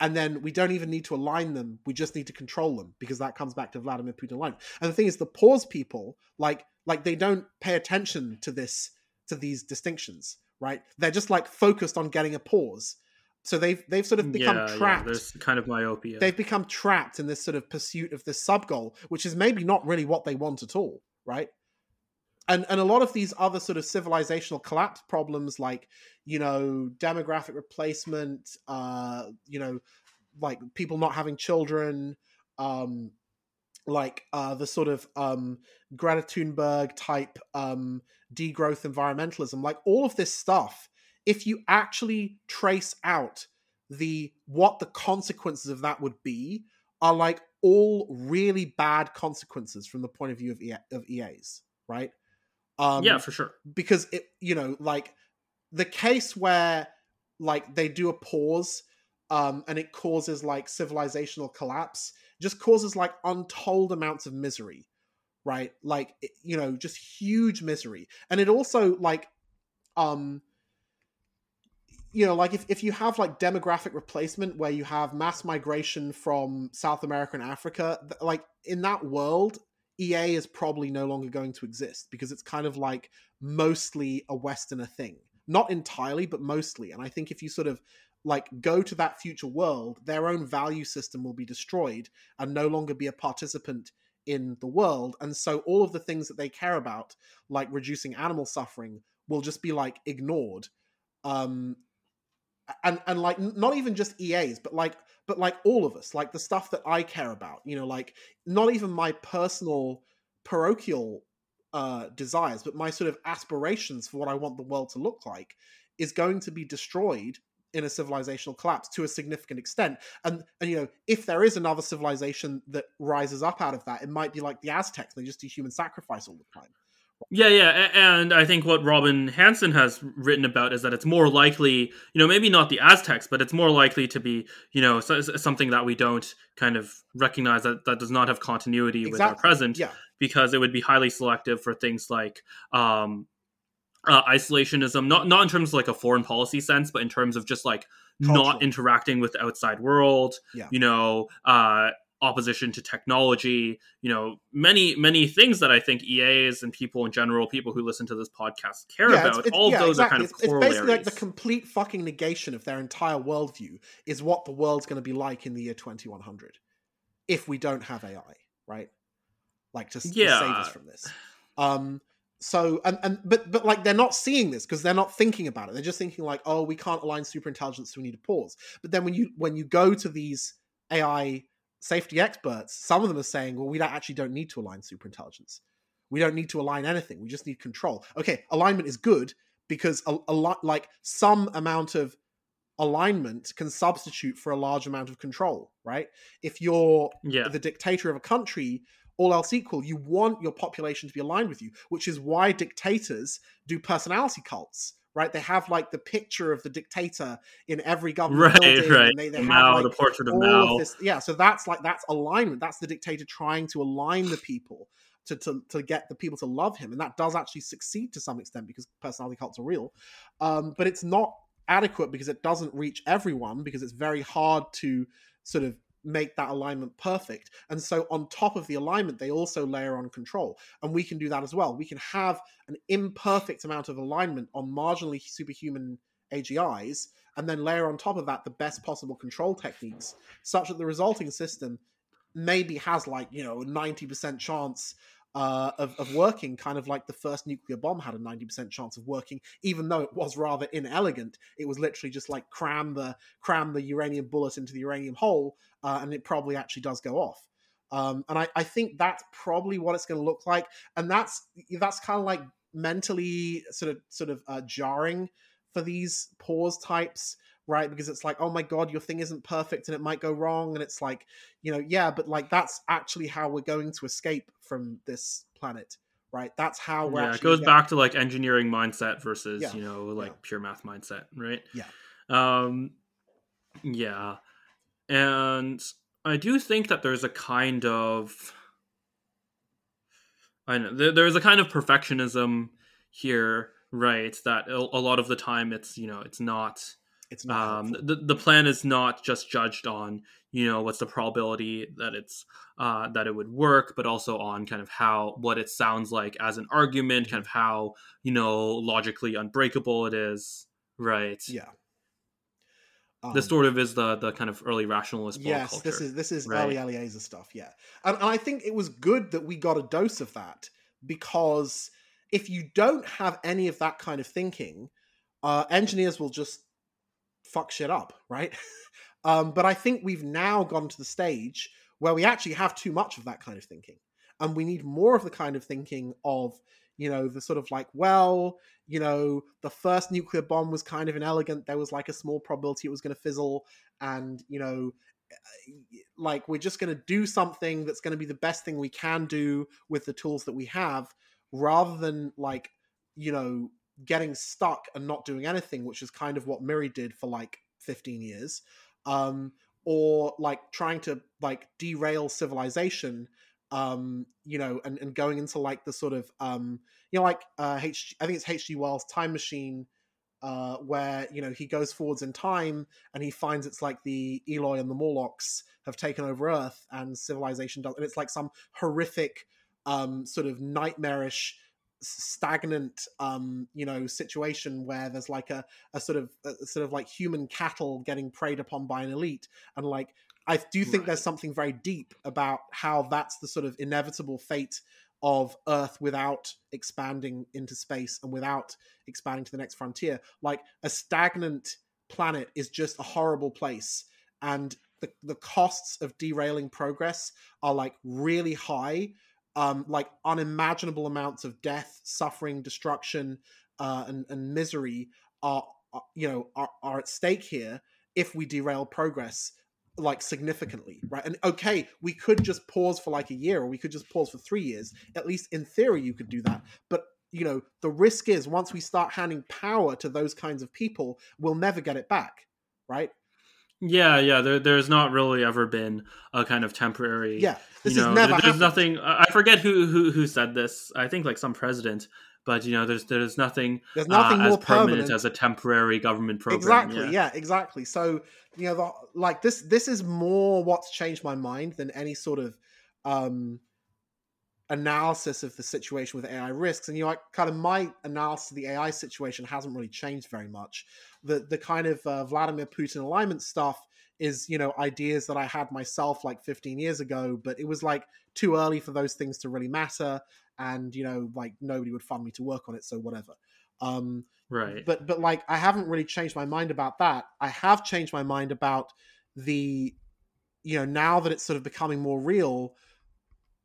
And then we don't even need to align them. We just need to control them because that comes back to Vladimir Putin alignment. And the thing is, the pause people like like they don't pay attention to this to these distinctions, right? They're just like focused on getting a pause. So they've they've sort of mm, become yeah, yeah, trapped. there's kind of myopia. They've become trapped in this sort of pursuit of this sub goal, which is maybe not really what they want at all, right? And and a lot of these other sort of civilizational collapse problems, like you know demographic replacement, uh, you know, like people not having children, um, like uh, the sort of um, Greta Thunberg type um, degrowth environmentalism, like all of this stuff. If you actually trace out the what the consequences of that would be, are like all really bad consequences from the point of view of, EA, of EAs, right? Um, yeah, for sure. because it you know like the case where like they do a pause um and it causes like civilizational collapse just causes like untold amounts of misery right like it- you know just huge misery and it also like um you know like if, if you have like demographic replacement where you have mass migration from south america and africa th- like in that world ea is probably no longer going to exist because it's kind of like mostly a westerner thing. Not entirely but mostly. And i think if you sort of like go to that future world their own value system will be destroyed and no longer be a participant in the world. And so all of the things that they care about like reducing animal suffering will just be like ignored. Um and and like not even just eas but like but like all of us like the stuff that i care about you know like not even my personal parochial uh desires but my sort of aspirations for what i want the world to look like is going to be destroyed in a civilizational collapse to a significant extent. And and you know if there is another civilization that rises up out of that it might be like the aztecs they just do human sacrifice all the time Yeah, yeah, and I think what Robin Hanson has written about is that it's more likely, you know, maybe not the Aztecs, but it's more likely to be, you know, so- so- something that we don't kind of recognize that that does not have continuity with our present, yeah because it would be highly selective for things like um, uh, isolationism, not not in terms of like a foreign policy sense, but in terms of just like Cultural. not interacting with the outside world. Yeah. You know, uh, opposition to technology, you know, many many things that I think EAs and people in general, people who listen to this podcast care Yeah, about. it's- all yeah, those exactly. are kind of it's, it's basically like the complete fucking negation of their entire worldview is what the world's going to be like in the year 2100 if we don't have AI, right? Like to, s- to save us from this. Um. So and and but but like they're not seeing this because they're not thinking about it. They're just thinking like, oh, we can't align superintelligence, so we need to pause. But then when you when you go to these AI safety experts, some of them are saying, well, we don't, actually don't need to align superintelligence. We don't need to align anything. We just need control. Okay, alignment is good because a, a lot like some amount of alignment can substitute for a large amount of control, right? If you're yeah. the dictator of a country, all else equal, you want your population to be aligned with you, which is why dictators do personality cults, right? They have like the picture of the dictator in every government Right, building, right. and they, they have like the portrait of Mao. of this yeah so that's like that's alignment that's the dictator trying to align the people to, to to get the people to love him and that does actually succeed to some extent because personality cults are real um but it's not adequate because it doesn't reach everyone because it's very hard to sort of make that alignment perfect. And so on top of the alignment they also layer on control. And we can do that as well. We can have an imperfect amount of alignment on marginally superhuman agis and then layer on top of that the best possible control techniques such that the resulting system maybe has like you know a 90% chance uh, of, of working kind of like the first nuclear bomb had a 90% chance of working even though it was rather inelegant. It was literally just like cram the cram the uranium bullet into the uranium hole uh, and it probably actually does go off. Um, and I, I think that's probably what it's going to look like and that's that's kind of like mentally sort of sort of uh, jarring for these pause types right because it's like oh my god your thing isn't perfect and it might go wrong and it's like you know yeah but like that's actually how we're going to escape from this planet right that's how we're yeah, it goes back to like engineering mindset versus Yeah, you know like yeah. pure math mindset, right? Yeah. Um, yeah, and I do think that there's a kind of I know there, there's a kind of perfectionism here, right? That a, a lot of the time it's you know it's not it's not um, the the plan is not just judged on you know what's the probability that it's uh, that it would work, but also on kind of how what it sounds like as an argument, kind of how you know logically unbreakable it is, right? yeah This Um, sort of is the the kind of early rationalist yes culture. this is this is right? early Eliezer stuff yeah and, and i think it was good that we got a dose of that because if you don't have any of that kind of thinking uh engineers will just fuck shit up right? Um but i think we've now gone to the stage where we actually have too much of that kind of thinking and we need more of the kind of thinking of you know the sort of like well you know the first nuclear bomb was kind of inelegant there was like a small probability it was going to fizzle and you know like we're just going to do something that's going to be the best thing we can do with the tools that we have rather than like you know getting stuck and not doing anything which is kind of what miri did for like 15 years um or like trying to like derail civilization um you know and, and going into like the sort of um you know like uh H- i think it's hg wells time machine uh where you know he goes forwards in time and he finds it's like the Eloi and the Morlocks have taken over Earth and civilization does, and it's like some horrific, um, sort of nightmarish, stagnant, um, you know, situation where there's like a, a sort of a sort of like human cattle getting preyed upon by an elite, and like I do think Right. there's something very deep about how that's the sort of inevitable fate of Earth without expanding into space and without expanding to the next frontier. Like a stagnant planet is just a horrible place, and the the costs of derailing progress are like really high. Um, like unimaginable amounts of death, suffering, destruction, uh, and, and misery are, are you know are, are at stake here if we derail progress like significantly right? And okay we could just pause for like a year or we could just pause for three years. At least in theory you could do that. But you know the risk is once we start handing power to those kinds of people we'll never get it back right Yeah, yeah. There, there's not really ever been a kind of temporary. yeah this you is know, never there- there's happened. nothing. I I forget who who who said this. I think like some president but you know, there's there's nothing there's nothing uh, more as permanent permanent as a temporary government program. exactly yeah. yeah. exactly so you know the, like this this is more what's changed my mind than any sort of um analysis of the situation with ai risks and you know like kind of my analysis of the ai situation hasn't really changed very much. The the kind of uh, vladimir putin alignment stuff is you know ideas that i had myself like 15 years ago but it was like too early for those things to really matter and you know like nobody would fund me to work on it so whatever. Um Right. but but like i haven't really changed my mind about that. I have changed my mind about the you know now that it's sort of becoming more real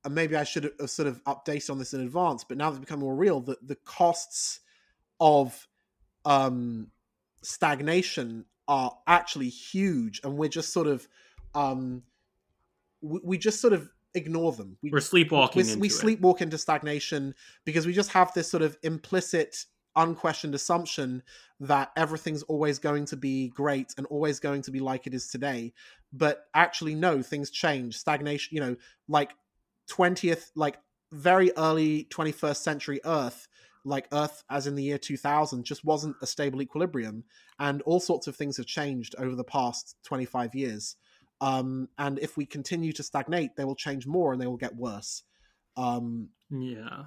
and maybe i should have sort of updated on this in advance but now that it's becoming more real the the costs of um stagnation are actually huge and we're just sort of um we, we just sort of ignore them. We We're sleepwalking we, into we sleepwalk into stagnation because we just have this sort of implicit unquestioned assumption that everything's always going to be great and always going to be like it is today. But actually no things change. Stagnation you know like 20th like very early 21st century earth like earth as in the year 2000 just wasn't a stable equilibrium and all sorts of things have changed over the past 25 years um, and if we continue to stagnate they will change more and they will get worse um, Yeah.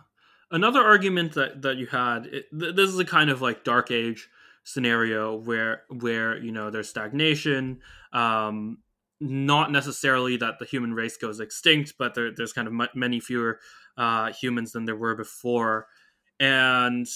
Another argument that that you had. It, th- this is a kind of like dark age scenario where where you know there's stagnation. Um, not necessarily that the human race goes extinct, but there, there's kind of m- many fewer uh, humans than there were before. And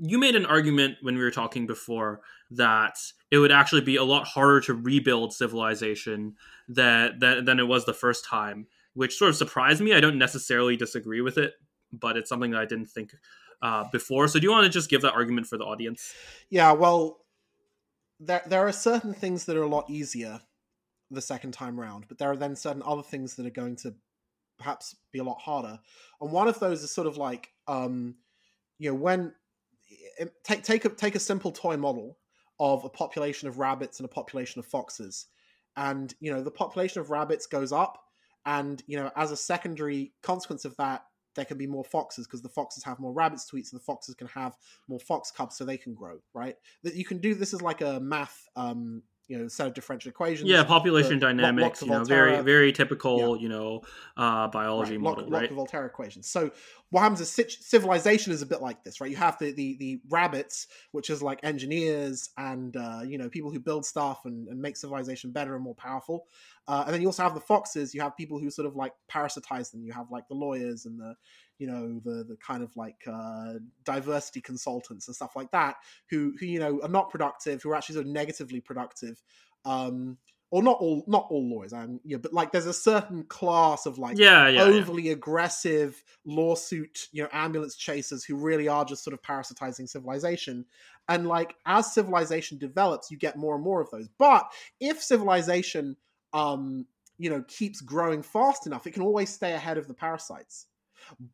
you made an argument when we were talking before that it would actually be a lot harder to rebuild civilization that, that than it was the first time, which sort of surprised me. I don't necessarily disagree with it, but it's something that I didn't think uh, before. So, do you want to just give that argument for the audience? Yeah, well, there there are certain things that are a lot easier the second time round, but there are then certain other things that are going to perhaps be a lot harder. And one of those is sort of like, um, you know, when take take a take a simple toy model of a population of rabbits and a population of foxes, and you know the population of rabbits goes up, and you know as a secondary consequence of that, there can be more foxes because the foxes have more rabbits to eat, so the foxes can have more fox cubs, so they can grow. Right? That you can do this is like a math, um, you know, set of differential equations. Yeah, population the dynamics. You know, very very typical. You know, uh, biology right, model, Lotka right? the Volterra equations. So what happens is civilization is a bit like this, right? You have the the, the rabbits, which is like engineers and uh, you know people who build stuff and, and make civilization better and more powerful. Uh, and then you also have the foxes. You have people who sort of like parasitize them. You have like the lawyers and the you know the the kind of like uh, diversity consultants and stuff like that who who you know are not productive, who are actually sort of negatively productive. Um, or not all not all lawyers, um, you know, but like there's a certain class of like Yeah, yeah, yeah. overly aggressive lawsuit, you know, ambulance chasers who really are just sort of parasitizing civilization. And like as civilization develops, you get more and more of those. But if civilization um, you know, keeps growing fast enough, it can always stay ahead of the parasites.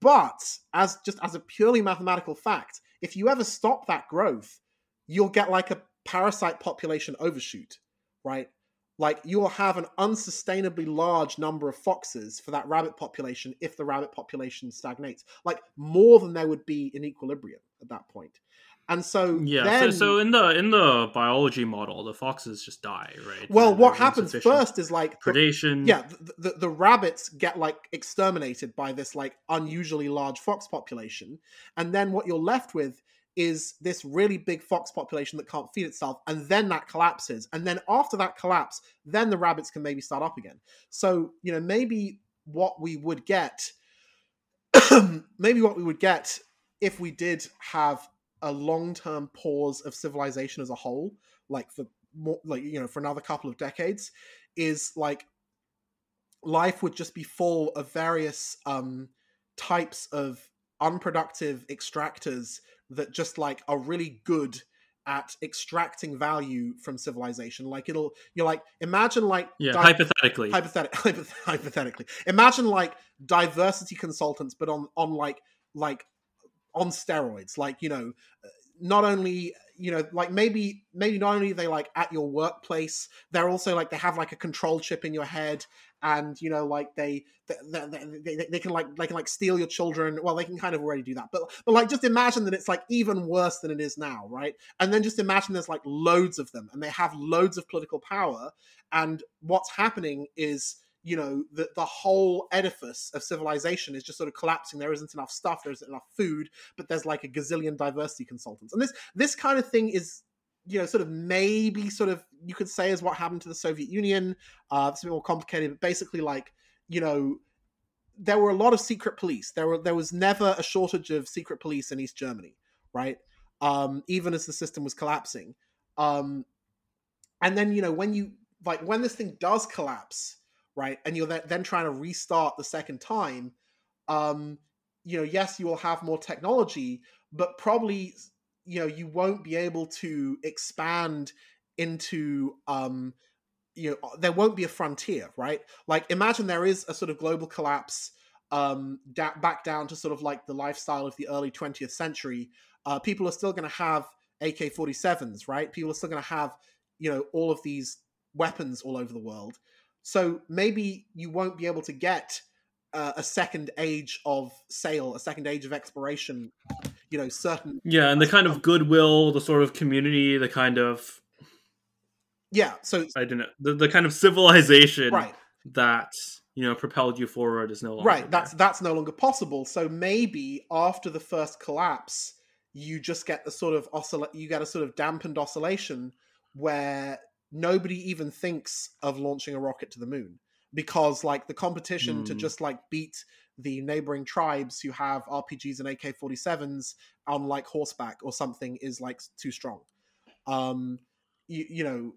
But as just as a purely mathematical fact, if you ever stop that growth, you'll get like a parasite population overshoot, right? Like you will have an unsustainably large number of foxes for that rabbit population if the rabbit population stagnates, like more than there would be in equilibrium at that point. And so Yeah, then, so, so in the in the biology model, the foxes just die, right? well, what happens first is like the- predation. yeah the, the, the rabbits get like exterminated by this like unusually large fox population and then what you're left with is this really big fox population that can't feed itself and then that collapses and then after that collapse then the rabbits can maybe start up again so you know maybe what we would get maybe what we would get if we did have a long-term pause of civilization as a whole like for more like you know for another couple of decades is like life would just be full of various um types of unproductive extractors that just like are really good at extracting value from civilization like it'll you're like imagine like yeah. di- hypothetically, hypothet- hypoth- hypothetically imagine like diversity consultants but on on like like on steroids like you know uh, not only you know like maybe maybe not only they like at your workplace they're also like they have like a control chip in your head and you know like they they, they, they, they can like they can like steal your children. Well they can kind of already do that but but like just imagine that it's like even worse than it is now right? And then just imagine there's like loads of them and they have loads of political power. And what's happening is you know the, the whole edifice of civilization is just sort of collapsing. There isn't enough stuff there isn't enough food but there's like a gazillion diversity consultants. And this this kind of thing is you know sort of maybe sort of you could say is what happened to the soviet union uh it's a bit more complicated but basically like you know there were a lot of secret police. There were there was never a shortage of secret police in east germany right? Um even as the system was collapsing. Um and then you know when you like when this thing does collapse right? And you're then trying to restart the second time um you know yes you will have more technology but probably you know you won't be able to expand into um you know there won't be a frontier right? Like imagine there is a sort of global collapse um da- back down to sort of like the lifestyle of the early 20th century. Uh people are still going to have AK47s right? People are still going to have you know all of these weapons all over the world so maybe you won't be able to get uh, a second age of sail, a second age of exploration. You know, certain. Yeah, and the kind of goodwill, the sort of community, the kind of. Yeah, so I don't know the, the kind of civilization right. that you know propelled you forward is no longer right. there. That's that's no longer possible. So maybe after the first collapse, you just get the sort of oscillate. You get a sort of dampened oscillation where nobody even thinks of launching a rocket to the moon because like the competition mm. to just like beat the neighboring tribes who have RPGs and AK-47s on like horseback or something is like too strong. Um you, you know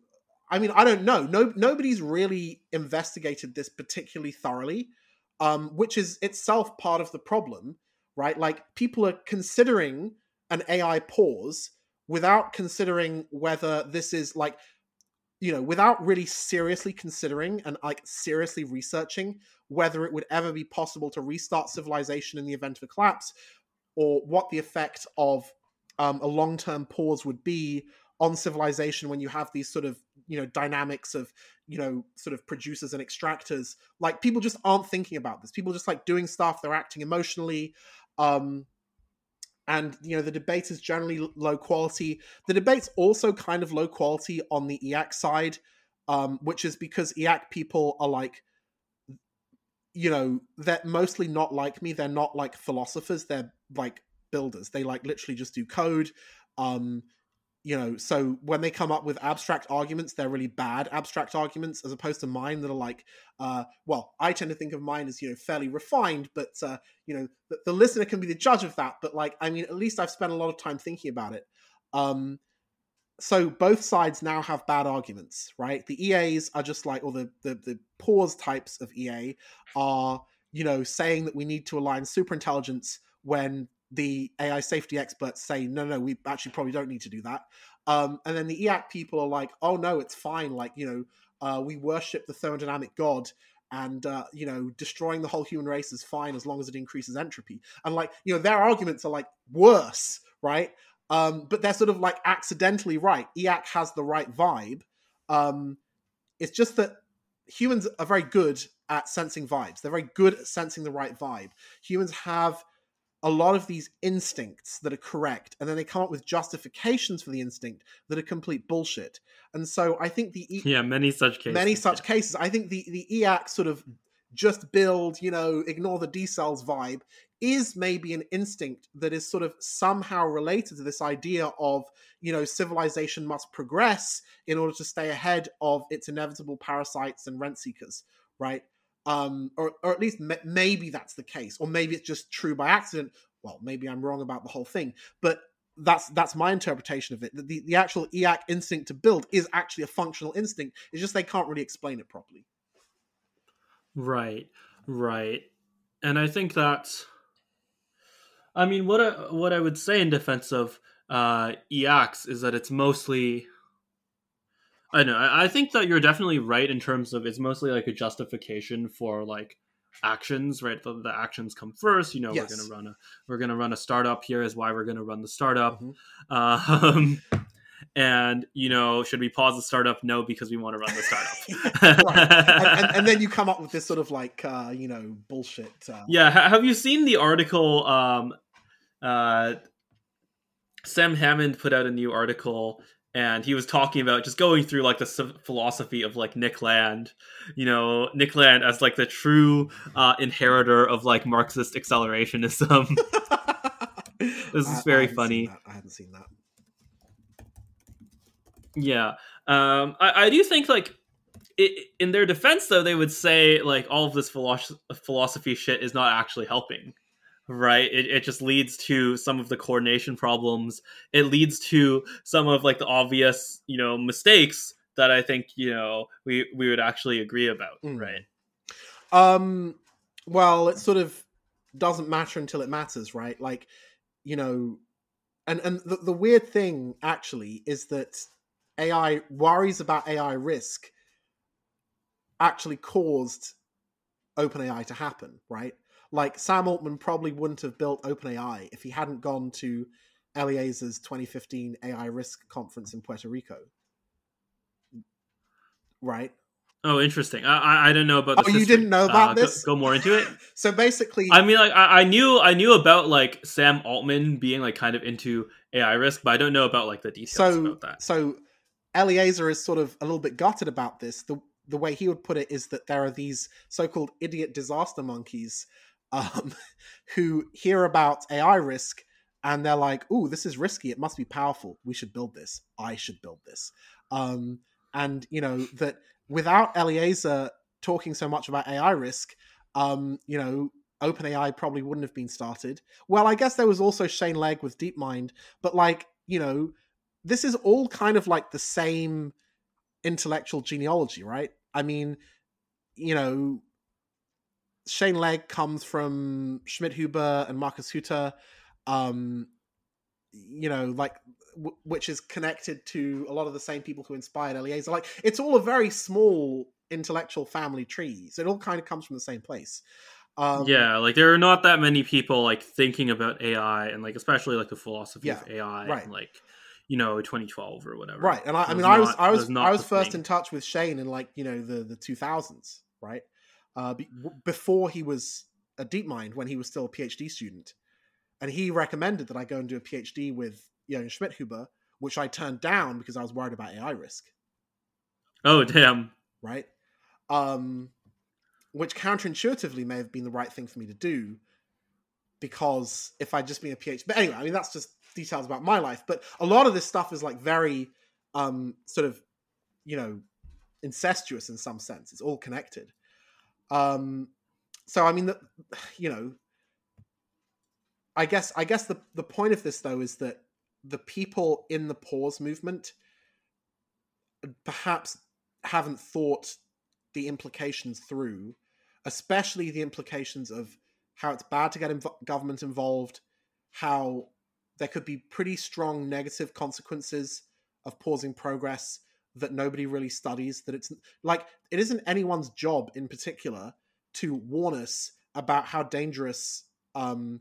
I mean I don't know no nobody's really investigated this particularly thoroughly um which is itself part of the problem right like people are considering an AI pause without considering whether this is like you know, without really seriously considering and like seriously researching whether it would ever be possible to restart civilization in the event of a collapse, or what the effect of um, a long-term pause would be on civilization when you have these sort of you know dynamics of you know sort of producers and extractors. Like people just aren't thinking about this. People just like doing stuff. They're acting emotionally. Um and you know the debate is generally low quality. The debate's also kind of low quality on the eac side um, which is because eac people are like you know they're mostly not like me. They're not like philosophers. They're like builders. They like literally just do code. Um you know so when they come up with abstract arguments they're really bad abstract arguments as opposed to mine that are like uh well i tend to think of mine as you know fairly refined but uh you know the, the listener can be the judge of that but like i mean at least i've spent a lot of time thinking about it. Um so both sides now have bad arguments right? The eas are just like or the the, the pause types of ea are you know saying that we need to align superintelligence when the AI safety experts say, no, no, we actually probably don't need to do that. Um, and then the EAC people are like, oh no, it's fine. Like, you know, uh, we worship the thermodynamic god and, uh, you know, destroying the whole human race is fine as long as it increases entropy. And like, you know, their arguments are like worse, right? Um, but they're sort of like accidentally right. EAC has the right vibe. Um, it's just that humans are very good at sensing vibes. They're very good at sensing the right vibe. Humans have a lot of these instincts that are correct and then they come up with justifications for the instinct that are complete bullshit and so i think the e- yeah many such cases many such yeah. cases i think the the eac sort of just build you know ignore the decels vibe is maybe an instinct that is sort of somehow related to this idea of you know civilization must progress in order to stay ahead of its inevitable parasites and rent seekers right um, or, or at least maybe that's the case, or maybe it's just true by accident. Well, maybe I'm wrong about the whole thing, but that's that's my interpretation of it. The, the actual EAC instinct to build is actually a functional instinct. It's just they can't really explain it properly. Right, right, and I think that's. I mean, what I, what I would say in defense of uh, EACs is that it's mostly I know. I think that you're definitely right in terms of it's mostly like a justification for like actions right the, the actions come first you know Yes. we're gonna run a we're gonna run a startup here is why we're gonna run the startup Mhm. um and you know should we pause the startup no because we want to run the startup Right. and, and, and then you come up with this sort of like uh, you know bullshit. Uh, yeah ha- have you seen the article um uh sam hammond put out a new article and he was talking about just going through like the s- philosophy of like nick land you know nick land as like the true uh inheritor of like marxist accelerationism This is I- I very hadn't funny. I hadn't seen that. Yeah, um, I, I do think like i in their defense, though, they would say like all of this philosophy shit is not actually helping, right? It, it just leads to some of the coordination problems. It leads to some of like the obvious, you know, mistakes that I think you know we we would actually agree about, Mm. right? Um, well, it sort of doesn't matter until it matters, right? Like, you know, and and the, the weird thing actually is that AI worries about AI risk actually caused OpenAI to happen, right? Like Sam Altman probably wouldn't have built OpenAI if he hadn't gone to Eliezer's 2015 AI risk conference in Puerto Rico. Right? Oh, interesting. I I, I don't know about. Oh, this you history. didn't know about Uh, go- this? Go, more into it. So basically I mean, like I, I knew I knew about like Sam Altman being like kind of into AI risk, but I don't know about like the details so about that. so Eliezer is sort of a little bit gutted about this. The the way he would put it is that there are these so-called idiot disaster monkeys um, who hear about AI risk and they're like, "Ooh, this is risky. It must be powerful. We should build this. I should build this." Um, and you know that without Eliezer talking so much about AI risk, um, you know, OpenAI probably wouldn't have been started. Well, I guess there was also Shane Legg with DeepMind, but like, you know, this is all kind of like the same intellectual genealogy, right? I mean, you know, Shane Legg comes from Schmidhuber and Marcus Hutter, um, you know, like w- which is connected to a lot of the same people who inspired Eliezer. Like, it's all a very small intellectual family tree, so it all kind of comes from the same place. Um, yeah, like there are not that many people like thinking about AI and like especially like the philosophy of AI right. in like you know 2012 or whatever. right and i, I mean i was i was was i was first thing. in touch with shane in like you know the the 2000s right uh be, before he was a DeepMind when he was still a phd student and he recommended that i go and do a phd with Jürgen Schmidhuber, which i turned down because i was worried about ai risk Oh damn. right um which counterintuitively may have been the right thing for me to do because if I'd just been a PhD, but anyway, I mean that's just details about my life. But a lot of this stuff is like very, um, sort of, you know, incestuous in some sense. It's all connected. Um, so I mean you know, I guess I guess the the point of this though is that the people in the pause movement perhaps haven't thought the implications through, especially the implications of how it's bad to get inv- government involved, how there could be pretty strong negative consequences of pausing progress that nobody really studies. That it's like it isn't anyone's job in particular to warn us about how dangerous, um,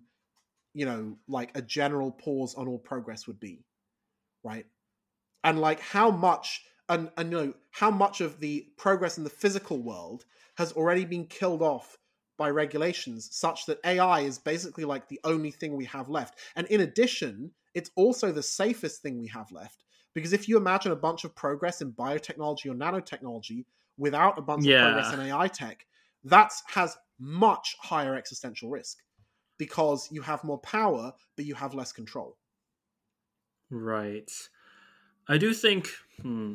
you know, like a general pause on all progress would be, right? And like how much and, and you know how much of the progress in the physical world has already been killed off by regulations such that AI is basically like the only thing we have left. And in addition, it's also the safest thing we have left. Because if you imagine a bunch of progress in biotechnology or nanotechnology without a bunch Yeah. of progress in AI tech, that has much higher existential risk because you have more power, but you have less control. Right. I do think. Hmm.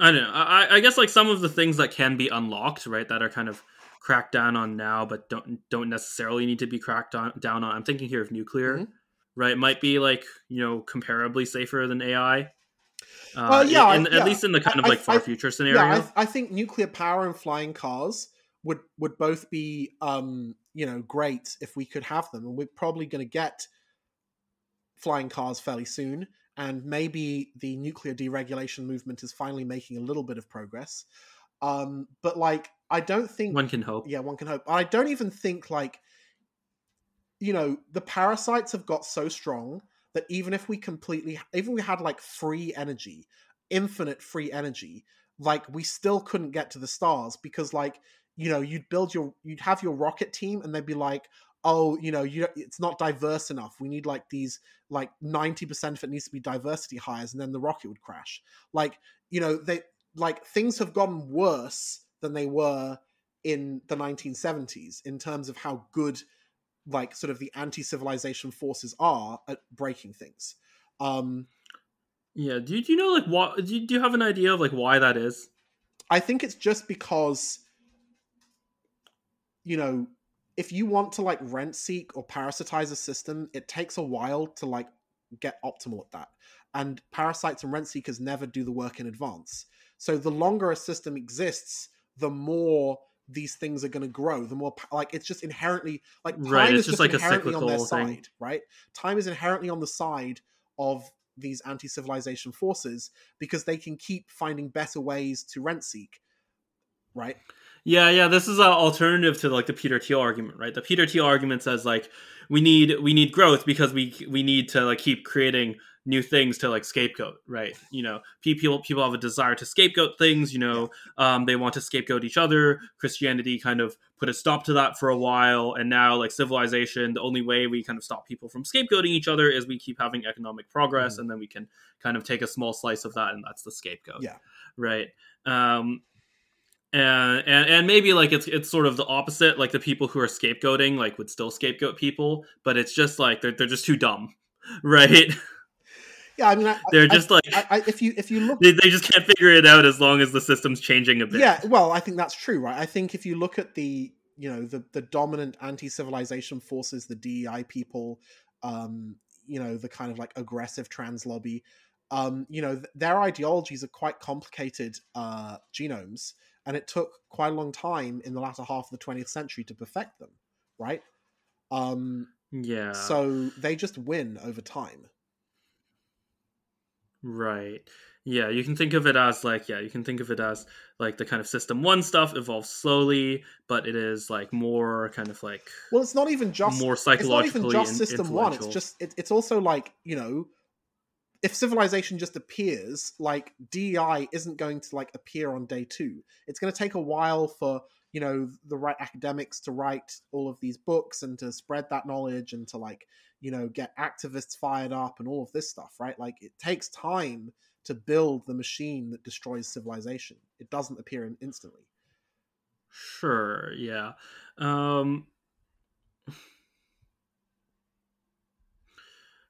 I don't know. I, I guess like some of the things that can be unlocked, right, that are kind of cracked down on now, but don't don't necessarily need to be cracked on, down on. I'm thinking here of nuclear, Mhm. Right? Might be like you know comparably safer than AI. Uh, Well, yeah, in, I- at least in the kind of like far I- future scenario. Yeah, I, I think nuclear power and flying cars would would both be um, you know great if we could have them, and we're probably going to get flying cars fairly soon. And maybe the nuclear deregulation movement is finally making a little bit of progress. Um, but like, I don't think one can hope. Yeah, one can hope. I don't even think like you know the parasites have got so strong that even if we completely, even we had like free energy, infinite free energy, like we still couldn't get to the stars because like you know you'd build your you'd have your rocket team and they'd be like oh you know you it's not diverse enough. We need like these like 90% of it needs to be diversity hires and then the rocket would crash. Like you know they like things have gotten worse than they were in the 1970s in terms of how good like sort of the anti-civilization forces are at breaking things. Um yeah do you, do you know like what do you, do you have an idea of like why that is? I think it's just because you know if you want to like rent seek or parasitize a system it takes a while to like get optimal at that. And parasites and rent seekers never do the work in advance. So the longer a system exists the more these things are going to grow the more like it's just inherently like time right, is just, just like a inherently on their thing. side right time is inherently on the side of these anti-civilization forces because they can keep finding better ways to rent seek right Yeah, yeah. This is an alternative to like the Peter Thiel argument, right? The Peter Thiel argument says like we need we need growth because we we need to like keep creating new things to like scapegoat, right? You know, people people have a desire to scapegoat things. You know, um, they want to scapegoat each other. Christianity kind of put a stop to that for a while, and now like civilization, the only way we kind of stop people from scapegoating each other is we keep having economic progress, Mhm. and then we can kind of take a small slice of that, and that's the scapegoat yeah right um and, and and maybe like it's it's sort of the opposite like the people who are scapegoating like would still scapegoat people but it's just like they're, they're just too dumb right yeah i mean I, they're I- just like if you if you look they, they just can't figure it out as long as the system's changing a bit. Yeah well i think that's true right? I think if you look at the you know the the dominant anti-civilization forces the dei people um you know the kind of like aggressive trans lobby um you know th- their ideologies are quite complicated uh genomes and it took quite a long time in the latter half of the 20th century to perfect them right? Um yeah. so they just win over time right. Yeah you can think of it as like yeah you can think of it as like the kind of system one stuff evolves slowly but it is like more kind of like well it's not even just more psychologically it's not even just system one it's just it, it's also like you know if civilization just appears like dei isn't going to like appear on day two. It's going to take a while for you know the right academics to write all of these books and to spread that knowledge and to like you know get activists fired up and all of this stuff right like it takes time to build the machine that destroys civilization it doesn't appear in- instantly Sure, yeah. Um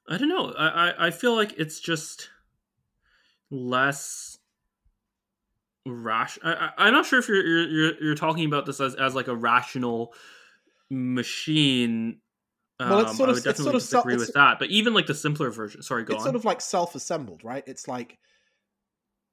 I don't know. I, I, I feel like it's just less rash. I, I, I'm not sure if you're, you're you're you're talking about this as, as like a rational machine. Well, it's Um, sort I of- would it's definitely sort of disagree with that. But even like the simpler version. Sorry, go it's on. sort of like self-assembled right it's like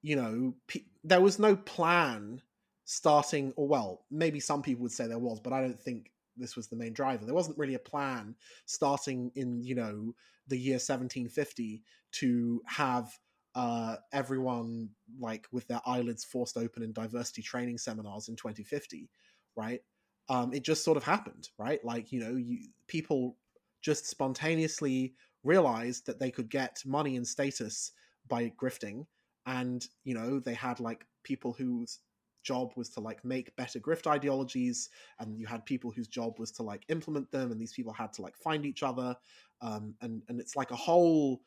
you know pe- there was no plan starting or well maybe some people would say there was but i don't think this was the main driver there wasn't really a plan starting in you know the year 1750 to have uh everyone like with their eyelids forced open in diversity training seminars in 2050 right? Um it just sort of happened right? Like you know you people just spontaneously realized that they could get money and status by grifting and you know they had like people whose job was to like make better grift ideologies and you had people whose job was to like implement them and these people had to like find each other um and and it's like a whole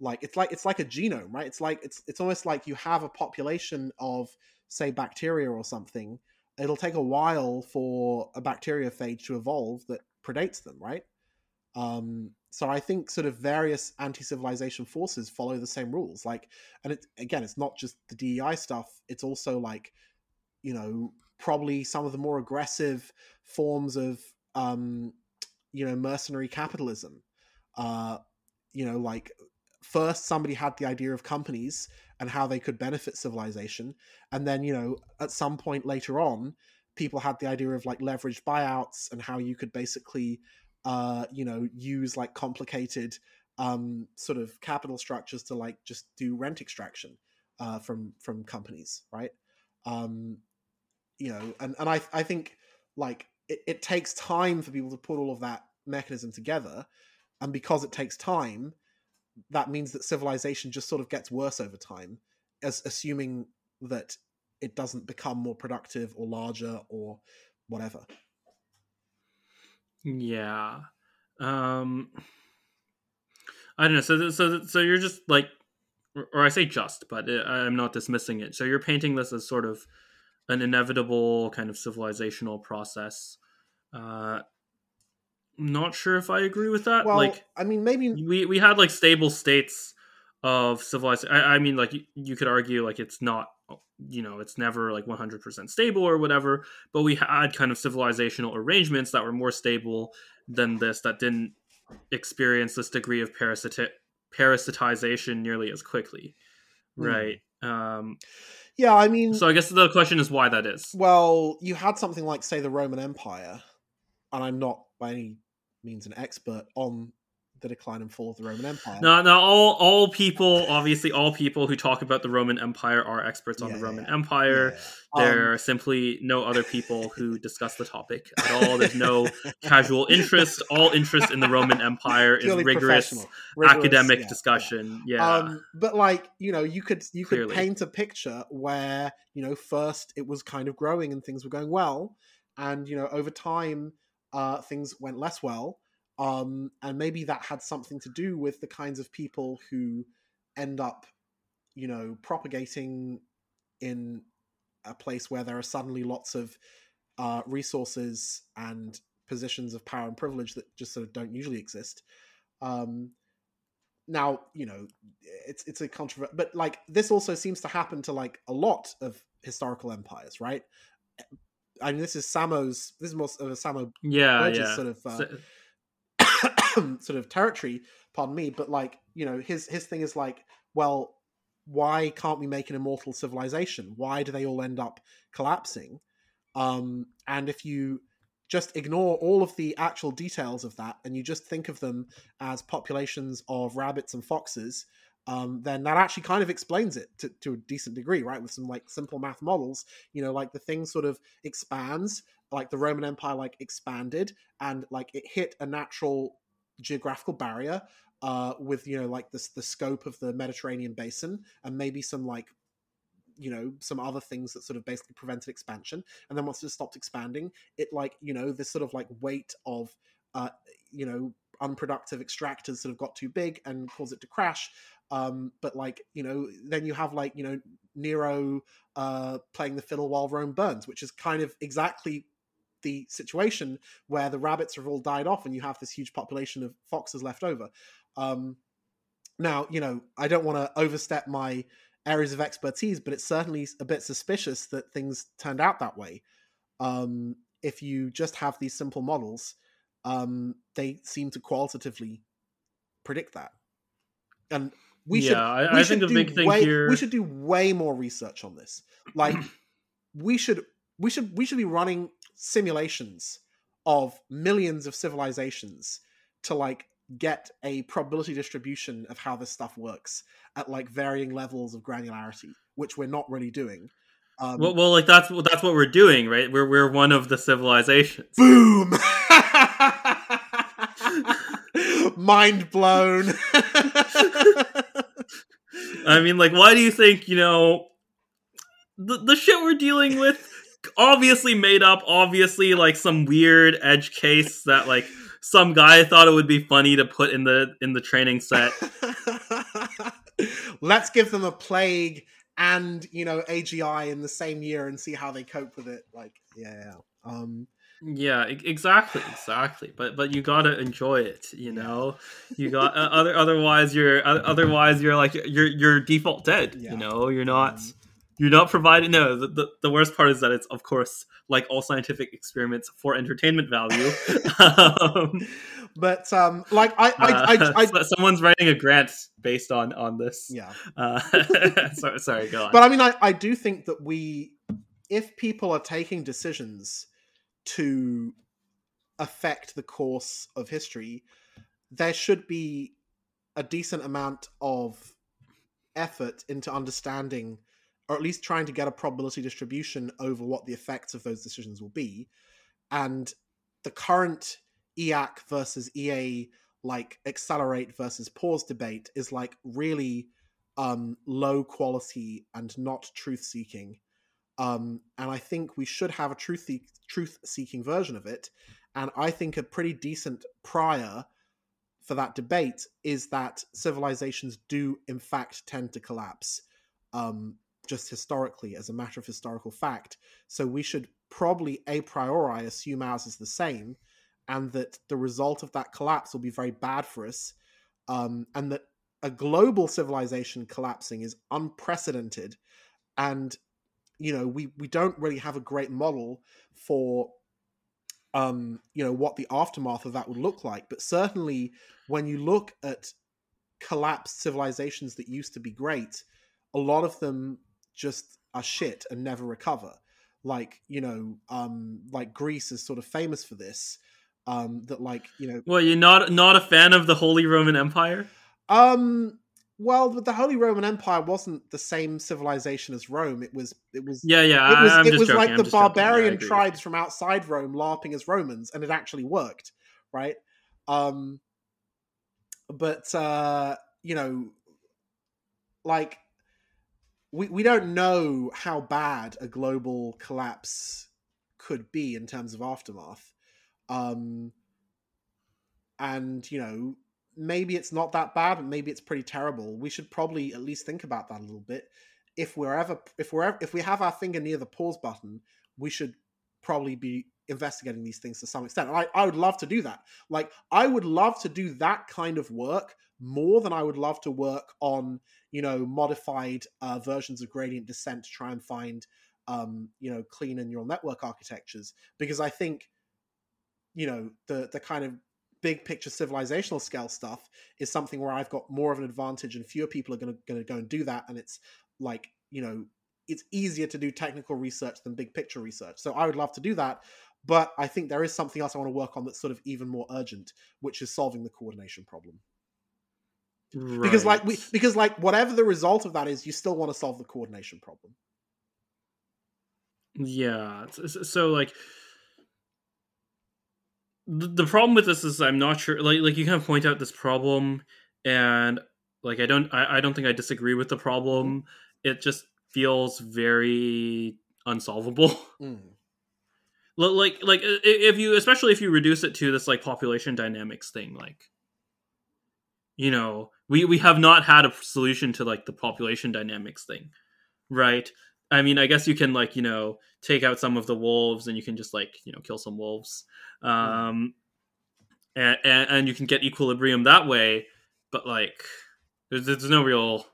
like it's like it's like a genome right? It's like it's it's almost like you have a population of say bacteria or something. It'll take a while for a bacteriophage to evolve that predates them right? Um so i think sort of various anti-civilization forces follow the same rules. Like and it again it's not just the dei stuff. It's also like you know probably some of the more aggressive forms of um you know mercenary capitalism. Uh you know like first somebody had the idea of companies and how they could benefit civilization and then you know at some point later on people had the idea of like leveraged buyouts and how you could basically uh you know use like complicated um sort of capital structures to like just do rent extraction uh from from companies right? Um you know, and and I I think like it, it takes time for people to put all of that mechanism together, and because it takes time, that means that civilization just sort of gets worse over time, as assuming that it doesn't become more productive or larger or whatever. Yeah. Um I don't know. So so so you're just like or I say just, but uh, I'm not dismissing it. So you're painting this as sort of an inevitable kind of civilizational process. Uh not sure if I agree with that. Well, like I mean, maybe we we had like stable states of civilization. I, I mean, like you, you could argue like it's not you know it's never like 100% stable or whatever but we had kind of civilizational arrangements that were more stable than this that didn't experience this degree of parasiti- parasitization nearly as quickly right um yeah, I mean, so i guess the question is why that is well, you had something like, say, the Roman Empire, and I'm not by any means an expert on the decline and fall of the Roman Empire. no no all all people obviously all people who talk about the roman empire are experts on Yeah, the roman yeah. empire. Yeah, there Um, are simply no other people who discuss the topic at all. There's no casual interest. All interest in the roman empire is rigorous rigorous, academic discussion. Yeah, Um, but like you know, you could you Clearly. could paint a picture where you know first it was kind of growing and things were going well, and you know over time uh, things went less well, um, and maybe that had something to do with the kinds of people who end up, you know, propagating in a place where there are suddenly lots of uh, resources and positions of power and privilege that just sort of don't usually exist. Um, now, you know, it's it's a controversial, but like this also seems to happen to like a lot of historical empires, right? I mean, this is Samo's. This is more of a Samo yeah yeah sort of uh, So- sort of territory pardon me but like you know his his thing is like well why can't we make an immortal civilization why do they all end up collapsing um and if you just ignore all of the actual details of that and you just think of them as populations of rabbits and foxes um, then that actually kind of explains it to, to a decent degree right? With some like simple math models you know like the thing sort of expands like the roman empire like expanded and like it hit a natural geographical barrier uh, with you know like this the scope of the Mediterranean basin and maybe some like you know some other things that sort of basically prevented expansion. And then once it stopped expanding it like you know this sort of like weight of uh you know unproductive extractors sort of got too big and caused it to crash um but like you know then you have like you know nero uh playing the fiddle while rome burns which is kind of exactly the situation where the rabbits have all died off and you have this huge population of foxes left over. Um, now, you know, I don't want to overstep my areas of expertise, but it's certainly a bit suspicious that things turned out that way. Um, if you just have these simple models, um, they seem to qualitatively predict that. And we yeah should I, we I should think the do big thing way, here we should do way more research on this. Like we should we should we should be running simulations of millions of civilizations to like get a probability distribution of how this stuff works at like varying levels of granularity, which we're not really doing. Um, well, well like that's that's what we're doing right we're, we're one of the civilizations boom! Mind blown. I mean, like, why do you think you know the the shit we're dealing with? Obviously made up. Obviously, like some weird edge case that like some guy thought it would be funny to put in the in the training set. Let's give them a plague and you know AGI in the same year and see how they cope with it. Like, yeah. Um, Yeah, exactly, exactly. But but you gotta enjoy it. You know, you got uh, other otherwise you're uh, otherwise you're like you're you're default dead. Yeah. You know, you're not. Um, You're not providing. No, the, the, the worst part is that it's, of course, like all scientific experiments for entertainment value. um, but um, like I, I, I, Uh, I, so- someone's writing a grant based on on this. yeah. Uh, sorry, sorry, go on. But I mean, I, I do think that we, if people are taking decisions to affect the course of history, there should be a decent amount of effort into understanding or at least trying to get a probability distribution over what the effects of those decisions will be. And the current EAC versus EA like accelerate versus pause debate is like really um, low quality and not truth seeking. Um, and I think we should have a truth truth seeking version of it. And I think a pretty decent prior for that debate is that civilizations do in fact tend to collapse, um, just historically as a matter of historical fact. So we should probably a priori assume ours is the same, and that the result of that collapse will be very bad for us, um, and that a global civilization collapsing is unprecedented, and you know we we don't really have a great model for um you know what the aftermath of that would look like. But certainly when you look at collapsed civilizations that used to be great a lot of them just are shit and never recover. Like you know um like greece is sort of famous for this um that like you know well you're not not a fan of the holy roman empire? Um well, the Holy Roman Empire wasn't the same civilization as Rome. It was. It was. Yeah, yeah. It was. I'm it was joking. like I'm the barbarian yeah, tribes from outside Rome larping as Romans, and it actually worked, right? Um, but uh, you know, like we we don't know how bad a global collapse could be in terms of aftermath. Um, and you know maybe it's not that bad and maybe it's pretty terrible. We should probably at least think about that a little bit. If we're ever if we're ever, if we have our finger near the pause button we should probably be investigating these things to some extent. And I, I would love to do that. Like i would love to do that kind of work more than i would love to work on you know modified uh, versions of gradient descent to try and find um, you know cleaner neural network architectures. Because i think you know the the kind of big picture civilizational scale stuff is something where I've got more of an advantage and fewer people are going to go and do that. And it's like you know it's easier to do technical research than big picture research. So I would love to do that. But I think there is something else I want to work on that's sort of even more urgent which is solving the coordination problem. Right. because like we because like whatever the result of that is you still want to solve the coordination problem. Yeah. So like the problem with this is I'm not sure. Like, like you kind of point out this problem, and like I don't, I, I don't think I disagree with the problem. It just feels very unsolvable. Mm. like, like if you, especially if you reduce it to this like population dynamics thing, like you know, we we have not had a solution to like the population dynamics thing, right? I mean, I guess you can like you know take out some of the wolves and you can just like you know kill some wolves, um, and, and, and you can get equilibrium that way. But like, there's there's no real.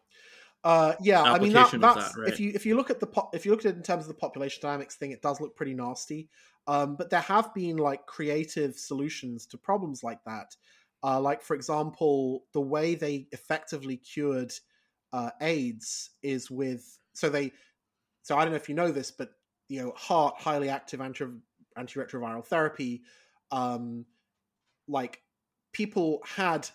Uh, yeah, I mean that, that's that, right? if you if you look at the po- if you look at it in terms of the population dynamics thing, it does look pretty nasty. Um, but there have been like creative solutions to problems like that. Uh, like for example, the way they effectively cured uh, AIDS is with so they so I don't know if you know this, but you know, HAART highly active anti antiretroviral therapy, um, like people had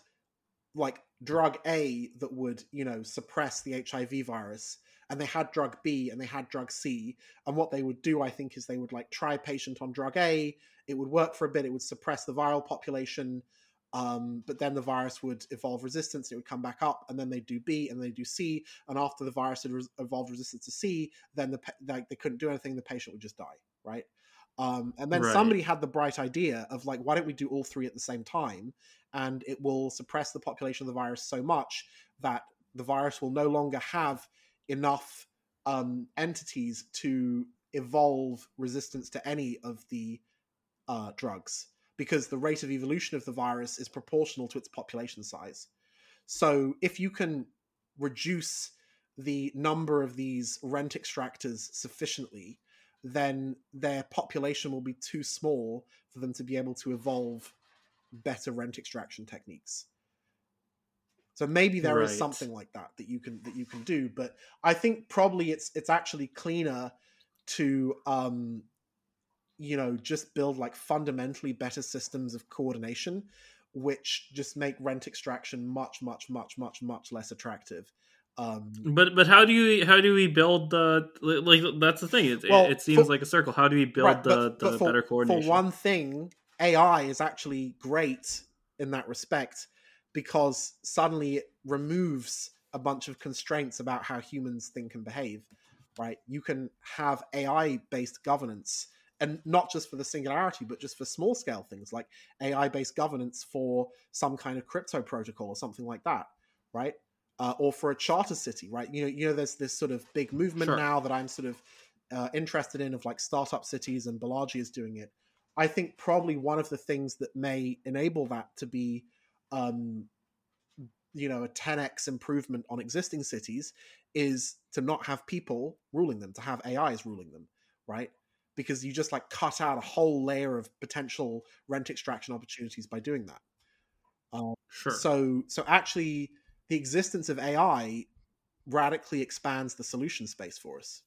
like drug A that would you know suppress the HIV virus, and they had drug B and they had drug C, and what they would do, I think, is they would like try patient on drug A, it would work for a bit, it would suppress the viral population, um, but then the virus would evolve resistance, it would come back up, and then they do B, and they do C, and after the virus had evolved resistance to C, then the like they couldn't do anything, the patient would just die, right? Um, and then right. somebody had the bright idea of like, why don't we do all three at the same time? And it will suppress the population of the virus so much that the virus will no longer have enough um, entities to evolve resistance to any of the uh, drugs because the rate of evolution of the virus is proportional to its population size. So if you can reduce the number of these rent extractors sufficiently, then their population will be too small for them to be able to evolve better rent extraction techniques. So maybe there right. is something like that that you can that you can do, but I think probably it's it's actually cleaner to um, you know just build like fundamentally better systems of coordination which just make rent extraction much much much much much less attractive Um, but but how do you how do we build the like that's the thing it, Well, it, seems for- like a circle how do we build right, the, but- the but for, better coordination For one thing, AI is actually great in that respect because suddenly it removes a bunch of constraints about how humans think and behave. Right? You can have AI-based governance, and not just for the singularity, but just for small-scale things like AI-based governance for some kind of crypto protocol or something like that. Right? Uh, or for a charter city, right? You know, you know, there's this sort of big movement Sure. now that I'm sort of uh, interested in of like startup cities and Balaji is doing it. I think probably one of the things that may enable that to be, um, you know, a 10x improvement on existing cities is to not have people ruling them, to have AIs ruling them, right? Because you just like cut out a whole layer of potential rent extraction opportunities by doing that. Um, sure so, so actually, the existence of AI radically expands the solution space for us.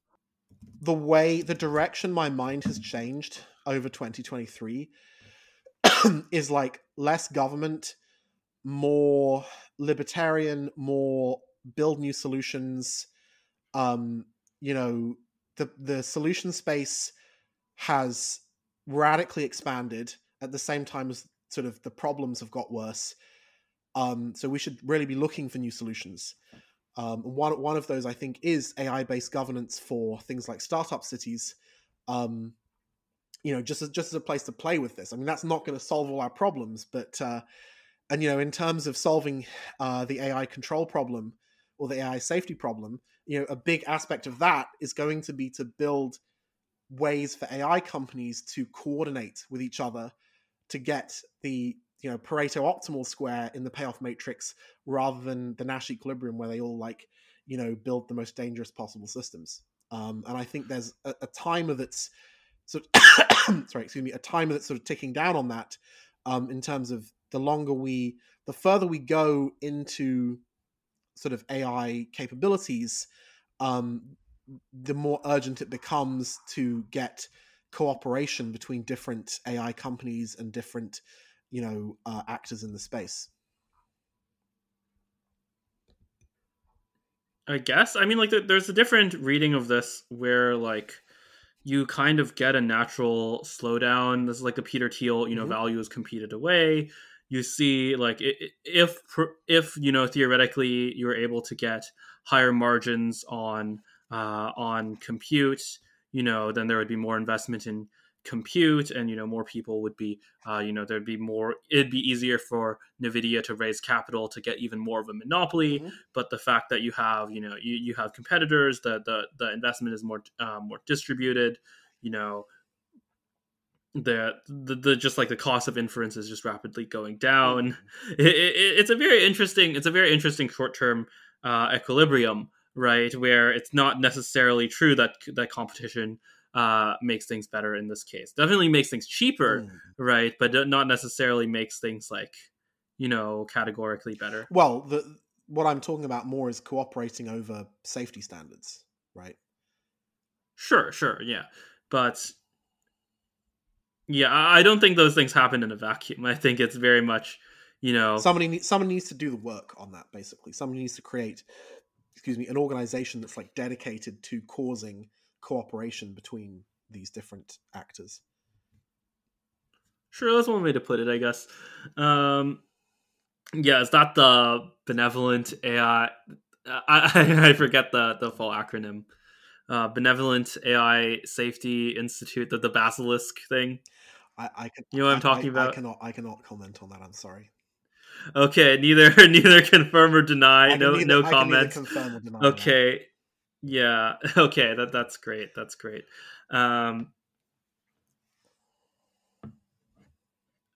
The way, the direction my mind has changed over 2023 is like less government, more libertarian, more build new solutions. Um, you know, the the solution space has radically expanded at the same time as sort of the problems have got worse. Um, so we should really be looking for new solutions. Um, one one of those I think is AI based governance for things like startup cities. Um, you know, just as just as a place to play with this. I mean, that's not going to solve all our problems, but uh, and you know, in terms of solving uh, the AI control problem or the AI safety problem, you know, a big aspect of that is going to be to build ways for AI companies to coordinate with each other to get the you know Pareto optimal square in the payoff matrix rather than the Nash equilibrium where they all like you know build the most dangerous possible systems. Um, and I think there's a, a timer that's sort of, sorry, excuse me, a timer that's sort of ticking down on that um, in terms of the longer we, the further we go into sort of AI capabilities, um, the more urgent it becomes to get cooperation between different AI companies and different, you know, uh, actors in the space. I guess. I mean, like, there's a different reading of this where, like, you kind of get a natural slowdown. This is like the Peter Thiel, you know, Mhm. value is competed away. You see, like, if if you know theoretically you were able to get higher margins on uh, on compute, you know, then there would be more investment in compute, and you know, more people would be, uh, you know, there'd be more. It'd be easier for Nvidia to raise capital to get even more of a monopoly Mhm. but the fact that you have you know you, you have competitors the the the investment is more uh, more distributed you know the, the the just like the cost of inference is just rapidly going down it, it, it's a very interesting it's a very interesting short term uh, equilibrium right where it's not necessarily true that that competition uh, makes things better in this case definitely makes things cheaper Mm. right but not necessarily makes things like you know categorically better Well, the what I'm talking about more is cooperating over safety standards, right? Sure, sure, yeah. But yeah, I don't think those things happen in a vacuum. I think it's very much, you know, Somebody someone needs to do the work on that. Basically, somebody needs to create, excuse me, an organization that's like dedicated to causing cooperation between these different actors. sure that's one way to put it, I guess. Um yeah, is that the benevolent AI I, I, I forget the the full acronym. Uh, benevolent AI Safety Institute, the, the basilisk thing. I, I can, You know what I'm talking I- about? I cannot, I cannot comment on that. I'm sorry. Okay, neither neither confirm or deny. No neither- no I can neither comments. deny that. okay yeah okay that that's great that's great um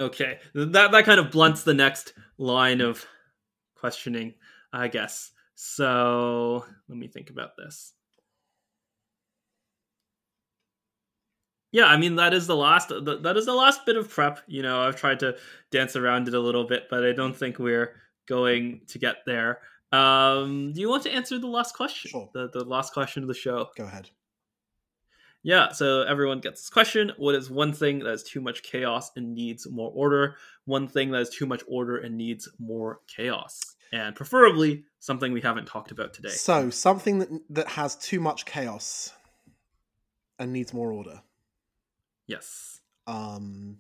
okay that that kind of blunts the next line of questioning i guess so let me think about this yeah i mean that is the last th- that is the last bit of prep you know i've tried to dance around it a little bit but i don't think we're going to get there um do you want to answer the last question Sure. the, the last question of the show Go ahead. yeah, so everyone gets this question. What is one thing that is too much chaos and needs more order? One thing that is too much order and needs more chaos. and preferably something we haven't talked about today. So something that that has too much chaos and needs more order. Yes. Um.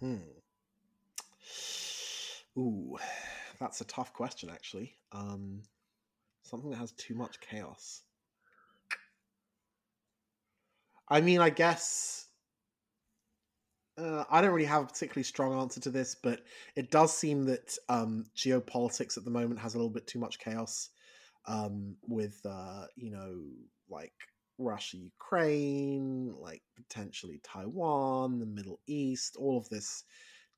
Hmm. Ooh, that's a tough question, actually. Um, something that has too much chaos. I mean, I guess uh, I don't really have a particularly strong answer to this, but it does seem that um, geopolitics at the moment has a little bit too much chaos um, with, uh, you know, like Russia, Ukraine, like potentially Taiwan, the Middle East, all of this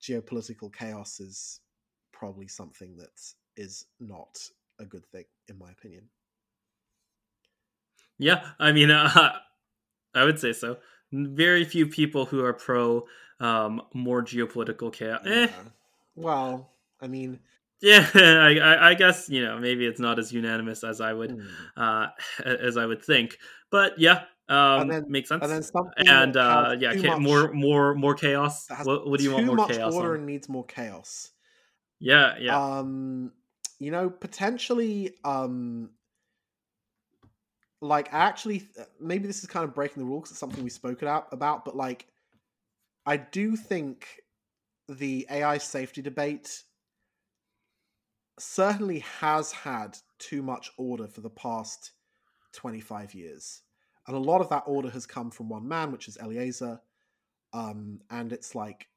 geopolitical chaos is probably something that is not a good thing, in my opinion. Yeah, I mean, uh, I would say so. Very few people who are pro um, more geopolitical chaos. Eh. Well, I mean, Yeah, I, I, guess you know maybe it's not as unanimous as I would hmm. uh, as I would think, but yeah, um, then- makes sense. and And uh, yeah, much- more more more chaos. What, what do you want more much chaos order on? and needs more chaos. Yeah, yeah. um you know potentially um like I actually maybe this is kind of breaking the rule because it's something we spoke about about but like i do think the ai safety debate certainly has had too much order for the past 25 years. And a lot of that order has come from one man which is eliezer. Um and it's like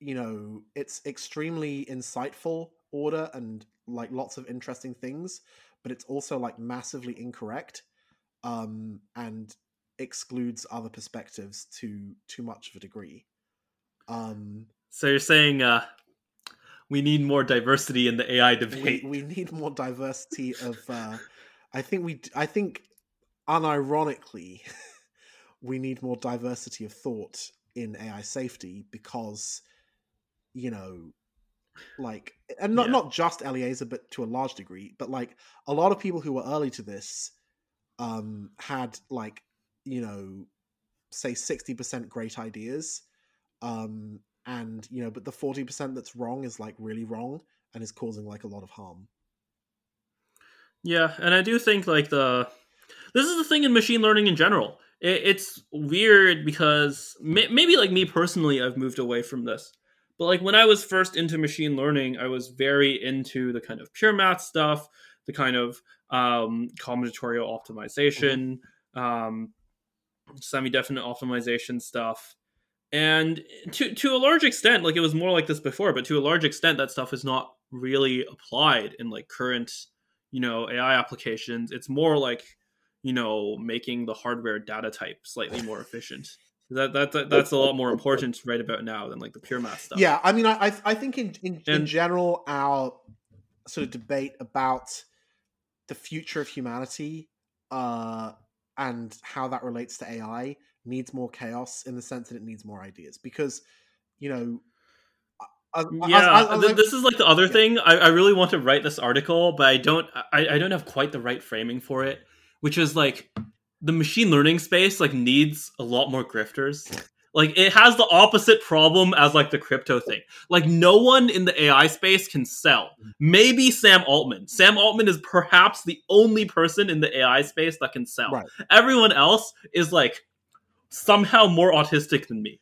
you know it's extremely insightful order and like lots of interesting things but it's also like massively incorrect um and excludes other perspectives to too much of a degree. Um so you're saying uh, we need more diversity in the AI we, debate? we need more diversity of uh i think we i think unironically we need more diversity of thought in ai safety because you know like and not Yeah. not just eliezer but to a large degree but like a lot of people who were early to this um had like you know say 60% great ideas um and you know but the 40% that's wrong is like really wrong and is causing like a lot of harm Yeah, and I do think like the this is the thing in machine learning in general. It, it's weird because may, maybe like me personally, I've moved away from this. But like when I was first into machine learning, I was very into the kind of pure math stuff, the kind of um, combinatorial optimization, um, semi-definite optimization stuff. And to to a large extent, like it was more like this before, but to a large extent, that stuff is not really applied in like current you know AI applications. It's more like you know making the hardware data type slightly more efficient. That, that, that that's a lot more important right about now than like the pure math stuff. Yeah, I mean, I I, think in, in in general, our sort of debate about the future of humanity uh, and how that relates to AI needs more chaos in the sense that it needs more ideas because you know. as- yeah. th- I- this is like the other Yeah. thing. I, I really want to write this article, but I don't. I, I don't have quite the right framing for it, which is like the machine learning space like needs a lot more grifters. Like it has the opposite problem as like the crypto thing. Like no one in the AI space can sell. Maybe Sam Altman. Sam Altman is perhaps the only person in the AI space that can sell. Right. Everyone else is like somehow more autistic than me.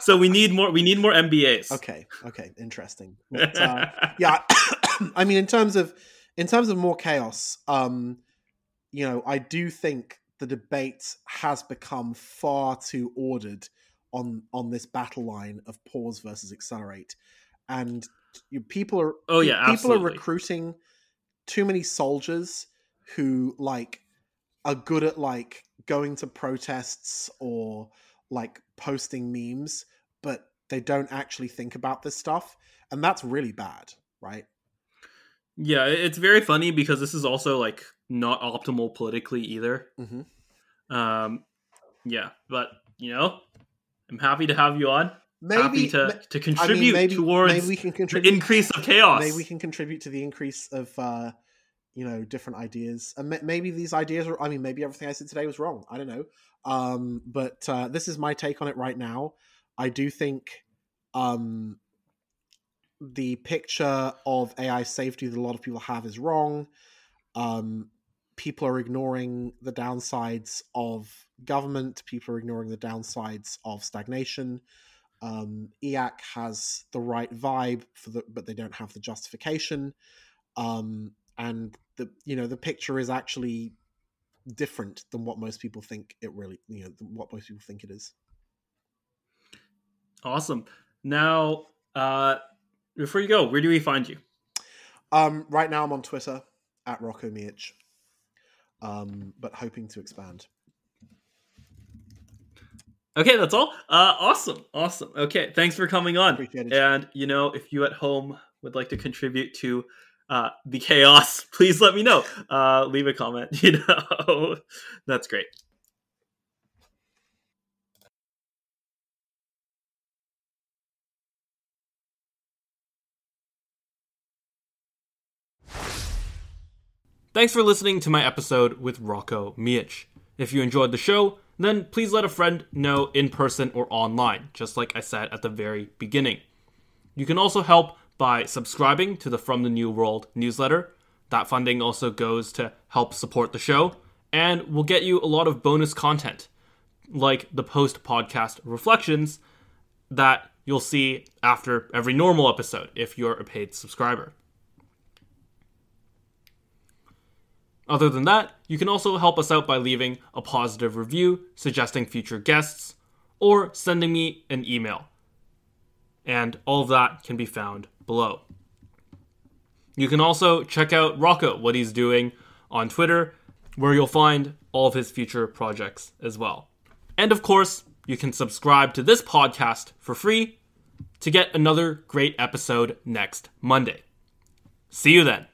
So we need more we need more MBAs. okay, okay, interesting. But, uh, yeah i mean in terms of in terms of more chaos um you know i do think the debate has become far too ordered on on this battle line of pause versus accelerate and you, people are Oh, yeah, people are recruiting too many soldiers who like are good at like going to protests or like posting memes but they don't actually think about this stuff and that's really bad right Yeah, it's very funny because this is also like not optimal politically either. hmm Um, yeah, but you know, I'm happy to have you on. maybe happy to ma- to I contribute mean, maybe, towards maybe we can the contribute increase of chaos. maybe we can contribute to the increase of uh you know different ideas and maybe these ideas are i mean maybe everything i said today was wrong i don't know um but uh this is my take on it right now i do think um the picture of AI safety that a lot of people have is wrong. Um, people are ignoring the downsides of government. People are ignoring the downsides of stagnation. Um, EAC has the right vibe for the, but they don't have the justification. Um, and the you know the picture is actually different than what most people think it really you know what most people think it is. Awesome. Now, uh, before you go, where do we find you? Um, right now, I'm on Twitter at Roko Mijic, um, but hoping to expand. Okay, that's all. Uh, awesome, awesome. Okay, thanks for coming on. Appreciate it. And you know, if you at home would like to contribute to uh, the chaos, please let me know. Uh, leave a comment. You know, that's great. Thanks for listening to my episode with Roko Mijic. If you enjoyed the show, then please let a friend know in person or online, just like I said at the very beginning. You can also help by subscribing to the From the New World newsletter. That funding also goes to help support the show, and will get you a lot of bonus content, like the post podcast reflections that you'll see after every normal episode if you're a paid subscriber. Other than that, you can also help us out by leaving a positive review, suggesting future guests, or sending me an email. And all of that can be found below. You can also check out Roko, what he's doing on Twitter, where you'll find all of his future projects as well. And of course, you can subscribe to this podcast for free to get another great episode next Monday. See you then.